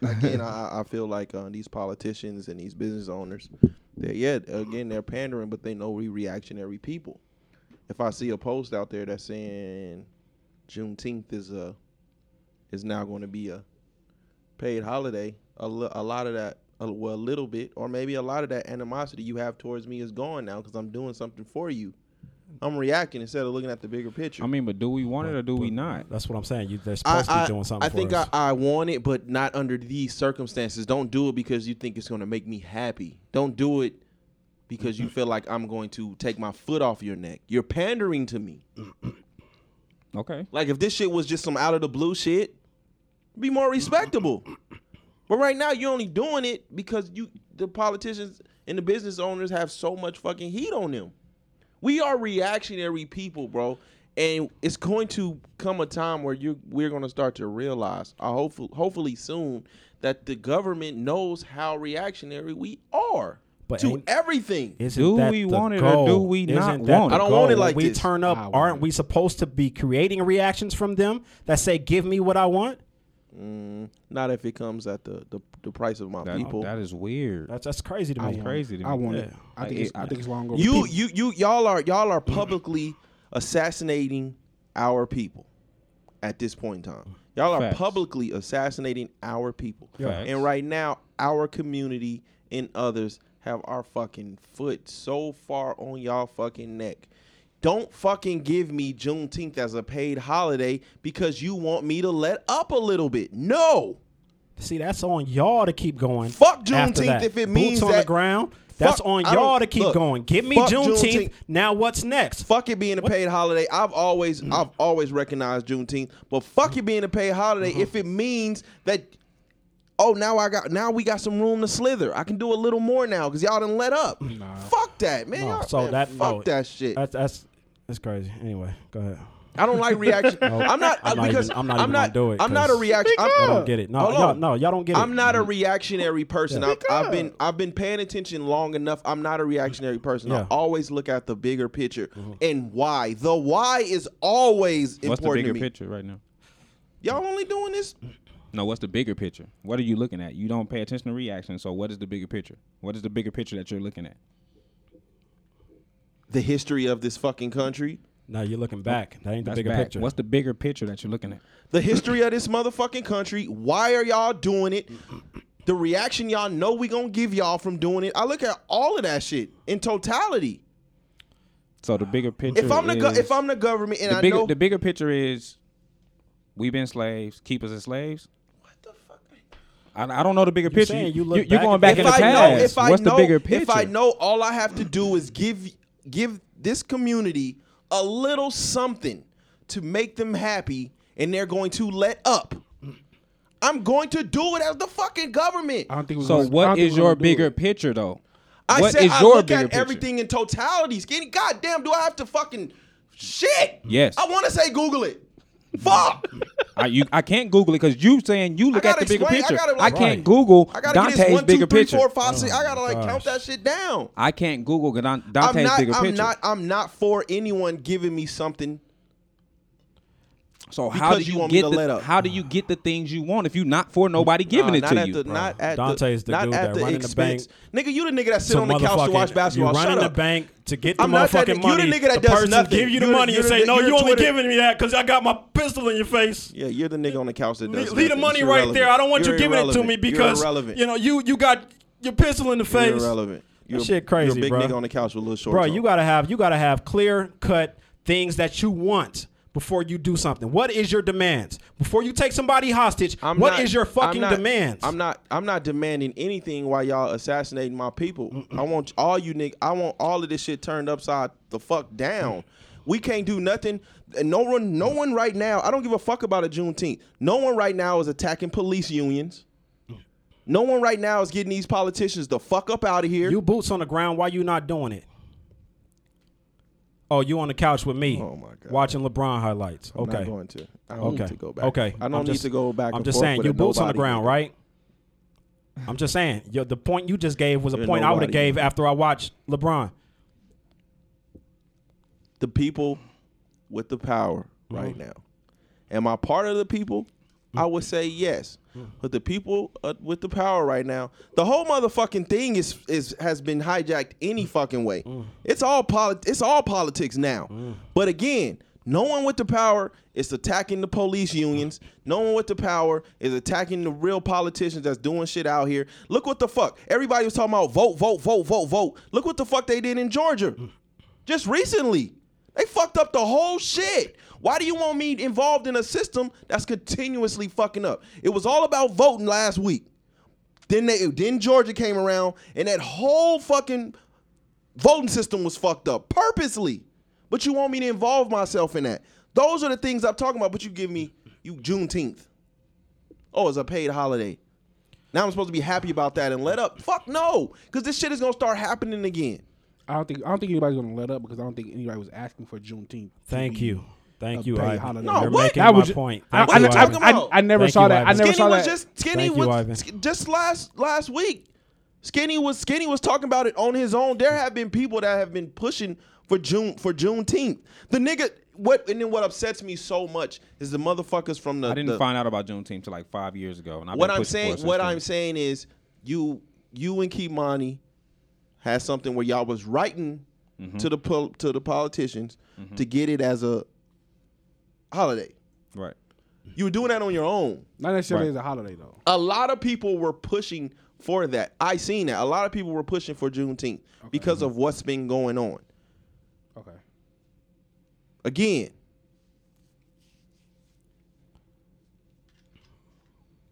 Speaker 1: again, I, I feel like uh, these politicians and these business owners, they yeah, again, they're pandering, but they know we reactionary people. If I see a post out there that's saying Juneteenth is a is now going to be a paid holiday, a, lo- a lot of that, a, well, a little bit, or maybe a lot of that animosity you have towards me is gone now because I'm doing something for you. I'm reacting instead of looking at the bigger picture.
Speaker 5: I mean, but do we want it or do we not?
Speaker 6: That's what I'm saying. You they're
Speaker 1: I,
Speaker 6: supposed to
Speaker 1: I,
Speaker 6: be doing something
Speaker 1: I
Speaker 6: for
Speaker 1: think
Speaker 6: us.
Speaker 1: I, I want it, but not under these circumstances. Don't do it because you think it's going to make me happy. Don't do it because you feel like I'm going to take my foot off your neck. You're pandering to me.
Speaker 5: Okay.
Speaker 1: Like if this shit was just some out of the blue shit, be more respectable. But right now you're only doing it because you the politicians and the business owners have so much fucking heat on them. We are reactionary people, bro. And it's going to come a time where you we're going to start to realize, uh, hopefully, hopefully soon, that the government knows how reactionary we are
Speaker 6: But
Speaker 1: to everything.
Speaker 6: Isn't
Speaker 5: Do
Speaker 6: that
Speaker 5: we
Speaker 6: the
Speaker 5: want it or do we
Speaker 6: Isn't
Speaker 5: not want
Speaker 1: it? I don't
Speaker 6: goal?
Speaker 1: want it like
Speaker 6: When we
Speaker 1: this.
Speaker 6: turn up. Aren't
Speaker 2: it.
Speaker 6: we supposed to be creating reactions from them that say, "Give me what I want"?
Speaker 1: Mm, not if it comes at the the, the price of my
Speaker 5: That,
Speaker 1: people.
Speaker 5: that is weird.
Speaker 6: That's that's crazy to me.
Speaker 2: want
Speaker 5: crazy
Speaker 2: it.
Speaker 5: to
Speaker 2: I
Speaker 5: me.
Speaker 2: want it.
Speaker 6: Yeah.
Speaker 2: I think
Speaker 5: Like,
Speaker 2: it's, I think it's long over.
Speaker 1: you you you y'all are y'all are publicly assassinating our people at this point in time. Y'all are
Speaker 5: Facts.
Speaker 1: publicly assassinating our people.
Speaker 5: Facts.
Speaker 1: And right now our community and others have our fucking foot so far on y'all fucking neck. Don't fucking give me Juneteenth as a paid holiday because you want me to let up a little bit. No.
Speaker 6: See, that's on y'all to keep going.
Speaker 1: Fuck Juneteenth if it means Boots
Speaker 6: on the ground. That's
Speaker 1: Fuck-
Speaker 6: on y'all to keep
Speaker 1: look,
Speaker 6: going. Give me Juneteenth.
Speaker 1: Juneteenth.
Speaker 6: Now what's next?
Speaker 1: Fuck it being a paid holiday. I've always I've always recognized Juneteenth, but fuck it being a paid holiday
Speaker 6: Mm-hmm.
Speaker 1: if it means that oh now I got now we got some room to slither. I can do a little more now because y'all done let up. Fuck that, man.
Speaker 6: So
Speaker 1: man,
Speaker 6: that
Speaker 1: fuck
Speaker 6: no,
Speaker 1: that shit.
Speaker 6: That's that's that's crazy. Anyway, go ahead.
Speaker 1: I don't like reaction. I'm not
Speaker 6: I'm not
Speaker 1: because
Speaker 6: even- I'm not
Speaker 1: I'm
Speaker 6: even
Speaker 1: not
Speaker 6: do it,
Speaker 1: I'm not a
Speaker 6: 'cause
Speaker 1: reaction. I'm,
Speaker 6: don't get it. No,
Speaker 1: Hold
Speaker 6: y'all, no, y'all don't get it.
Speaker 1: I'm not a reactionary person. I've, I've been I've been paying attention long enough. I'm not a reactionary person. I
Speaker 6: Yeah. Mm-hmm.
Speaker 1: always look at the bigger picture and why. The why is always
Speaker 5: What's the
Speaker 1: important
Speaker 5: bigger
Speaker 1: to me.
Speaker 5: picture right now?
Speaker 1: Y'all only doing this
Speaker 5: No, what's the bigger picture? What are you looking at? You don't pay attention to reaction. So what is the bigger picture? What is the bigger picture that you're looking at?
Speaker 1: The history of this fucking country,
Speaker 6: No, you're looking back. That ain't the
Speaker 5: That's
Speaker 6: bigger
Speaker 5: back.
Speaker 6: picture.
Speaker 5: What's the bigger picture that you're looking at?
Speaker 1: the history of this motherfucking country. Why are y'all doing it? The reaction y'all know we gonna give y'all from doing it. I look at all of that shit in totality.
Speaker 5: So the bigger picture.
Speaker 1: If I'm the go- if I'm the government and
Speaker 5: the
Speaker 1: I
Speaker 5: bigger
Speaker 1: know
Speaker 5: the bigger picture is we've been slaves, keep us as slaves.
Speaker 1: what the fuck.
Speaker 5: I, I don't know the bigger picture.
Speaker 6: saying you
Speaker 5: you
Speaker 6: look
Speaker 5: are
Speaker 6: back
Speaker 5: going
Speaker 6: at-
Speaker 5: back in the
Speaker 1: I
Speaker 5: past.
Speaker 1: know, if I know,
Speaker 5: the bigger picture?
Speaker 1: if I know, all I have to do is give give this community a little something to make them happy, and they're going to let up. I'm going to do it as the fucking government.
Speaker 2: I don't think
Speaker 5: so
Speaker 2: gonna, I don't
Speaker 5: is
Speaker 2: we're
Speaker 5: your bigger
Speaker 2: it.
Speaker 5: picture though?
Speaker 1: I
Speaker 5: what
Speaker 1: said
Speaker 5: is
Speaker 1: I
Speaker 5: your
Speaker 1: look
Speaker 5: bigger
Speaker 1: at
Speaker 5: picture?
Speaker 1: everything in totality. Skinny, goddamn, do I have to fucking shit?
Speaker 5: Yes.
Speaker 1: I want to say Google it. Fuck.
Speaker 5: I, you, I can't Google it because you saying you look at
Speaker 1: gotta
Speaker 5: the bigger
Speaker 1: explain- I
Speaker 5: picture.
Speaker 1: gotta,
Speaker 5: I
Speaker 1: like-
Speaker 5: can't
Speaker 6: Right.
Speaker 5: Google
Speaker 1: I gotta get
Speaker 5: Dante's
Speaker 1: this one, two,
Speaker 5: bigger
Speaker 1: three,
Speaker 5: picture.
Speaker 1: four, five, six. Oh, I gotta like
Speaker 6: gosh.
Speaker 1: count that shit down.
Speaker 5: I can't Google Dan-
Speaker 1: I'm
Speaker 5: Dante's
Speaker 1: not.
Speaker 5: bigger
Speaker 1: I'm
Speaker 5: picture.
Speaker 1: not. I'm not for anyone giving me something.
Speaker 5: So how do
Speaker 1: you
Speaker 5: you,
Speaker 1: want me
Speaker 5: get
Speaker 1: to
Speaker 5: the,
Speaker 1: let up.
Speaker 5: how do you get the things you want if you're not for nobody giving
Speaker 1: Nah,
Speaker 5: it
Speaker 1: not
Speaker 5: to
Speaker 1: at
Speaker 5: you?
Speaker 1: The, not at
Speaker 6: Dante's the
Speaker 1: not
Speaker 6: dude
Speaker 1: at
Speaker 6: that
Speaker 1: the
Speaker 6: running the bank.
Speaker 1: Nigga, you the nigga that sit on the couch to watch basketball.
Speaker 6: You run
Speaker 1: Shut
Speaker 6: in
Speaker 1: up.
Speaker 6: the bank to get the
Speaker 1: I'm not that
Speaker 6: motherfucking
Speaker 1: nigga. You the nigga that does
Speaker 6: person
Speaker 1: nothing.
Speaker 6: give you the
Speaker 1: You're the-
Speaker 6: money and say,
Speaker 1: the-
Speaker 6: "No,
Speaker 1: you're
Speaker 6: only
Speaker 1: Twitter-
Speaker 6: giving me that because I got my pistol in your face."
Speaker 1: Yeah, you're the nigga on the couch that does.
Speaker 6: Leave, leave the money
Speaker 1: You're
Speaker 6: right
Speaker 1: irrelevant.
Speaker 6: there. I don't want
Speaker 1: You're
Speaker 6: giving it to me because you know you you got your pistol in the face.
Speaker 1: You're irrelevant. You're,
Speaker 6: shit crazy,
Speaker 1: You're a big
Speaker 6: bro.
Speaker 1: nigga on the couch with a little short.
Speaker 6: Bro, you gotta have you gotta have clear cut things that you want before you do something. What is your demands before you take somebody hostage?
Speaker 1: I'm
Speaker 6: What is
Speaker 1: not-
Speaker 6: your fucking
Speaker 1: I'm not-
Speaker 6: demands?
Speaker 1: I'm not. I'm not demanding anything while y'all assassinating my people. I want all you niggas. I want all of this shit turned upside the fuck down. We can't do nothing. And no one. No one right now. I don't give a fuck about a Juneteenth. No one right now is attacking police unions. Mm. No one right now is getting these politicians the fuck up out of here.
Speaker 6: You boots on the ground. Why you not doing it? Oh, you on the couch with me?
Speaker 1: Oh, my God.
Speaker 6: Watching LeBron highlights.
Speaker 1: Okay, I'm
Speaker 6: okay.
Speaker 1: not going to. I don't
Speaker 6: okay.
Speaker 1: need to go back.
Speaker 6: Okay.
Speaker 1: I don't
Speaker 6: I'm
Speaker 1: need
Speaker 6: just-
Speaker 1: to go back.
Speaker 6: I'm just saying,
Speaker 1: with
Speaker 6: you boots on the ground, right? I'm just saying. Yo, the point you just gave was a
Speaker 1: You're
Speaker 6: point I would have gave after I watched LeBron.
Speaker 1: the people with the power right mm-hmm. now. Am I part of the people? I would say yes. But the people uh, with the power right now, the whole motherfucking thing is is has been hijacked any fucking way. It's all it's all politics now. But again, no one with the power is attacking the police unions. No one with the power is attacking the real politicians that's doing shit out here. Look what the fuck. Everybody was talking about vote, vote, vote, vote, vote. Look what the fuck they did in Georgia. Just recently. They fucked up the whole shit. Why do you want me involved in a system that's continuously fucking up? It was all about voting last week. Then they then Georgia came around and that whole fucking voting system was fucked up purposely. But you want me to involve myself in that. Those are the things I'm talking about, but you give me you Juneteenth. Oh, it's a paid holiday. Now I'm supposed to be happy about that and let up. Fuck no. Cause this shit is gonna start happening again.
Speaker 2: I don't think I don't think anybody's gonna let up because I don't think anybody was asking for Juneteenth. to
Speaker 6: Thank
Speaker 2: be
Speaker 6: you. Thank you, Ivan.
Speaker 1: No,
Speaker 6: You're
Speaker 1: what?
Speaker 6: making
Speaker 2: That
Speaker 6: my
Speaker 2: was
Speaker 6: point.
Speaker 2: I,
Speaker 6: Thank
Speaker 1: What
Speaker 2: I,
Speaker 1: you
Speaker 6: you,
Speaker 2: I,
Speaker 1: talking
Speaker 6: Ivan.
Speaker 2: I. I never
Speaker 6: Thank
Speaker 2: saw
Speaker 6: you,
Speaker 2: that. I
Speaker 6: Ivan.
Speaker 2: never
Speaker 1: Skinny
Speaker 2: saw
Speaker 1: was
Speaker 2: that.
Speaker 1: just Skinny
Speaker 6: Thank you,
Speaker 1: was
Speaker 6: Ivan.
Speaker 1: just last last week. Skinny was Skinny was talking about it on his own. There have been people that have been pushing for June for Juneteenth. The nigga what and then what upsets me so much is the motherfuckers from the.
Speaker 5: I didn't
Speaker 1: the-
Speaker 5: find out about Juneteenth till like five years ago. And I've
Speaker 1: what
Speaker 5: been
Speaker 1: I'm saying. What
Speaker 5: then.
Speaker 1: I'm saying is you you and Kimani had something where y'all was writing
Speaker 5: Mm-hmm.
Speaker 1: to the pol- to the politicians to get it as a holiday.
Speaker 5: right.
Speaker 1: You were doing that on your own.
Speaker 2: Not necessarily
Speaker 5: Right.
Speaker 2: as a holiday though.
Speaker 1: a lot of people were pushing for that. I seen that. A lot of people were pushing for Juneteenth because of what's been going on.
Speaker 2: Okay.
Speaker 1: Again,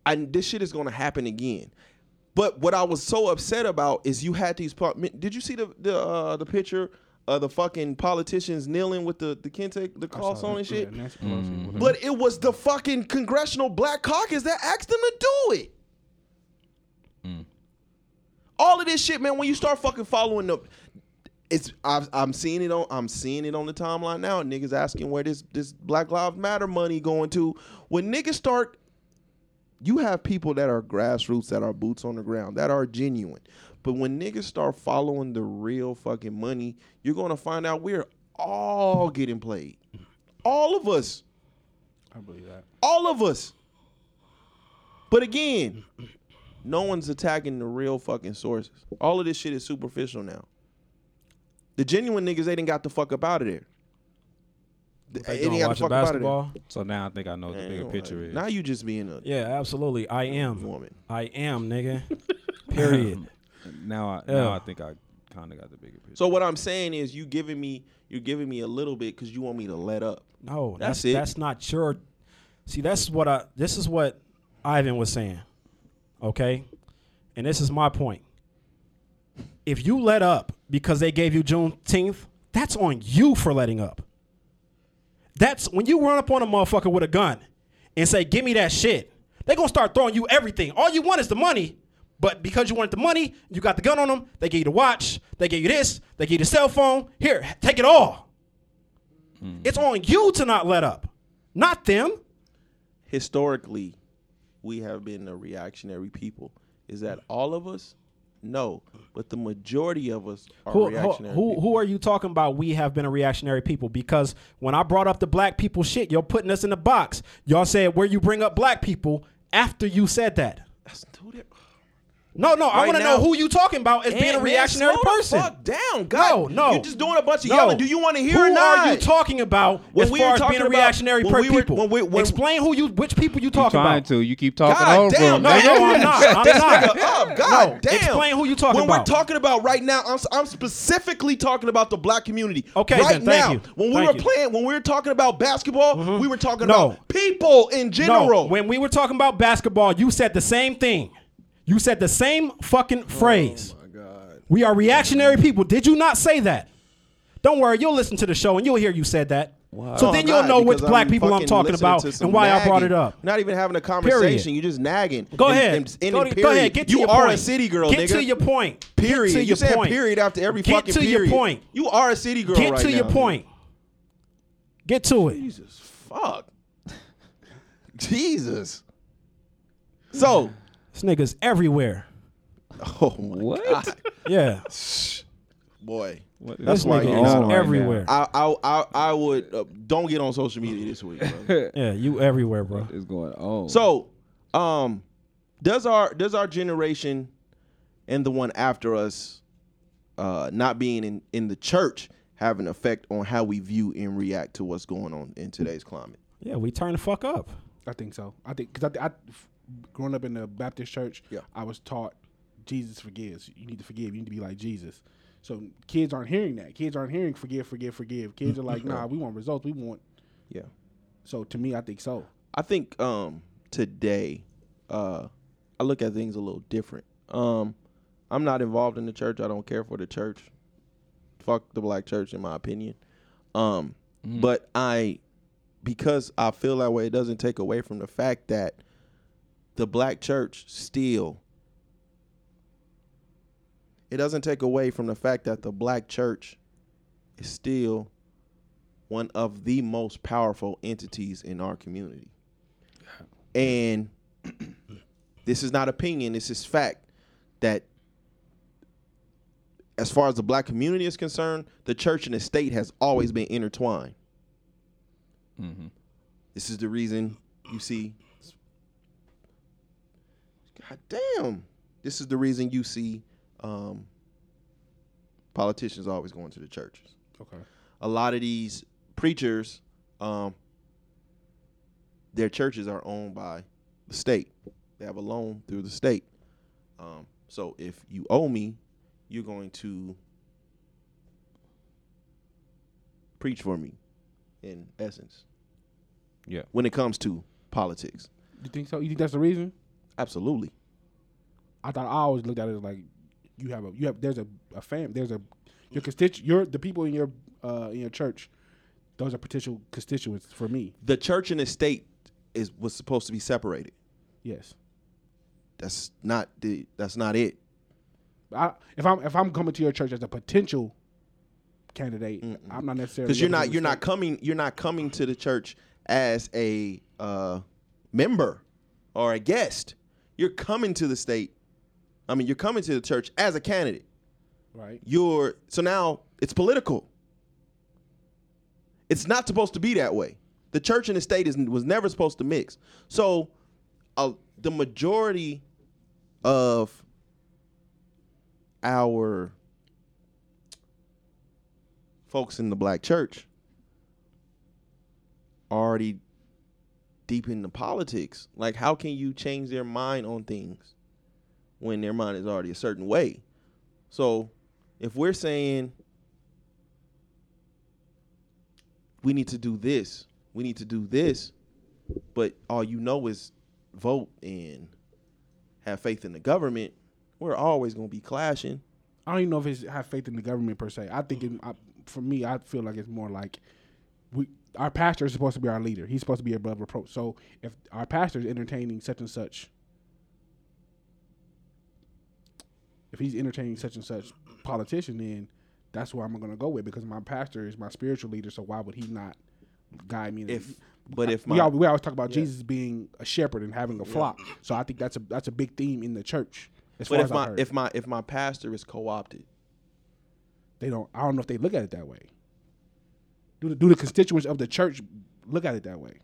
Speaker 1: and this shit is going to happen again. But what I was so upset about is you had these. par- Did you see the the uh, the picture of the fucking politicians kneeling with the the kente the cross on and shit?
Speaker 2: Yeah, Nancy Pelosi mm-hmm. with
Speaker 1: But it was the fucking congressional black caucus that asked them to do it. Mm. All of this shit, man. When you start fucking following the, it's I've, I'm seeing it on I'm seeing it on the timeline now. Niggas asking where this this Black Lives Matter money going to. When niggas start, you have people that are grassroots, that are boots on the ground, that are genuine. But when niggas start following the real fucking money, you're gonna find out we're all getting played. All of us
Speaker 2: I believe that.
Speaker 1: all of us. But again, no one's attacking the real fucking sources. All of this shit is superficial now. The genuine niggas, they didn't got the fuck up out of there. They
Speaker 6: They
Speaker 1: didn't
Speaker 6: doing
Speaker 1: got the
Speaker 6: watching
Speaker 1: fuck up out of
Speaker 6: basketball?
Speaker 5: So now I think I know what the bigger picture is.
Speaker 1: Now you just being a
Speaker 6: Yeah, absolutely. I am.
Speaker 1: woman.
Speaker 6: I am, nigga. Period.
Speaker 5: Um, now I
Speaker 6: Yeah.
Speaker 5: now I think I kind of got the bigger picture.
Speaker 1: So what I'm saying is, you giving me, you're giving me a little bit because you want me to let up.
Speaker 6: No,
Speaker 1: That's
Speaker 6: that's
Speaker 1: it.
Speaker 6: that's not your. See, that's what I. This is what Ivan was saying. Okay, and this is my point. If you let up because they gave you Juneteenth, that's on you for letting up. That's when you run up on a motherfucker with a gun and say, "Give me that shit." They gonna start throwing you everything. All you want is the money, But because you wanted the money, you got the gun on them. They gave you the watch. They gave you this. They gave you the cell phone. Here, take it all. Hmm. It's on you to not let up, not them.
Speaker 1: historically we have been a reactionary people. Is that all of us? No, but the majority of us are
Speaker 6: Who, who,
Speaker 1: reactionary.
Speaker 6: who,
Speaker 1: people.
Speaker 6: who are you talking about? We have been a reactionary people because when I brought up the black people shit, you're putting us in a box. Y'all said where you bring up black people after you said that.
Speaker 1: That's who that-
Speaker 6: No, no, I
Speaker 1: Right
Speaker 6: want to know who you talking about as being
Speaker 1: Man,
Speaker 6: a
Speaker 1: man,
Speaker 6: reactionary
Speaker 1: slow the
Speaker 6: person.
Speaker 1: fuck down, God.
Speaker 6: No, no.
Speaker 1: You're just doing a bunch of
Speaker 6: No.
Speaker 1: yelling. Do you want to hear
Speaker 6: who
Speaker 1: or not?
Speaker 6: are you talking about
Speaker 1: When
Speaker 6: as
Speaker 1: we
Speaker 6: far as being a reactionary
Speaker 1: when
Speaker 6: per
Speaker 1: we were-
Speaker 6: people?
Speaker 1: when we- when-
Speaker 6: Explain who you, which people you
Speaker 5: You
Speaker 6: talking
Speaker 5: trying
Speaker 6: about.
Speaker 5: to. You keep talking
Speaker 1: God
Speaker 5: over
Speaker 1: damn,
Speaker 5: him.
Speaker 6: No, no, I'm not. I'm
Speaker 1: This
Speaker 6: not.
Speaker 1: nigga up. God
Speaker 6: No,
Speaker 1: damn.
Speaker 6: explain who you talking
Speaker 1: when
Speaker 6: about.
Speaker 1: When we're talking about right now, I'm, I'm specifically talking about the black community.
Speaker 6: Okay,
Speaker 1: right
Speaker 6: then, thank
Speaker 1: now,
Speaker 6: you.
Speaker 1: when we
Speaker 6: Thank
Speaker 1: were
Speaker 6: you.
Speaker 1: playing, when we were talking about basketball, mm-hmm. we were talking
Speaker 6: No.
Speaker 1: about people in general.
Speaker 6: No, when we were talking about basketball, you said the same thing. You said the same fucking oh phrase.
Speaker 1: Oh my God.
Speaker 6: We are reactionary people. Did you not say that? Don't worry, you'll listen to the show and you'll hear you said that. So
Speaker 1: No,
Speaker 6: then you'll
Speaker 1: not,
Speaker 6: know which black
Speaker 1: I'm
Speaker 6: people I'm talking about and why I brought it up.
Speaker 1: Not even having a conversation. you're just nagging.
Speaker 6: Go
Speaker 1: And-
Speaker 6: ahead.
Speaker 1: and- and
Speaker 6: go, go ahead. Get to
Speaker 1: you
Speaker 6: your
Speaker 1: are
Speaker 6: point.
Speaker 1: a city girl,
Speaker 6: Get
Speaker 1: nigga.
Speaker 6: to your point.
Speaker 1: Period.
Speaker 6: Get to
Speaker 1: you
Speaker 6: your point.
Speaker 1: period after every
Speaker 6: Get
Speaker 1: fucking
Speaker 6: to
Speaker 1: period.
Speaker 6: your point.
Speaker 1: You are a city girl
Speaker 6: Get
Speaker 1: right
Speaker 6: to your
Speaker 1: now.
Speaker 6: point. Get to it.
Speaker 1: Jesus fuck. Jesus. So,
Speaker 6: This nigga's everywhere.
Speaker 1: oh my
Speaker 5: What?
Speaker 1: God.
Speaker 6: Yeah.
Speaker 1: boy.
Speaker 5: What is
Speaker 6: This
Speaker 1: why
Speaker 6: nigga
Speaker 1: you're
Speaker 6: is
Speaker 1: not right
Speaker 6: everywhere.
Speaker 1: I I I, I would uh, don't get on social media this week. Bro.
Speaker 6: Yeah, you everywhere, bro.
Speaker 5: What is going on?
Speaker 1: so, um, does our does our generation and the one after us, uh, not being in in the church, have an effect on how we view and react to what's going on in today's climate?
Speaker 6: Yeah, we turn the fuck up.
Speaker 2: I think so. I think because I, I, growing up in the Baptist church,
Speaker 1: Yeah.
Speaker 2: I was taught Jesus forgives. You need to forgive. You need to be like Jesus. So kids aren't hearing that. Kids aren't hearing forgive, forgive, forgive. Kids are like, nah, we want results. We want.
Speaker 1: Yeah.
Speaker 2: So to me, I think so.
Speaker 1: I think um today uh I look at things a little different. Um I'm not involved in the church. I don't care for the church. Fuck the black church in my opinion. Um but I because I feel that way it doesn't take away from the fact that the black church still it doesn't take away from the fact that the black church is still one of the most powerful entities in our community. And this is not opinion, this is fact that as far as the black community is concerned, the church and the state has always been intertwined. Mm-hmm. This is the reason you see God damn. This is the reason you see um, politicians always going to the churches
Speaker 2: Okay.
Speaker 1: a lot of these preachers, um, their churches are owned by the state. They have a loan through the state. Um, so if you owe me, you're going to preach for me, in essence,
Speaker 5: yeah.
Speaker 1: when it comes to politics.
Speaker 2: You think so? You think that's the reason?
Speaker 1: Absolutely.
Speaker 2: I thought I always looked at it as like you have a you have there's a, a fam there's a your constitu your the people in your uh in your church those are potential constituents for me.
Speaker 1: The church and the state is was supposed to be separated.
Speaker 2: Yes.
Speaker 1: That's not the. That's not it.
Speaker 2: I, if I'm if I'm coming to your church as a potential candidate, I'm not necessarily
Speaker 1: because you're not you're not coming you're not coming to the church as a uh, member or a guest. You're coming to the state. I mean, you're coming to the church as a candidate.
Speaker 2: right.
Speaker 1: You're so now it's political. It's not supposed to be that way. The church and the state is was never supposed to mix. So, uh, the majority of our folks in the black church already deep into politics. Like, how can you change their mind on things when their mind is already a certain way? So, if we're saying we need to do this, we need to do this, but all you know is vote and have faith in the government, we're always going to be clashing.
Speaker 2: I don't even know if it's have faith in the government per se. I think it, I, for me, I feel like it's more like we our pastor is supposed to be our leader. He's supposed to be above reproach. So if our pastor is entertaining such and such if he's entertaining such and such politician, then that's where I'm gonna go with because my pastor is my spiritual leader. So why would he not guide me? in-
Speaker 1: If but if
Speaker 2: we,
Speaker 1: my
Speaker 2: we always talk about Jesus being a shepherd and having a flock, so I think that's a that's a big theme in the church. As
Speaker 1: but
Speaker 2: far
Speaker 1: if
Speaker 2: as I
Speaker 1: my
Speaker 2: heard.
Speaker 1: if my if my pastor is co-opted,
Speaker 2: they don't, I don't know if they look at it that way. Do the, do the constituents of the church look at it that way?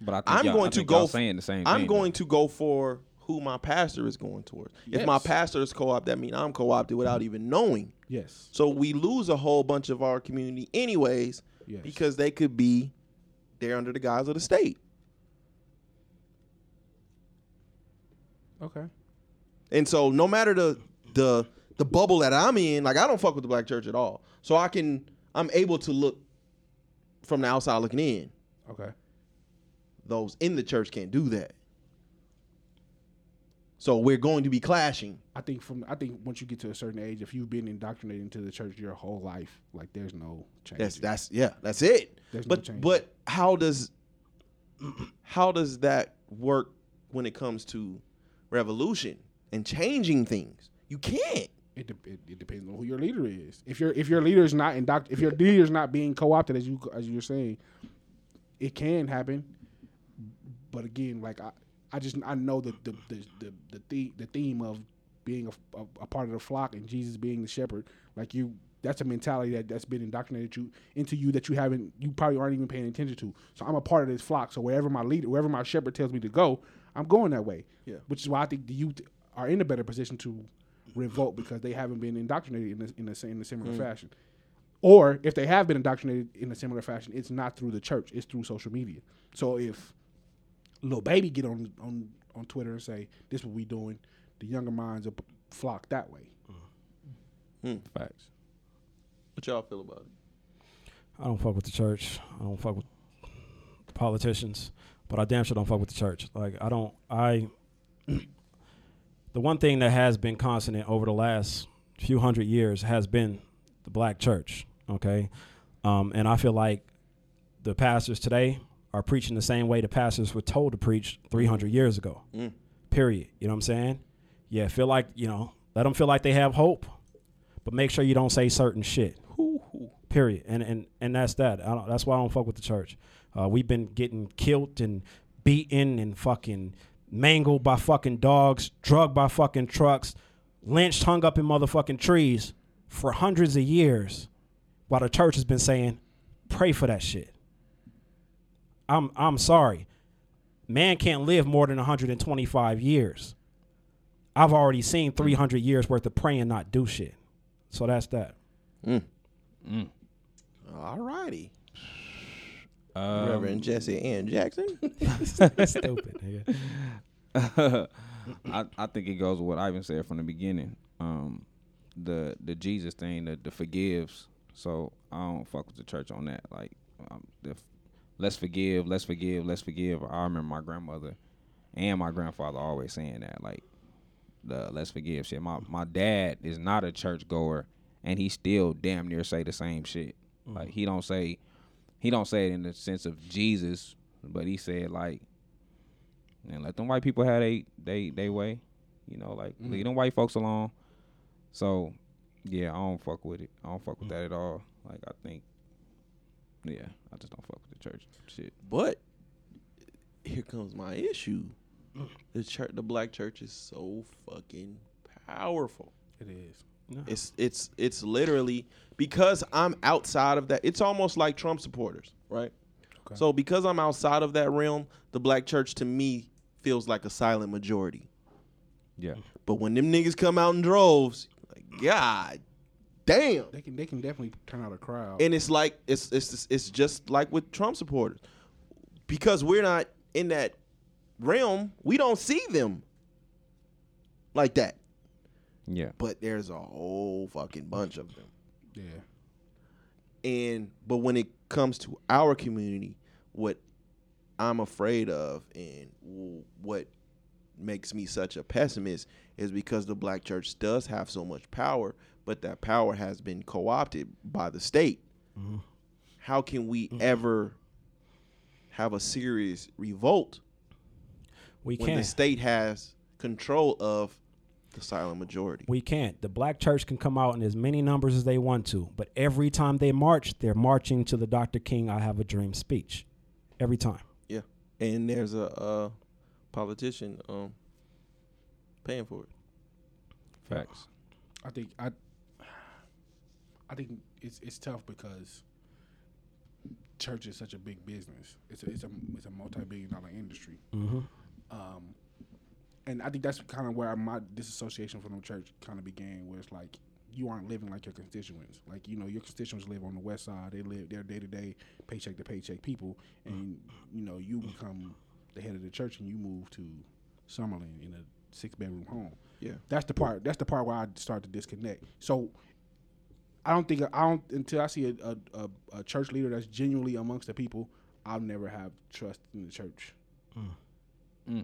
Speaker 5: But I think
Speaker 1: I'm
Speaker 5: y'all-
Speaker 1: going to
Speaker 5: think y'all
Speaker 1: go.
Speaker 5: saying the same.
Speaker 1: I'm
Speaker 5: thing,
Speaker 1: going
Speaker 5: though.
Speaker 1: to go for who my pastor is going towards. If my pastor is co-opted, that means I'm co-opted without even knowing.
Speaker 2: Yes.
Speaker 1: So we lose a whole bunch of our community, anyways,
Speaker 2: Yes.
Speaker 1: because they could be they're under the guise of the state.
Speaker 2: Okay.
Speaker 1: And so no matter the the the bubble that I'm in, like I don't fuck with the black church at all. So I can I'm able to look from the outside looking in.
Speaker 2: Okay.
Speaker 1: Those in the church can't do that. So we're going to be clashing.
Speaker 2: I think from I think once you get to a certain age, if you've been indoctrinated into the church your whole life, like there's no change.
Speaker 1: That's that's yeah, that's it.
Speaker 2: There's no
Speaker 1: but
Speaker 2: change.
Speaker 1: but how does how does that work when it comes to revolution and changing things? You can't.
Speaker 2: It, de- it, it depends on who your leader is. If your if your leader is not indoct, if your leader is not being co-opted as you as you're saying, it can happen. But again, like I, I just I know the the the the the, the, the theme of being a, a, a part of the flock and Jesus being the shepherd. Like you, that's a mentality that that's been indoctrinated you into you that you haven't you probably aren't even paying attention to. So I'm a part of this flock. So wherever my leader, wherever my shepherd tells me to go, I'm going that way.
Speaker 1: Yeah.
Speaker 2: Which is why I think the youth are in a better position to revolt because they haven't been indoctrinated in a, in a, in a similar
Speaker 1: Mm.
Speaker 2: fashion. Or if they have been indoctrinated in a similar fashion, it's not through the church; it's through social media. So if little baby get on on on Twitter and say, "This is what we doing," the younger minds are p- flock that way.
Speaker 5: Facts.
Speaker 1: What y'all feel about it?
Speaker 6: I don't fuck with the church. I don't fuck with the politicians, but I damn sure don't fuck with the church. Like I don't. I. the one thing that has been constant over the last few hundred years has been the black church. Okay, um, and I feel like the pastors today are preaching the same way the pastors were told to preach 300 years ago. Period. You know what I'm saying? Yeah, feel like you know. Let them feel like they have hope, but make sure you don't say certain shit. Period. And and and that's that. I don't, that's why I don't fuck with the church. Uh, we've been getting killed and beaten and fucking mangled by fucking dogs, drugged by fucking trucks, lynched, hung up in motherfucking trees for hundreds of years, while the church has been saying, "Pray for that shit." I'm I'm sorry. Man can't live more than 125 years. I've already seen 300 years worth of praying not do shit. So that's that.
Speaker 1: All righty.
Speaker 5: Um,
Speaker 1: Reverend Jesse Ann Jackson.
Speaker 6: Stupid. nigga.
Speaker 5: I, I think it goes with what Ivan said from the beginning. Um, the the Jesus thing, the, the forgives. So I don't fuck with the church on that. Like, um, the, f- let's forgive, let's forgive, let's forgive. I remember my grandmother and my grandfather always saying that. Like, the let's forgive shit. My my dad is not a church goer, and he still damn near say the same shit. Mm. Like he don't say, he don't say it in the sense of Jesus, but he said like, and let them white people have they they they way, you know, like mm. leave them white folks alone. So, yeah, I don't fuck with it. I don't fuck with mm. that at all. Like I think, yeah, I just don't fuck with the church shit.
Speaker 1: But here comes my issue. The church, the black church, is so fucking powerful.
Speaker 2: It is.
Speaker 1: It's it's it's literally because I'm outside of that. It's almost like Trump supporters, right?
Speaker 2: Okay.
Speaker 1: So because I'm outside of that realm, the black church to me feels like a silent majority.
Speaker 5: Yeah,
Speaker 1: But when them niggas come out in droves, like God damn.
Speaker 2: They can they can definitely turn out a crowd.
Speaker 1: And it's like it's it's it's just like with Trump supporters. Because we're not in that realm, we don't see them like that.
Speaker 5: yeah,
Speaker 1: But there's a whole fucking bunch of them.
Speaker 2: yeah.
Speaker 1: And but when it comes to our community, what I'm afraid of and what makes me such a pessimist is because the black church does have so much power, but that power has been co-opted by the state. How can we ever have a serious revolt
Speaker 6: We
Speaker 1: when
Speaker 6: can.
Speaker 1: the state has control of the silent majority.
Speaker 6: We can't. The black church can come out in as many numbers as they want to, but every time they march, they're marching to the Dr. King "I Have a Dream" speech. Every time.
Speaker 1: Yeah, and there's a uh, politician um paying for it.
Speaker 5: Facts.
Speaker 2: I think I I think it's it's tough because church is such a big business. It's a it's a it's a multi billion dollar industry.
Speaker 6: Mm-hmm.
Speaker 2: Um, and I think that's kind of where my disassociation from the church kind of began, where it's like you aren't living like your constituents. Like you know, your constituents live on the west side. They live their day to day, paycheck to paycheck people, and you know you become the head of the church and you move to Summerlin in a six bedroom home.
Speaker 1: Yeah.
Speaker 2: That's the part. That's the part where I start to disconnect. So I don't think I don't until I see a, a, a, a church leader that's genuinely amongst the people. I'll never have trust in the church.
Speaker 1: Yeah.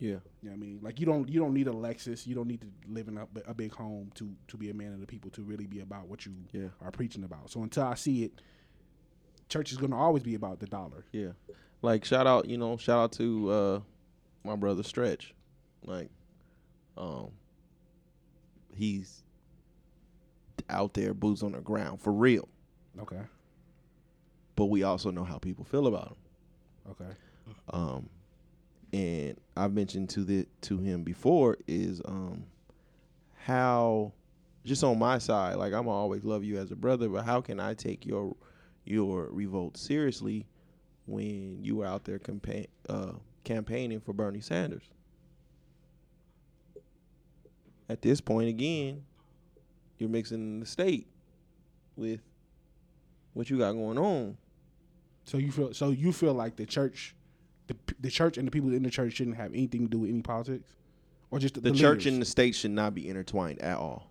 Speaker 2: You know what I mean? Like you don't you don't need a Lexus. You don't need to live in a, a big home to to be a man of the people to really be about what you
Speaker 1: Yeah.
Speaker 2: are preaching about. So until I see it, church is going to always be about the dollar.
Speaker 1: Yeah. Like shout out, you know, shout out to uh my brother Stretch. Like um he's out there boots on the ground for real.
Speaker 2: Okay.
Speaker 1: But we also know how people feel about him.
Speaker 2: Okay.
Speaker 1: Um and I've mentioned to the to him before is um how just on my side, like I'm always love you as a brother, but how can I take your your revolt seriously when you were out there campaign uh, campaigning for Bernie Sanders? At this point, again, you're mixing the state with what you got going on.
Speaker 2: So you feel so you feel like the church, the the church and the people in the church shouldn't have anything to do with any politics, or just the,
Speaker 1: The, church
Speaker 2: leaders?
Speaker 1: and the state should not be intertwined at all.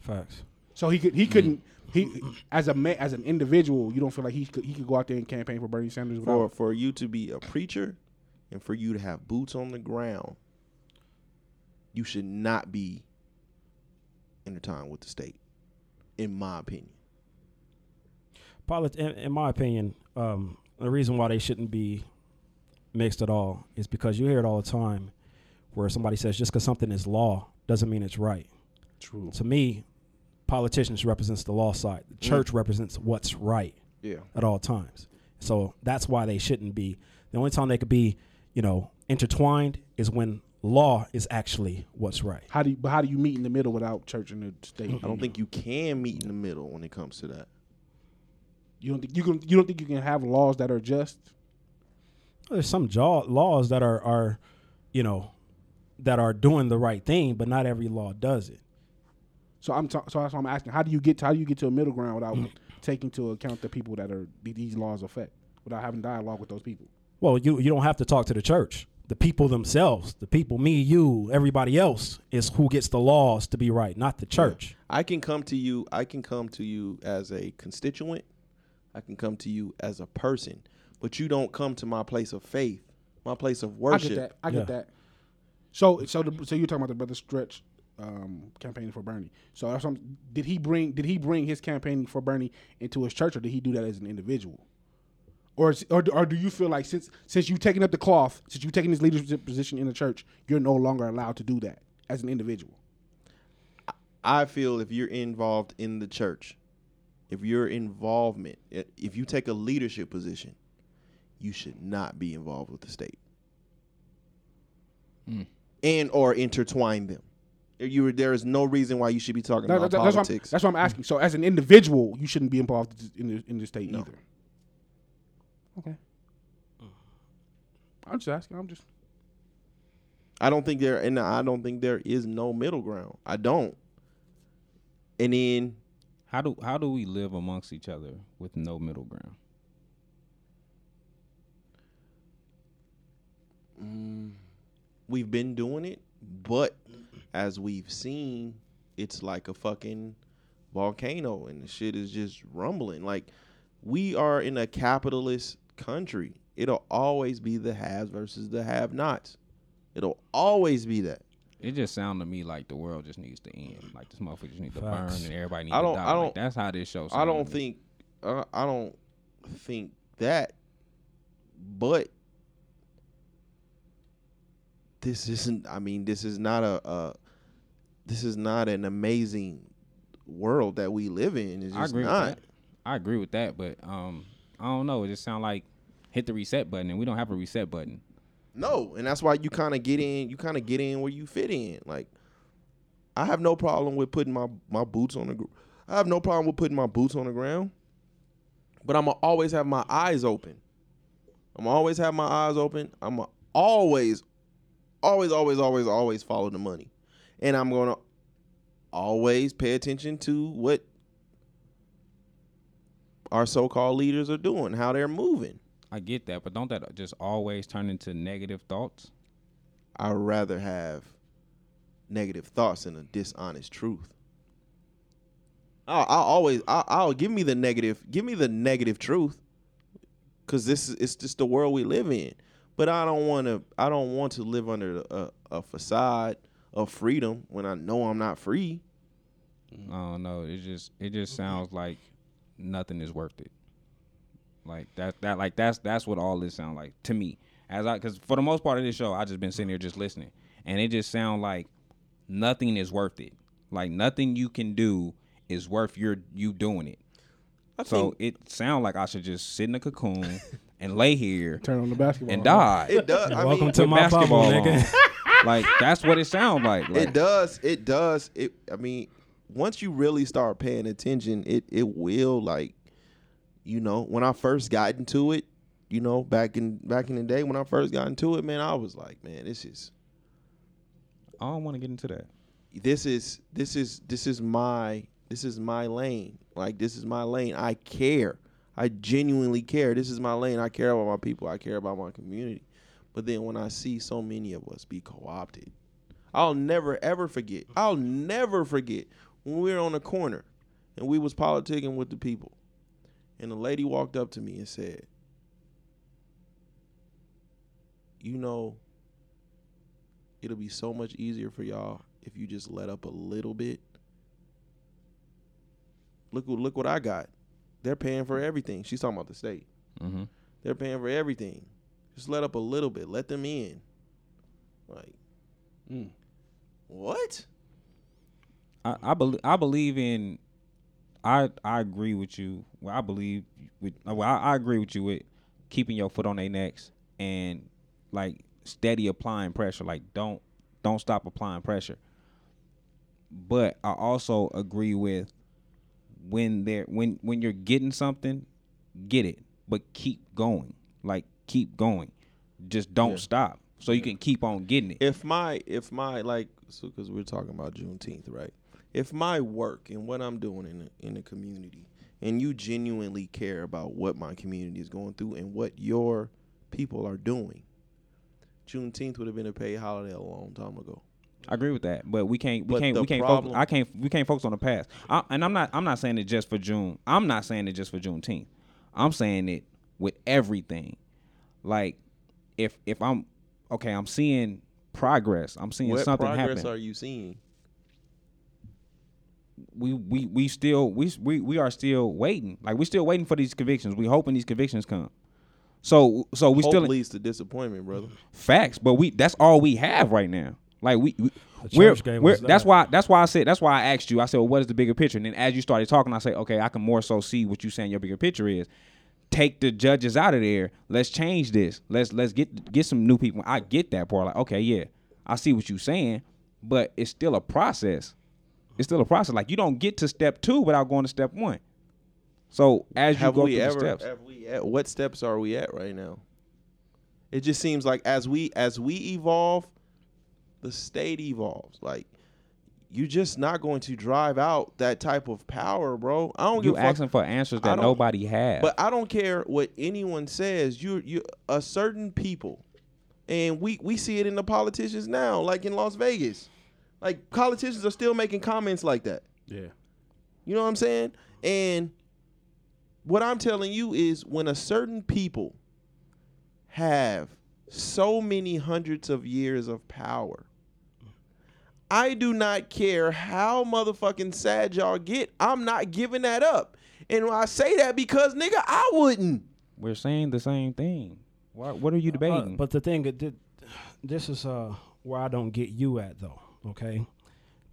Speaker 6: Facts.
Speaker 2: So he could he couldn't he as a man as an individual you don't feel like he could he could go out there and campaign for Bernie Sanders
Speaker 1: for for you to be a preacher and for you to have boots on the ground, you should not be intertwined with the state, in my opinion.
Speaker 6: Polit- in, in my opinion, um, the reason why they shouldn't be mixed at all is because you hear it all the time where somebody says just because something is law doesn't mean it's right.
Speaker 2: True.
Speaker 6: To me, politicians represents the law side. The church represents what's right
Speaker 1: Yeah.
Speaker 6: at all times. So that's why they shouldn't be. The only time they could be, you know, intertwined is when law is actually what's right.
Speaker 2: How do you, but how do you meet in the middle without church and the state?
Speaker 1: I don't think you can meet in the middle when it comes to that.
Speaker 2: you don't think you can you don't think you can have laws that are just.
Speaker 6: There's some jaw- laws that are are, you know, that are doing the right thing, but not every law does it.
Speaker 2: So I'm ta- so that's why I'm asking. How do you get to, how do you get to a middle ground without mm. taking into account the people that are these laws affect, without having dialogue with those people?
Speaker 6: Well, you you don't have to talk to the church. The people themselves, the people, me, you, everybody else, is who gets the laws to be right, not the church.
Speaker 1: I can come to you. I can come to you as a constituent. I can come to you as a person, but you don't come to my place of faith, my place of worship.
Speaker 2: I get that. I get
Speaker 6: Yeah.
Speaker 2: that. So so the, so you're talking about the brother Stretch um, campaigning for Bernie. So that's did he bring did he bring his campaigning for Bernie into his church, or did he do that as an individual? Or, or or do you feel like since since you've taken up the cloth, since you've taken this leadership position in the church, you're no longer allowed to do that as an individual?
Speaker 1: I feel if you're involved in the church, if your involvement, if you take a leadership position, you should not be involved with the state, hmm. and or intertwine them. You, there is no reason why you should be talking
Speaker 2: That-
Speaker 1: about
Speaker 2: that- that's, what I'm,
Speaker 1: politics.
Speaker 2: that's what I'm asking. So as an individual, you shouldn't be involved in the in the state
Speaker 1: No.
Speaker 2: either. Okay. I'm just asking. I'm just.
Speaker 1: I don't think there, and I don't think there is no middle ground. I don't. And then
Speaker 5: How do how do we live amongst each other with no middle ground?
Speaker 1: Mm, we've been doing it, but as we've seen, it's like a fucking volcano and the shit is just rumbling. Like we are in a capitalist country. It'll always be the haves versus the have nots. It'll always be that.
Speaker 5: It just sounds to me like the world just needs to end. Like this motherfucker just need to burn and everybody needs
Speaker 1: I don't-
Speaker 5: die.
Speaker 1: I don't-
Speaker 5: that's how this show.
Speaker 1: I don't think uh, I don't think that but this isn't I mean this is not a, a this is not an amazing world that we live in. It's
Speaker 5: I
Speaker 1: just
Speaker 5: agree
Speaker 1: not.
Speaker 5: with that. I agree with that, but um, I don't know. It just sound like hit the reset button, and we don't have a reset button.
Speaker 1: No, and that's why you kind of get in. You kind of get in where you fit in. Like, I have no problem with putting my my boots on the. gr- I have no problem with putting my boots on the ground, but I'm gonna always have my eyes open. I'm gonna always have my eyes open. I'm gonna always, always, always, always, always follow the money, and I'm gonna always pay attention to what our so-called leaders are doing, how they're moving.
Speaker 5: I get that, but don't that just always turn into negative thoughts?
Speaker 1: I'd rather have negative thoughts than a dishonest truth. I'll, I'll always, I'll, I'll give me the negative, give me the negative truth, because this is it's just the world we live in. But I don't want to, I don't want to live under a, a facade of freedom when I know I'm not free.
Speaker 5: I don't know. It just it just sounds like nothing is worth it. Like that that like that's that's what all this sound like to me. As I because for the most part of this show, I just been sitting here just listening, and it just sound like nothing is worth it. Like nothing you can do is worth your you doing it.
Speaker 1: I
Speaker 5: So
Speaker 1: think
Speaker 5: it sound like I should just sit in a cocoon and lay here
Speaker 2: Turn on the basketball.
Speaker 5: and die.
Speaker 1: it does. I
Speaker 6: Welcome
Speaker 1: mean,
Speaker 6: to
Speaker 5: with
Speaker 6: my bubble,
Speaker 5: basketball
Speaker 6: nigga.
Speaker 5: like that's what it sounds like. like
Speaker 1: it does. It does. It. I mean, once you really start paying attention, it it will like, you know, when I first got into it, you know, back in back in the day when I first got into it, man, I was like, man, this is
Speaker 5: I don't want to get into that.
Speaker 1: this is this is this is my this is my lane. Like this is my lane. I care. I genuinely care. This is my lane. I care about my people. I care about my community. But then when I see so many of us be co-opted, I'll never ever forget. I'll never forget when we were on the corner and we was politicking with the people. And a lady walked up to me and said, "You know, it'll be so much easier for y'all if you just let up a little bit. Look what look what I got. They're paying for everything. She's talking about the state.
Speaker 5: Mm-hmm.
Speaker 1: They're paying for everything. Just let up a little bit. Let them in. Like,
Speaker 2: Mm.
Speaker 1: what?
Speaker 5: I I, bel I believe in. I I agree with you. Well, I believe with. Well, I, I agree with you with keeping your foot on their necks and like steady applying pressure. Like don't don't stop applying pressure. But I also agree with when they're when when you're getting something, get it, but keep going. Like keep going. Just don't
Speaker 1: Yeah.
Speaker 5: stop. So you can keep on getting it.
Speaker 1: If my if my like so because we're talking about Juneteenth, right? If my work and what I'm doing in the, in the community, and you genuinely care about what my community is going through and what your people are doing, Juneteenth would have been a paid holiday a long time ago.
Speaker 5: I agree with that, but we can't. We
Speaker 1: But
Speaker 5: can't. We can't.
Speaker 1: problem-
Speaker 5: Focus, I can't. We can't focus on the past. I, and I'm not. I'm not saying it just for June. I'm not saying it just for Juneteenth. I'm saying it with everything. Like, if if I'm okay, I'm seeing progress. I'm seeing
Speaker 1: what
Speaker 5: something happen.
Speaker 1: What progress are you seeing?
Speaker 5: We we we still we we we are still waiting. Like we're still waiting for these convictions. We hoping these convictions come. So so we
Speaker 1: Hope
Speaker 5: still
Speaker 1: leads to disappointment, brother.
Speaker 5: facts, but we that's all we have right now. Like we, we we're, we're that's why that's why I said that's why I asked you. I said, well, what is the bigger picture? And then as you started talking, I said, okay, I can more so see what you saying your bigger picture is. Take the judges out of there. Let's change this. Let's let's get get some new people. I get that part. Like, okay, yeah, I see what you're saying, but it's still a process. It's still a process. Like you don't get to step two without going to step one. So as you go through
Speaker 1: ever?
Speaker 5: the steps,
Speaker 1: Have we? At, what steps are we at right now? It just seems like as we as we evolve, the state evolves. Like you're just not going to drive out that type of power, bro. I don't
Speaker 5: you
Speaker 1: give a fuck.
Speaker 5: asking for answers that nobody has.
Speaker 1: But I don't care what anyone says. You you a certain people, and we we see it in the politicians now, like in Las Vegas. Like politicians are still making comments like that.
Speaker 2: Yeah.
Speaker 1: You know what I'm saying? And what I'm telling you is when a certain people have so many hundreds of years of power, I do not care how motherfucking sad y'all get. I'm not giving that up. And I say that because nigga, I wouldn't.
Speaker 5: We're saying the same thing. Why, what are you
Speaker 6: Uh,
Speaker 5: debating?
Speaker 6: but the thing, it did- this is uh, where I don't get you at though. Okay,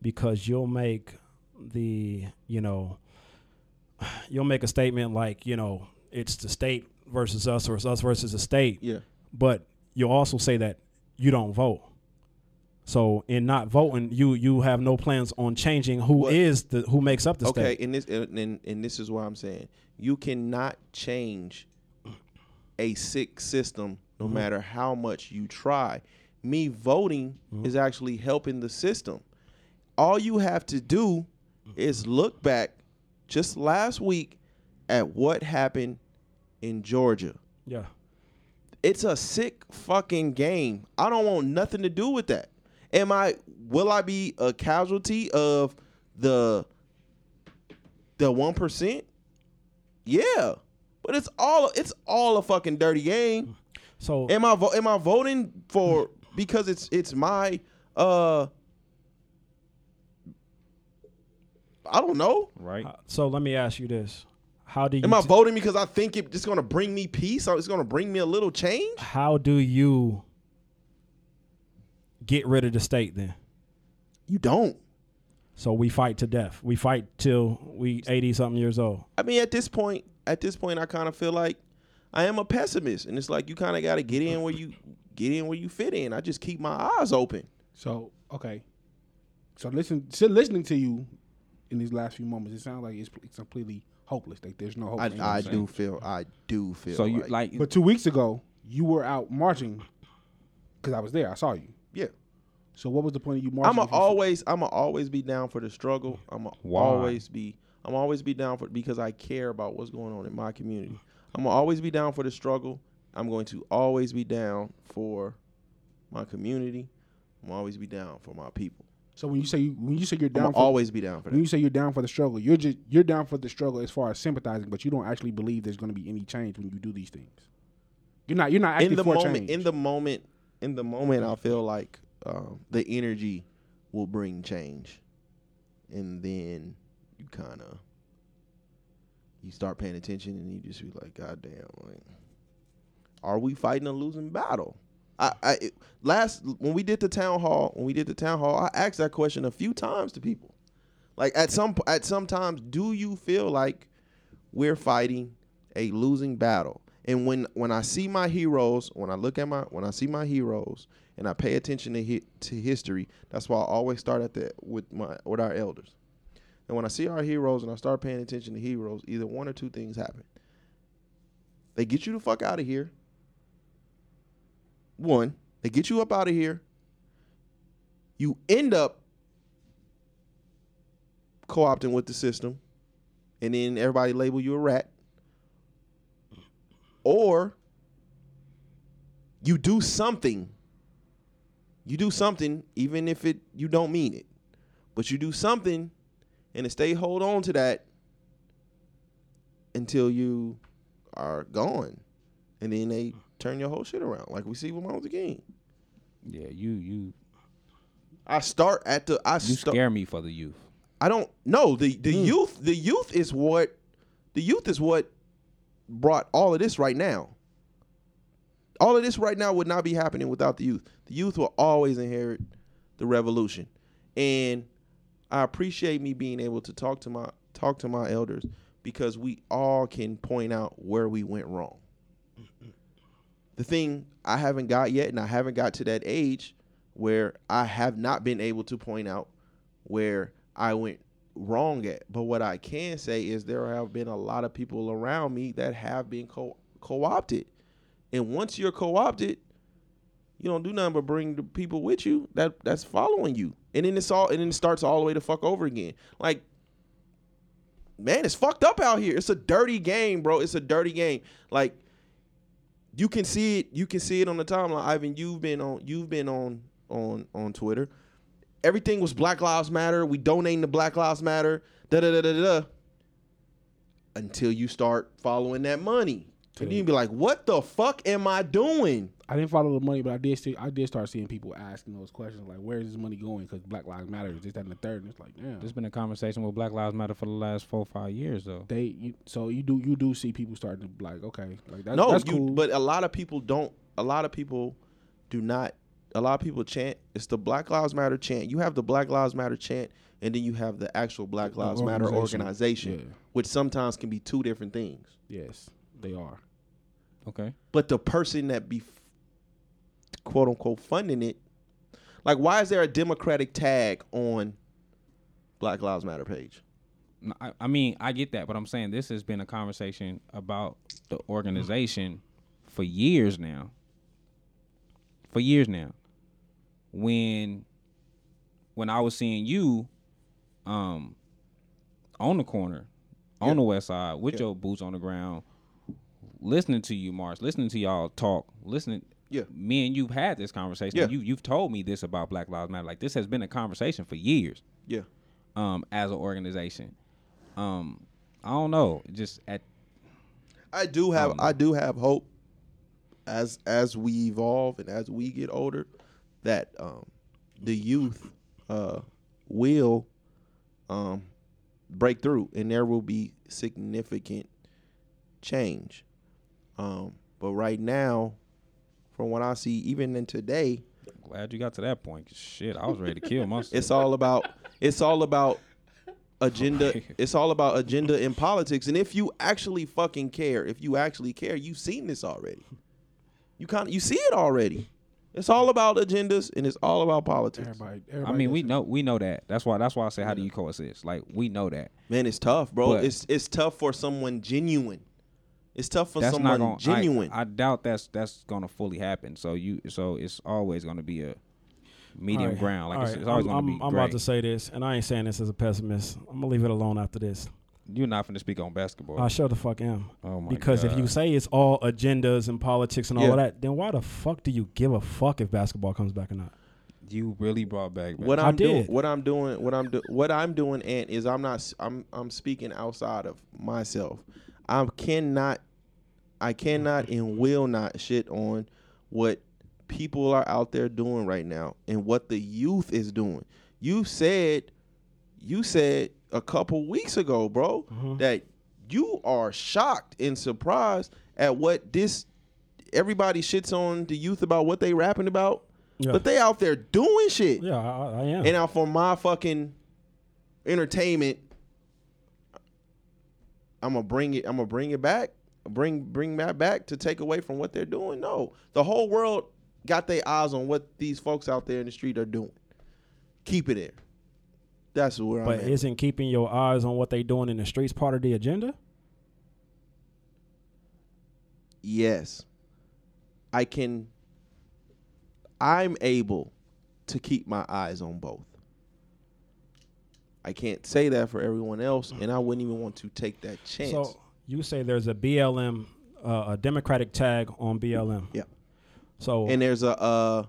Speaker 6: because you'll make the you know you'll make a statement like you know it's the state versus us or it's us versus the state
Speaker 1: Yeah.
Speaker 6: but you'll also say that you don't vote so in not voting you you have no plans on changing who is
Speaker 1: What-
Speaker 6: the who makes up the
Speaker 1: okay,
Speaker 6: state Okay,
Speaker 1: and this and, and and this is what I'm saying. You cannot change a sick system no mm-hmm. matter how much you try. Me voting mm-hmm. is actually helping the system. All you have to do is mm-hmm. look back just last week at what happened in Georgia.
Speaker 6: yeah
Speaker 1: It's a sick fucking game. I don't want nothing to do with that. Am I will I be a casualty of the the 1%? Yeah. But it's all it's all a fucking dirty game.
Speaker 6: so
Speaker 1: Am I vo- am I voting for because it's it's my uh I don't know.
Speaker 5: Right.
Speaker 6: uh, so let me ask you this how do you
Speaker 1: Am I
Speaker 6: t-
Speaker 1: voting because I think it, it's going to bring me peace or it's going to bring me a little change?
Speaker 6: how do you get rid of the state then
Speaker 1: You don't.
Speaker 6: So we fight to death. We fight till we eighty something years old.
Speaker 1: I mean, at this point, at this point, I kind of feel like I am a pessimist, and it's like you kind of got to get in where you get in where you fit in. I just keep my eyes open.
Speaker 2: So okay, so listen, still listening to you in these last few moments, it sounds like it's, it's completely hopeless. Like there's no hope.
Speaker 1: I, I do feel, I do feel.
Speaker 5: So you
Speaker 1: like,
Speaker 5: like
Speaker 2: But two weeks ago, you were out marching because I was there. I saw you.
Speaker 1: yeah.
Speaker 2: So what was the point of you marching?
Speaker 1: I'm a
Speaker 2: if you-
Speaker 1: always, I'm a always be down for the struggle. I'm a
Speaker 5: Why?
Speaker 1: always be, I'm always be down for because I care about what's going on in my community. I'm gonna always be down for the struggle. I'm going to always be down for my community. I'm always be down for my people.
Speaker 2: So when you say you, when you say you're down,
Speaker 1: I'm
Speaker 2: for
Speaker 1: always be down for
Speaker 2: when
Speaker 1: that.
Speaker 2: you say you're down for the struggle, you're just you're down for the struggle as far as sympathizing, but you don't actually believe there's going to be any change when you do these things. You're not you're not
Speaker 1: in the
Speaker 2: for
Speaker 1: moment
Speaker 2: change.
Speaker 1: in the moment in the moment i feel like um, the energy will bring change and then you kind of you start paying attention and you just be like god damn like are we fighting a losing battle I, I last when we did the town hall when we did the town hall i asked that question a few times to people like at some at some times do you feel like we're fighting a losing battle. And when when I see my heroes, when I look at my when I see my heroes and I pay attention to hi- to history, that's why I always start at the with my with our elders. And when I see our heroes and I start paying attention to heroes, either one or two things happen. They get you the fuck out of here. One, they get you up out of here. You end up co-opting with the system and then everybody label you a rat. Or you do something. You do something, even if it you don't mean it. But you do something and stay hold on to that until you are gone. And then they turn your whole shit around. Like we see with Martin Luther King.
Speaker 5: yeah, you you
Speaker 1: I start at the I
Speaker 5: you
Speaker 1: start
Speaker 5: scare me for the youth.
Speaker 1: I don't know. The the hmm. youth the youth is what the youth is what brought all of this right now. All of this right now would not be happening without the youth. The youth will always inherit the revolution. And I appreciate me being able to talk to my talk to my elders because we all can point out where we went wrong. The thing I haven't got yet and I haven't got to that age where I have not been able to point out where I went wrong at. But what I can say is there have been a lot of people around me that have been co- co-opted. And once you're co-opted, you don't do nothing but bring the people with you that that's following you. And then it's all and then it starts all the way to fuck over again. Like man, it's fucked up out here. It's a dirty game, bro. It's a dirty game. Like you can see it. You can see it on the timeline. Ivan, you've been on. You've been on on on Twitter. Everything was Black Lives Matter. We donating to Black Lives Matter. Da da da da da. Until you start following that money, and then you be like, "What the fuck am I doing?"
Speaker 2: I didn't follow the money, but I did see I did start seeing people asking those questions like, "Where is this money going?" Because Black Lives Matter is this that and the third, and it's like, damn.
Speaker 5: There's been a conversation with Black Lives Matter for the last four five years though.
Speaker 2: they you, so you do you do see people starting to be like, okay, like that,
Speaker 1: no,
Speaker 2: that's
Speaker 1: you,
Speaker 2: cool.
Speaker 1: but a lot of people don't. A lot of people do not a lot of people chant. It's the Black Lives Matter chant. You have the Black Lives Matter chant, and then you have the actual Black Lives Matter
Speaker 2: organization.
Speaker 1: organization,
Speaker 2: Yeah.
Speaker 1: which sometimes can be two different things.
Speaker 2: Yes, they are.
Speaker 5: Okay.
Speaker 1: But the person that be quote unquote funding it, like, why is there a Democratic tag on Black Lives Matter page?
Speaker 5: I, I mean, I get that, but I'm saying this has been a conversation about the organization for years now. For years now. When when I was seeing you um on the corner, on
Speaker 1: Yeah.
Speaker 5: the west side, with
Speaker 1: Yeah.
Speaker 5: your boots on the ground, listening to you, Mars, listening to y'all talk, listening
Speaker 1: Yeah.
Speaker 5: me and you've had this conversation.
Speaker 1: Yeah.
Speaker 5: You you've told me this about Black Lives Matter. Like this has been a conversation for years
Speaker 1: Yeah.
Speaker 5: um, as an organization. Um, I don't know. Just at
Speaker 1: I do have. I do have hope as as we evolve and as we get older that um, the youth uh, will um, break through and there will be significant change. Um, but right now, from what I see, even in today,
Speaker 5: glad you got to that point. 'cause Shit, I was ready to kill myself.
Speaker 1: it's all about it's all about agenda it's all about agenda in politics and if you actually fucking care if you actually care you've seen this already you kind of you see it already it's all about agendas and it's all about politics
Speaker 2: Everybody. everybody I
Speaker 5: mean, we
Speaker 2: it.
Speaker 5: know we know that. That's why that's why I say how do you coexist? Like we know that.
Speaker 1: man it's tough bro
Speaker 5: But-
Speaker 1: it's it's tough for someone genuine it's tough for
Speaker 5: that's
Speaker 1: someone
Speaker 5: not gonna
Speaker 1: genuine
Speaker 5: I, I doubt that's that's gonna fully happen. So you so it's always gonna be a medium
Speaker 6: All right,
Speaker 5: ground. Like
Speaker 6: all
Speaker 5: it's,
Speaker 6: right.
Speaker 5: it's always
Speaker 6: I'm,
Speaker 5: gonna
Speaker 6: I'm,
Speaker 5: be
Speaker 6: I'm
Speaker 5: gray.
Speaker 6: about to say this, and I ain't saying this as a pessimist. I'm gonna leave it alone after this.
Speaker 5: You're not finna speak on basketball.
Speaker 6: I sure the fuck am.
Speaker 5: oh my
Speaker 6: because if you say it's all agendas and politics and all
Speaker 1: Yeah.
Speaker 6: of that, then why the fuck do you give a fuck if basketball comes back or not?
Speaker 5: you really brought back
Speaker 1: what
Speaker 6: I
Speaker 1: I'm doing, what I'm doing, what I'm do, what I'm doing, and is I'm not, s- I'm, I'm speaking outside of myself. I cannot, I cannot and will not shit on what people are out there doing right now and what the youth is doing. You said, you said a couple weeks ago, bro, uh-huh. that you are shocked and surprised at what this. Everybody shits on the youth about what they rapping about.
Speaker 6: Yeah.
Speaker 1: But they out there doing shit.
Speaker 6: Yeah, I, I am.
Speaker 1: And now for my fucking entertainment, I'm gonna bring it. I'm gonna bring it back. Bring bring that back to take away from what they're doing. No, the whole world got their eyes on what these folks out there in the street are doing. Keep it there. That's where
Speaker 6: but
Speaker 1: I'm at.
Speaker 6: isn't keeping your eyes on what they're doing in the streets part of the agenda?
Speaker 1: yes, I can. I'm able to keep my eyes on both. I can't say that for everyone else, and I wouldn't even want to take that chance.
Speaker 6: So you say there's a BLM, uh, a Democratic tag on BLM.
Speaker 1: Yeah.
Speaker 6: So
Speaker 1: and there's a uh,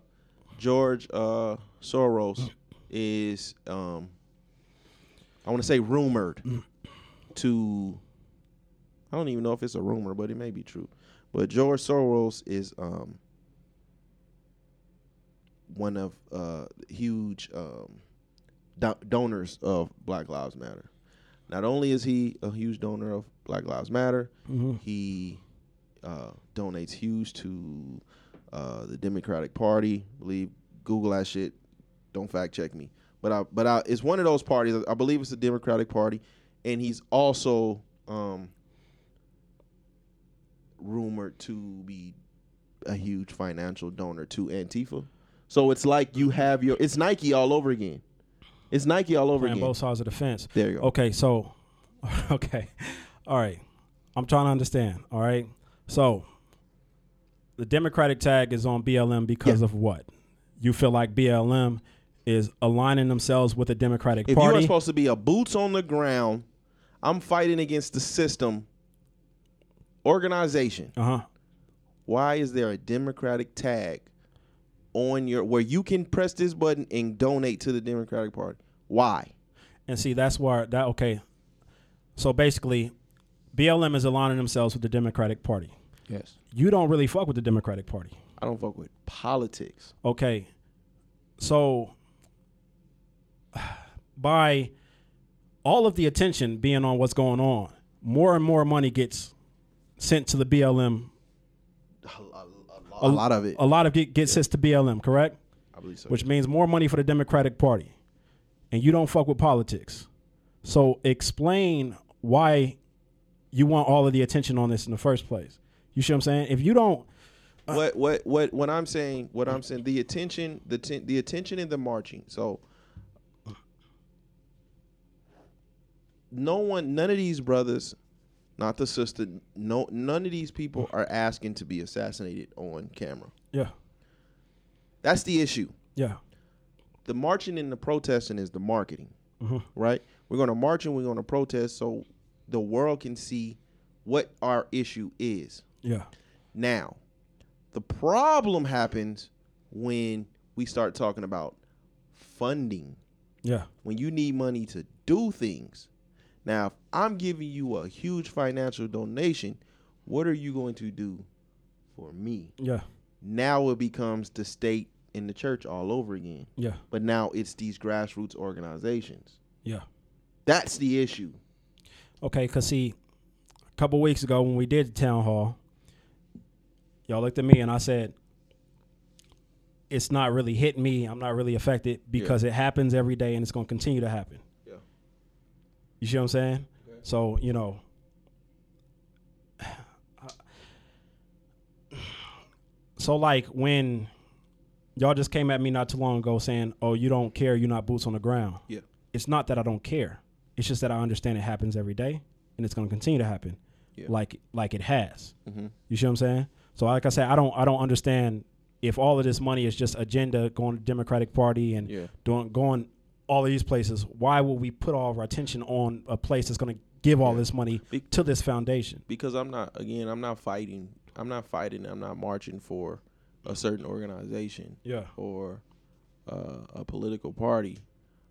Speaker 1: George uh, Soros is um, I want to say rumored to I don't even know if it's a rumor, but it may be true. But George Soros is um, one of uh, huge um, do- donors of Black Lives Matter. Not only is he a huge donor of Black Lives Matter, he uh, donates huge to uh, the Democratic Party. believe Google that shit. Don't fact check me. But I, but I, it's one of those parties. I believe it's the Democratic Party, and he's also um, rumored to be a huge financial donor to Antifa. So it's like you have your. It's Nike all over again. It's Nike all over
Speaker 6: playing
Speaker 1: again.
Speaker 6: both sides of the fence.
Speaker 1: There you go.
Speaker 6: Okay, so okay, all right. I'm trying to understand. All right, so the Democratic tag is on BLM because
Speaker 1: Yeah.
Speaker 6: of what? You feel like BLM is aligning themselves with the Democratic Party?
Speaker 1: If you are supposed to be a boots on the ground, I'm fighting against the system organization.
Speaker 6: uh huh.
Speaker 1: Why is there a Democratic tag on your where you can press this button and donate to the Democratic Party? Why?
Speaker 6: And see, that's why that okay. So basically, BLM is aligning themselves with the Democratic Party.
Speaker 5: yes.
Speaker 6: You don't really fuck with the Democratic Party.
Speaker 1: I don't fuck with politics.
Speaker 6: Okay. So by all of the attention being on what's going on, more and more money gets sent to the BLM.
Speaker 1: A lot of it.
Speaker 6: A lot of it gets sent to BLM, correct?
Speaker 1: I believe so.
Speaker 6: which means more money for the Democratic Party, and you don't fuck with politics. So explain why you want all of the attention on this in the first place. You see what I'm saying? If you don't, uh,
Speaker 1: what what what what I'm saying, what I'm saying, the attention, the ten, the attention in the marching. So no one, none of these brothers, not the sister, no, none of these people are asking to be assassinated on camera.
Speaker 6: yeah,
Speaker 1: That's the issue.
Speaker 6: yeah,
Speaker 1: The marching and the protesting is the marketing, mm-hmm. right? We're going to march and we're going to protest so the world can see what our issue is.
Speaker 6: yeah,
Speaker 1: Now, the problem happens when we start talking about funding,
Speaker 6: yeah,
Speaker 1: when you need money to do things. Now, if I'm giving you a huge financial donation, what are you going to do for me?
Speaker 6: yeah,
Speaker 1: Now it becomes the state and the church all over again.
Speaker 6: yeah,
Speaker 1: But now it's these grassroots organizations.
Speaker 6: yeah.
Speaker 1: That's the issue.
Speaker 6: Okay, cause see, a couple weeks ago when we did the town hall, y'all looked at me and I said, "It's not really hitting me. I'm not really affected because it happens every day and it's going to continue to happen." You see what I'm saying? So you know, so like when y'all just came at me not too long ago saying, "Oh, you don't care. You're not boots on the ground."
Speaker 1: Yeah.
Speaker 6: It's not that I don't care. It's just that I understand it happens every day and it's going to continue to happen,
Speaker 1: Yeah.
Speaker 6: like like it has.
Speaker 1: Mhm.
Speaker 6: You see what I'm saying? So like I said, I don't I don't understand if all of this money is just agenda going to Democratic Party and
Speaker 1: Yeah.
Speaker 6: doing going all of these places. Why would we put all of our attention on a place that's going to give all this money
Speaker 1: Be-
Speaker 6: to this foundation?
Speaker 1: because I'm not again I'm not fighting I'm not fighting I'm not marching for a certain organization
Speaker 6: Yeah.
Speaker 1: or uh, a political party.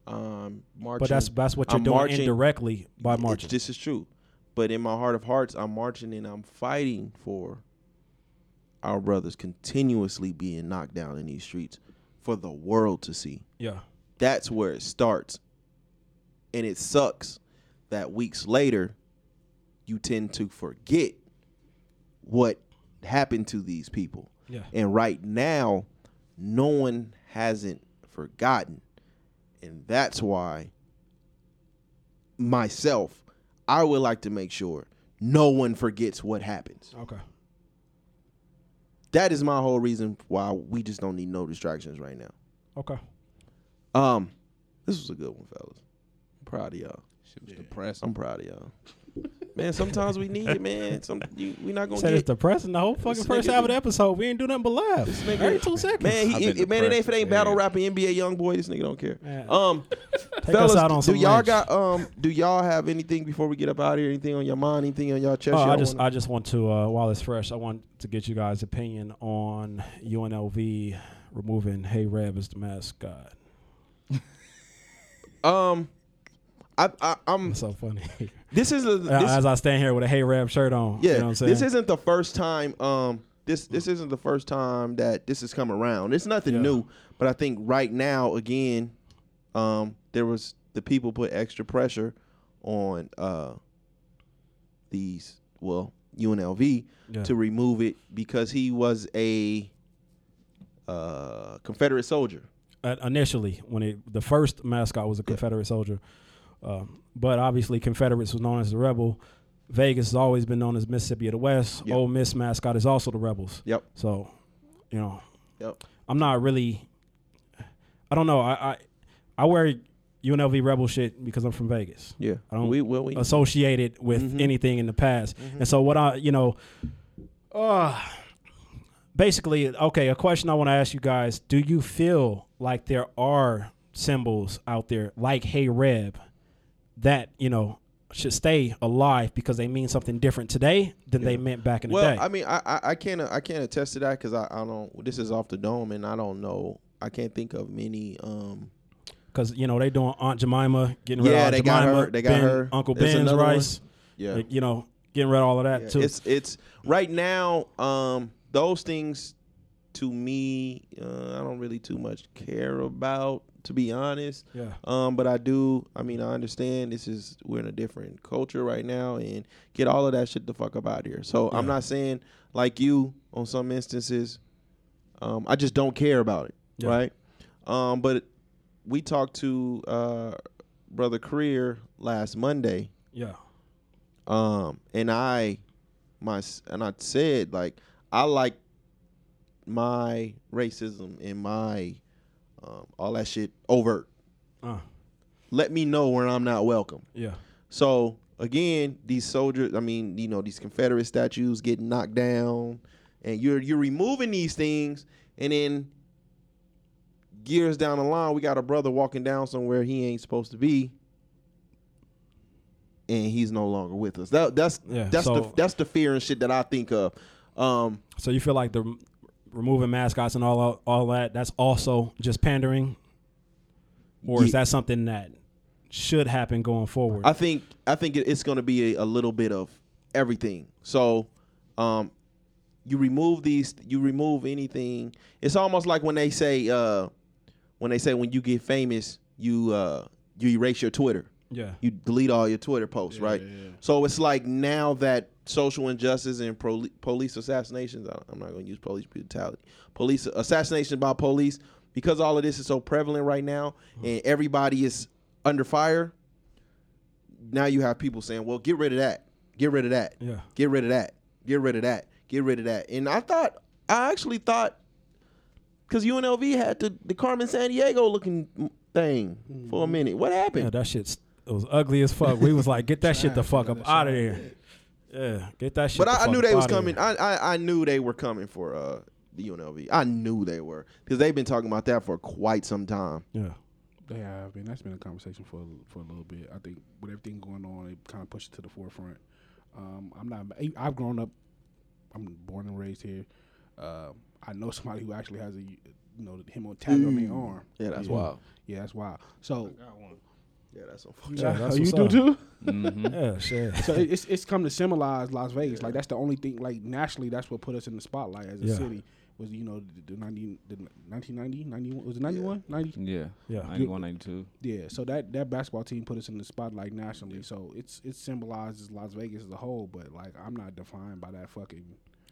Speaker 1: Um, marching,
Speaker 6: But that's that's what you're
Speaker 1: I'm
Speaker 6: doing
Speaker 1: marching-
Speaker 6: indirectly by marching.
Speaker 1: This is true, but in my heart of hearts, I'm marching and I'm fighting for our brothers continuously being knocked down in these streets for the world to see.
Speaker 6: yeah.
Speaker 1: That's where it starts, and it sucks that weeks later you tend to forget what happened to these people.
Speaker 6: Yeah.
Speaker 1: And right now, no one hasn't forgotten. And that's why myself, I would like to make sure no one forgets what happens.
Speaker 6: Okay.
Speaker 1: That is my whole reason why we just don't need no distractions right now.
Speaker 6: Okay.
Speaker 1: Um, this was a good one, fellas. I'm proud of y'all.
Speaker 5: Shit was depressing.
Speaker 1: I'm proud of y'all. Man, sometimes we need it, man. Some you, we not gonna
Speaker 6: Said it's depressing the whole fucking first half of the episode. We ain't do nothing but laugh.
Speaker 1: nigga-
Speaker 6: Every two seconds.
Speaker 1: man. He,
Speaker 5: been
Speaker 1: it, man, it ain't if it ain't battle
Speaker 5: yeah.
Speaker 1: rapping NBA YoungBoy. This nigga don't care.
Speaker 6: Man.
Speaker 1: Um,
Speaker 6: Take
Speaker 1: fellas,
Speaker 6: us out on
Speaker 1: do
Speaker 6: some
Speaker 1: y'all
Speaker 6: lynch.
Speaker 1: got um? Do y'all have anything before we get up out of here? Anything on your mind? Anything on y'all chest?
Speaker 6: Oh,
Speaker 1: y'all
Speaker 6: I just
Speaker 1: wanna-
Speaker 6: I just want to uh, while it's fresh, I want to get you guys' opinion on UNLV removing Hey Reb as the mascot.
Speaker 1: Um, I, I I'm.
Speaker 6: It's so funny.
Speaker 1: This is a this,
Speaker 6: as I stand here with a Hey Reb shirt on.
Speaker 1: yeah.
Speaker 6: you know what I'm saying?
Speaker 1: this isn't the first time. Um, this this isn't the first time that this has come around. It's nothing
Speaker 6: Yeah.
Speaker 1: new, but I think right now again, um, there was the people put extra pressure on uh these well UNLV
Speaker 6: Yeah.
Speaker 1: to remove it because he was a uh Confederate soldier.
Speaker 6: Initially when it the first mascot was a Confederate soldier, um, but obviously Confederates was known as the rebel. Vegas has always been known as Mississippi of the West.
Speaker 1: Yep.
Speaker 6: Ole Miss mascot is also the rebels.
Speaker 1: Yep.
Speaker 6: So, you know,
Speaker 1: Yep.
Speaker 6: I'm not really. I don't know. I I, I wear UNLV rebel shit because I'm from Vegas.
Speaker 1: Yeah.
Speaker 6: I don't
Speaker 1: we well we
Speaker 6: associated with
Speaker 1: Mhm.
Speaker 6: anything in the past. And so what I, you know, uh basically, okay, a question I want to ask you guys, do you feel like there are symbols out there like Hey Reb that, you know, should stay alive because they mean something different today than they meant back in the day? Well?
Speaker 1: I mean, I I, I can't I can't attest to that because I, I don't. This is off the dome, and I don't know. I can't think of many. Um,
Speaker 6: Because you know they doing Aunt Jemima getting rid
Speaker 1: Yeah,
Speaker 6: of
Speaker 1: they
Speaker 6: Aunt
Speaker 1: got
Speaker 6: Jemima,
Speaker 1: her- they got
Speaker 6: Ben-
Speaker 1: her.
Speaker 6: Uncle
Speaker 1: There's
Speaker 6: Ben's
Speaker 1: another one.
Speaker 6: rice.
Speaker 1: yeah,
Speaker 6: you know, getting rid of all of that
Speaker 1: Yeah,
Speaker 6: too.
Speaker 1: It's it's right now. Um, those things to me, uh, I don't really too much care about, to be honest.
Speaker 6: yeah,
Speaker 1: Um, but I do. I mean, I understand this is we're in a different culture right now, and get all of that shit the fuck up out of here. So I'm not saying like you on some instances. Um, I just don't care about it,
Speaker 6: Yeah.
Speaker 1: right? Um, but we talked to uh, brother Career last Monday,
Speaker 6: Yeah.
Speaker 1: um, and I, my and I said like I like my racism and my um, all that shit overt.
Speaker 6: Uh,
Speaker 1: Let me know when I'm not welcome.
Speaker 6: yeah.
Speaker 1: So again, these soldiers, I mean, you know, these Confederate statues getting knocked down, and you're you're removing these things, and then years down the line, we got a brother walking down somewhere he ain't supposed to be, and he's no longer with us. That that's
Speaker 6: Yeah,
Speaker 1: that's the that's the fear and shit that I think of. Um,
Speaker 6: So you feel like the removing mascots and all all that that's also just pandering, or is that something that should happen going forward?
Speaker 1: I think I think it's going to be a, a little bit of everything. So, um, you remove these, you remove anything. It's almost like when they say, uh, when they say when you get famous, you uh, you erase your Twitter,
Speaker 6: yeah.
Speaker 1: you delete all your Twitter posts, right? Yeah. So it's like now that social injustice and pro- police assassinations, I- I'm not going to use police brutality, police assassination by police, because all of this is so prevalent right now, mm-hmm. and everybody is under fire. Now you have people saying, "Well, get rid of that, get rid of that,
Speaker 6: Yeah.
Speaker 1: get rid of that, get rid of that, get rid of that." And I thought, I actually thought, because UNLV had the the Carmen Sandiego looking thing mm-hmm. for a minute. What happened?
Speaker 6: Yeah, that shit's it was ugly as fuck. We was like, get that shit the fuck up out of here. Yeah, get that shit.
Speaker 1: But I, I knew they was coming. I, I I knew they were coming for uh the UNLV. I knew they were because they've been talking about that for quite some time.
Speaker 6: Yeah,
Speaker 2: They have been. That's been a conversation for for a little bit. I think with everything going on, they kind of pushed it to the forefront. Um, I'm not. I've grown up. I'm born and raised here. Uh, I know somebody who actually has a, you know, him on tattoo on their arm.
Speaker 1: Yeah, that's
Speaker 2: yeah.
Speaker 1: wild.
Speaker 2: Yeah, that's wild. So,
Speaker 1: Yeah, that's so
Speaker 2: you,
Speaker 6: Yeah, that's
Speaker 2: oh, you do
Speaker 6: up.
Speaker 2: too.
Speaker 5: Mm-hmm.
Speaker 6: yeah, shit.
Speaker 2: so it's it's come to symbolize Las Vegas. Like that's the only thing. Like nationally, that's what put us in the spotlight as a
Speaker 6: Yeah.
Speaker 2: city. Was you know the, the 90, the 1990, 91, was it 91, 90?
Speaker 5: Yeah.
Speaker 6: Yeah.
Speaker 5: 91, 92.
Speaker 2: Yeah, so that that basketball team put us in the spotlight nationally. So it's it symbolizes Las Vegas as a whole, but like I'm not defined by that fucking.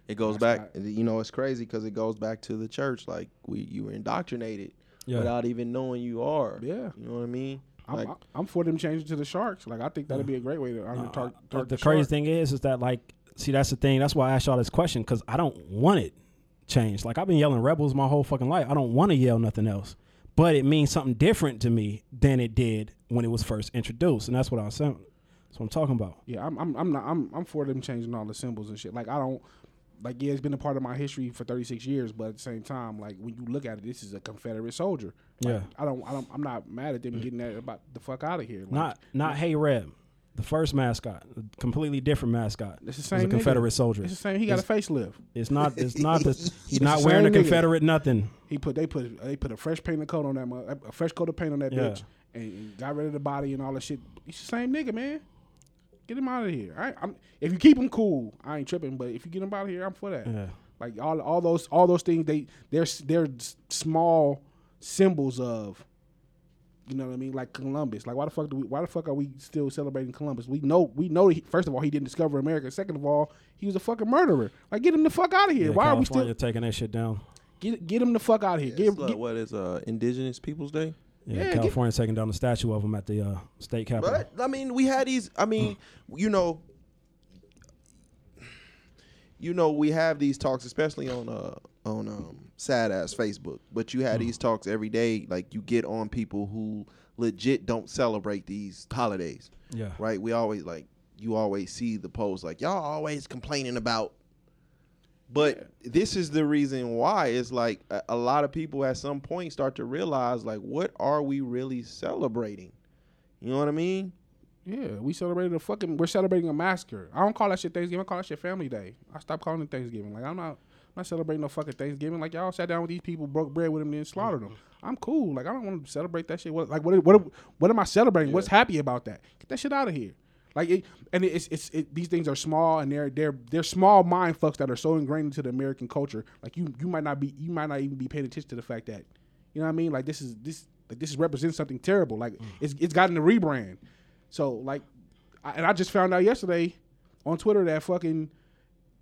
Speaker 1: It goes
Speaker 2: That's
Speaker 1: back. You know, it's crazy because it goes back to the church. Like we, you were indoctrinated
Speaker 6: Yeah.
Speaker 1: without even knowing you are.
Speaker 2: Yeah.
Speaker 1: You know what I mean?
Speaker 2: I'm,
Speaker 1: Like-
Speaker 2: I'm for them changing to the Sharks. Like I think that'd be a great way to
Speaker 6: No,
Speaker 2: tar- tar-
Speaker 6: the crazy thing is, is that like, see, that's the thing. That's why I asked y'all this question because I don't want it changed. Like I've been yelling rebels my whole fucking life. I don't want to yell nothing else, but it means something different to me than it did when it was first introduced, and that's what I was saying. That's what I'm talking about.
Speaker 2: Yeah, I'm I'm I'm not I'm I'm for them changing all the symbols and shit. Like I don't like yeah, it's been a part of my history for 36 years, but at the same time, like when you look at it, this is a Confederate soldier. Like,
Speaker 6: Yeah.
Speaker 2: I don't I don't I'm not mad at them getting that about the fuck out of here. Like,
Speaker 6: Not not Hey Reb, the first mascot, a completely different mascot.
Speaker 2: It's the same
Speaker 6: a
Speaker 2: nigga.
Speaker 6: Confederate soldier.
Speaker 2: It's the same. He got a facelift.
Speaker 6: It's not. It's not. The, he's
Speaker 2: It's
Speaker 6: not
Speaker 2: the
Speaker 6: wearing a
Speaker 2: same nigga.
Speaker 6: Confederate nothing.
Speaker 2: He put they put they put a fresh painted coat on that a fresh coat of paint on that
Speaker 6: Yeah.
Speaker 2: bitch and, and got rid of the body and all that shit. He's the same nigga, man. Get him out of here. I, I'm if you keep him cool, I ain't tripping. But if you get him out of here, I'm for that.
Speaker 6: Yeah.
Speaker 2: Like all all those all those things they they're they're small symbols of. You know what I mean? Like Columbus. Like why the fuck do we? Why the fuck are we still celebrating Columbus? We know we know. He, first of all, he didn't discover America. Second of all, he was a fucking murderer. Like get him the fuck out of here.
Speaker 6: Yeah,
Speaker 2: why are we still
Speaker 6: taking that shit down?
Speaker 2: get get him the fuck out of here?
Speaker 1: It's
Speaker 2: Get,
Speaker 1: like,
Speaker 2: get,
Speaker 1: what is uh Indigenous Peoples Day?
Speaker 6: Yeah,
Speaker 2: Yeah, get-
Speaker 6: California taking down the statue of him at the uh, state capitol.
Speaker 1: But I mean, we had these. I mean, you know, you know, we have these talks, especially on uh on um sad ass Facebook. But you had these talks every day. Like you get on people who legit don't celebrate these holidays,
Speaker 6: yeah.
Speaker 1: right? We always like you always see the post like y'all always complaining about. But this is the reason why it's like a, a lot of people at some point start to realize like what are we really celebrating? You know what I mean?
Speaker 2: Yeah, we celebrated a fucking. We're celebrating a massacre. I don't call that shit Thanksgiving. I call that shit Family Day. I stopped calling it Thanksgiving. Like I'm not, I'm not celebrating no fucking Thanksgiving. Like y'all sat down with these people, broke bread with them, then slaughtered them. Mm-hmm. I'm cool. Like I don't want to celebrate that shit. What, like what? What? What am I celebrating? What's happy about that? Get that shit out of here. Like it, and it's it's it, these things are small and they're they're they're small mind fucks that are so ingrained into the American culture. Like you you might not be you might not even be paying attention to the fact that you know what I mean. Like this is this like this is represents something terrible. Like it's it's gotten a rebrand. So like, I, and I just found out yesterday on Twitter that fucking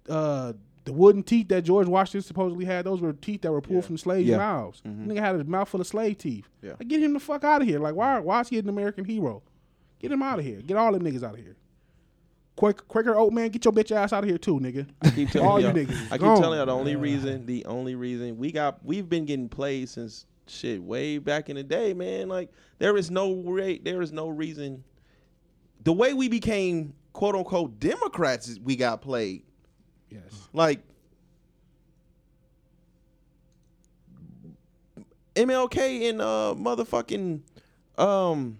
Speaker 2: uh, the wooden teeth that George Washington supposedly had, those were teeth that were pulled from slaves'
Speaker 1: Yeah.
Speaker 2: mouths. Nigga had a mouth full of slave teeth.
Speaker 1: Yeah.
Speaker 2: Like, get him the fuck out of here. Like, why? Why is he an American hero? Get him out of here. Get all them niggas out of here. Quaker, Quaker Oat man, get your bitch ass out of here too, nigga.
Speaker 1: I keep telling
Speaker 2: all you niggas.
Speaker 1: I keep
Speaker 2: gone.
Speaker 1: telling you the only reason, the only reason we got, we've been getting played since shit way back in the day, man. Like there is no way, there is no reason. The way we became quote unquote Democrats, is we got played.
Speaker 2: Yes.
Speaker 1: Like MLK and uh motherfucking um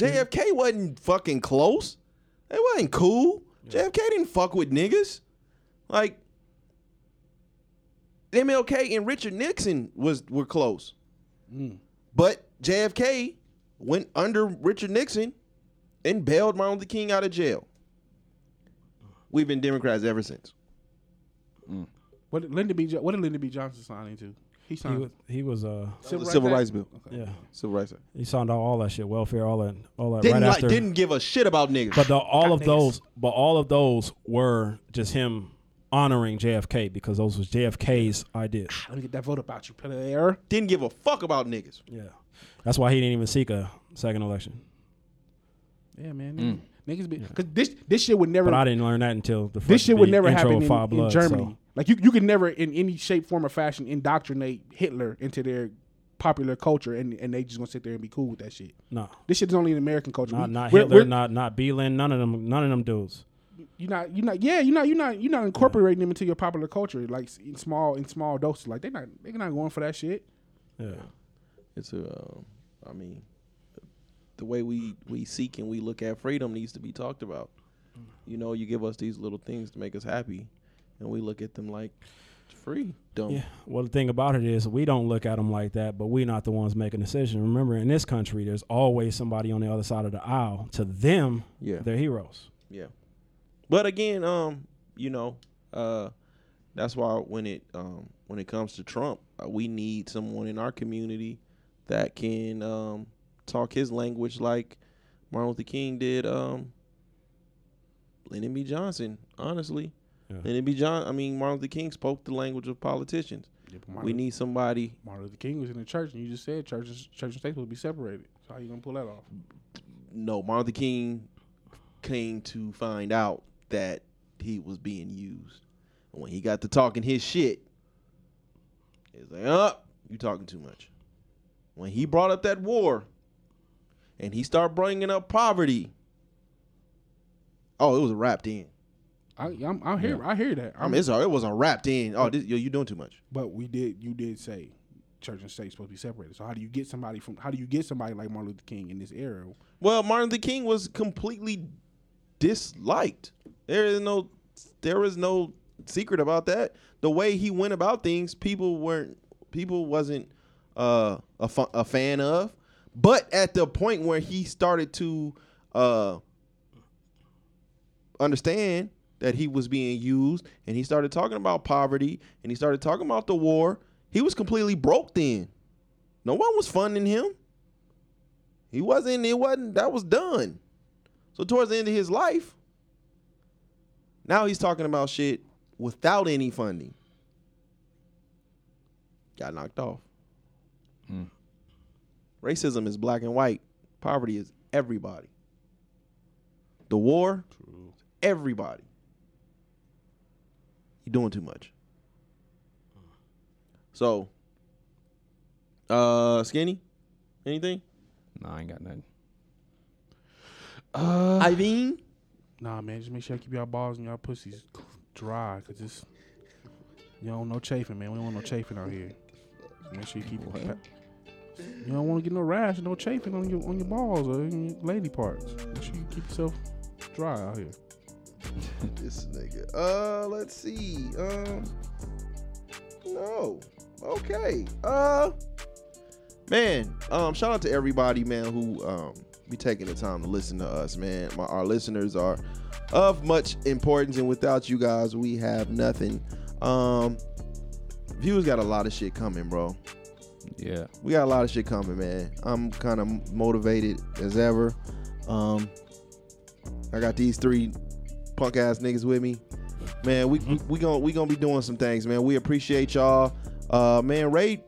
Speaker 1: JFK wasn't fucking close. It wasn't cool. JFK didn't fuck with niggas. Like MLK and Richard Nixon was were close. Mm. But JFK went under Richard Nixon and bailed Martin Luther King out of jail. We've been Democrats ever since. Mm.
Speaker 2: What did Lyndon B. Jo- what did Lyndon B. Johnson sign into? He
Speaker 6: He
Speaker 2: signed
Speaker 6: was, he was uh
Speaker 1: The Civil
Speaker 2: Act?
Speaker 1: Rights Bill.
Speaker 6: yeah
Speaker 1: Civil Rights. Act.
Speaker 6: he signed all, all that shit welfare all that all that
Speaker 1: Didn't
Speaker 6: right
Speaker 1: like,
Speaker 6: after
Speaker 1: didn't give a shit about niggas.
Speaker 6: but the, all of
Speaker 2: niggas.
Speaker 6: those but all of those were just him honoring JFK because those was JFK's ideas
Speaker 2: Let me get that vote about you, player.
Speaker 1: didn't give a fuck about niggas.
Speaker 6: yeah that's why he didn't even seek a second election
Speaker 2: Yeah, man. Niggas be because this this shit would never.
Speaker 6: but I didn't learn that until the
Speaker 2: this
Speaker 6: first-
Speaker 2: shit would never
Speaker 6: intro
Speaker 2: happen in,
Speaker 6: Five
Speaker 2: in Germany.
Speaker 6: so-
Speaker 2: Like you, you could never in any shape, form, or fashion indoctrinate Hitler into their popular culture, and, and they just gonna sit there and be cool with that shit.
Speaker 6: no
Speaker 2: This shit is only in American culture.
Speaker 6: not
Speaker 2: We-
Speaker 6: not
Speaker 2: we're-
Speaker 6: Hitler
Speaker 2: we're-
Speaker 6: not not Beelan none of them none of them dudes
Speaker 2: You're not. You're not. Yeah. You're not. You're not. You're not incorporating them into your popular culture, like in small in small doses. Like they're not. They're not going for that shit.
Speaker 6: yeah
Speaker 1: It's a, um, I mean, the way we we seek and we look at freedom needs to be talked about. You know, you give us these little things to make us happy, and we look at them like it's free. Dumb.
Speaker 6: Yeah. Well, the thing about it is, we don't look at them like that, but we're not the ones making decisions. Remember, in this country, there's always somebody on the other side of the aisle. To them,
Speaker 1: Yeah.
Speaker 6: they're heroes.
Speaker 1: Yeah. But again, um, you know, uh, that's why when it um when it comes to Trump, uh, we need someone in our community that can um talk his language like Martin Luther King did um Lyndon B. Johnson, honestly.
Speaker 6: Yeah.
Speaker 1: Lyndon be John I mean Martin Luther King spoke the language of politicians. We need somebody
Speaker 2: Martin Luther King was in the church, and you just said churches, church and state will be separated. So how you gonna pull that off?
Speaker 1: no, Martin Luther King came to find out that he was being used. And when he got to talking his shit, he's like, oh, you talking too much. When he brought up that war and he started bringing up poverty, oh, it was wrapped in.
Speaker 2: I, I'm, I hear, I hear that.
Speaker 1: I mean, it's, it was a wrapped in. Oh, this, yo, you doing too much.
Speaker 2: But we did. You did say church and state supposed to be separated. So how do you get somebody from? How do you get somebody like Martin Luther King in this era?
Speaker 1: Well, Martin Luther King was completely disliked. There is no there is no secret about that. The way he went about things, people weren't people wasn't uh, a fu- a fan of. But at the point where he started to uh, understand that he was being used, and he started talking about poverty, and he started talking about the war, he was completely broke. Then, no one was funding him. He wasn't. It wasn't. That was done. So towards the end of his life, now he's talking about shit without any funding. Got knocked off. Hmm. Racism is black and white. Poverty is everybody. The war, everybody. You're doing too much. So, uh, skinny, anything?
Speaker 5: No, I ain't got nothing.
Speaker 2: Uh,
Speaker 1: Irene,
Speaker 2: Nah, man, just make sure you keep y'all balls and y'all pussies dry, cause it's you don't no chafing, man. We don't want no chafing out here. Make sure you keep it. pa- You don't want to get no rash, and no chafing on your on your balls or in your lady parts. Make sure you keep yourself dry out here.
Speaker 1: this nigga. Uh, let's see. Um, no. Okay. Uh, man. Um, shout out to everybody, man, who um be taking the time to listen to us, man. My, our listeners are of much importance, and without you guys, we have nothing. Um, viewers got a lot of shit coming, bro.
Speaker 5: Yeah.
Speaker 1: We got a lot of shit coming, man. I'm kind of motivated as ever. Um, I got these three punk ass niggas with me. man, we
Speaker 6: Mm-hmm.
Speaker 1: we gonna we gonna be doing some things, man. We appreciate y'all. Uh, man, rate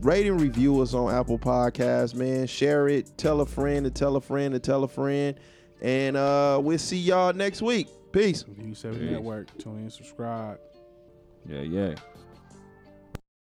Speaker 1: rate and review us on Apple Podcasts, man. Share it, tell a friend to tell a friend to tell a friend, and uh, we'll see y'all next week. Peace.
Speaker 2: View Seven
Speaker 5: Peace.
Speaker 2: Network. Tune in, subscribe.
Speaker 5: Yeah, yeah.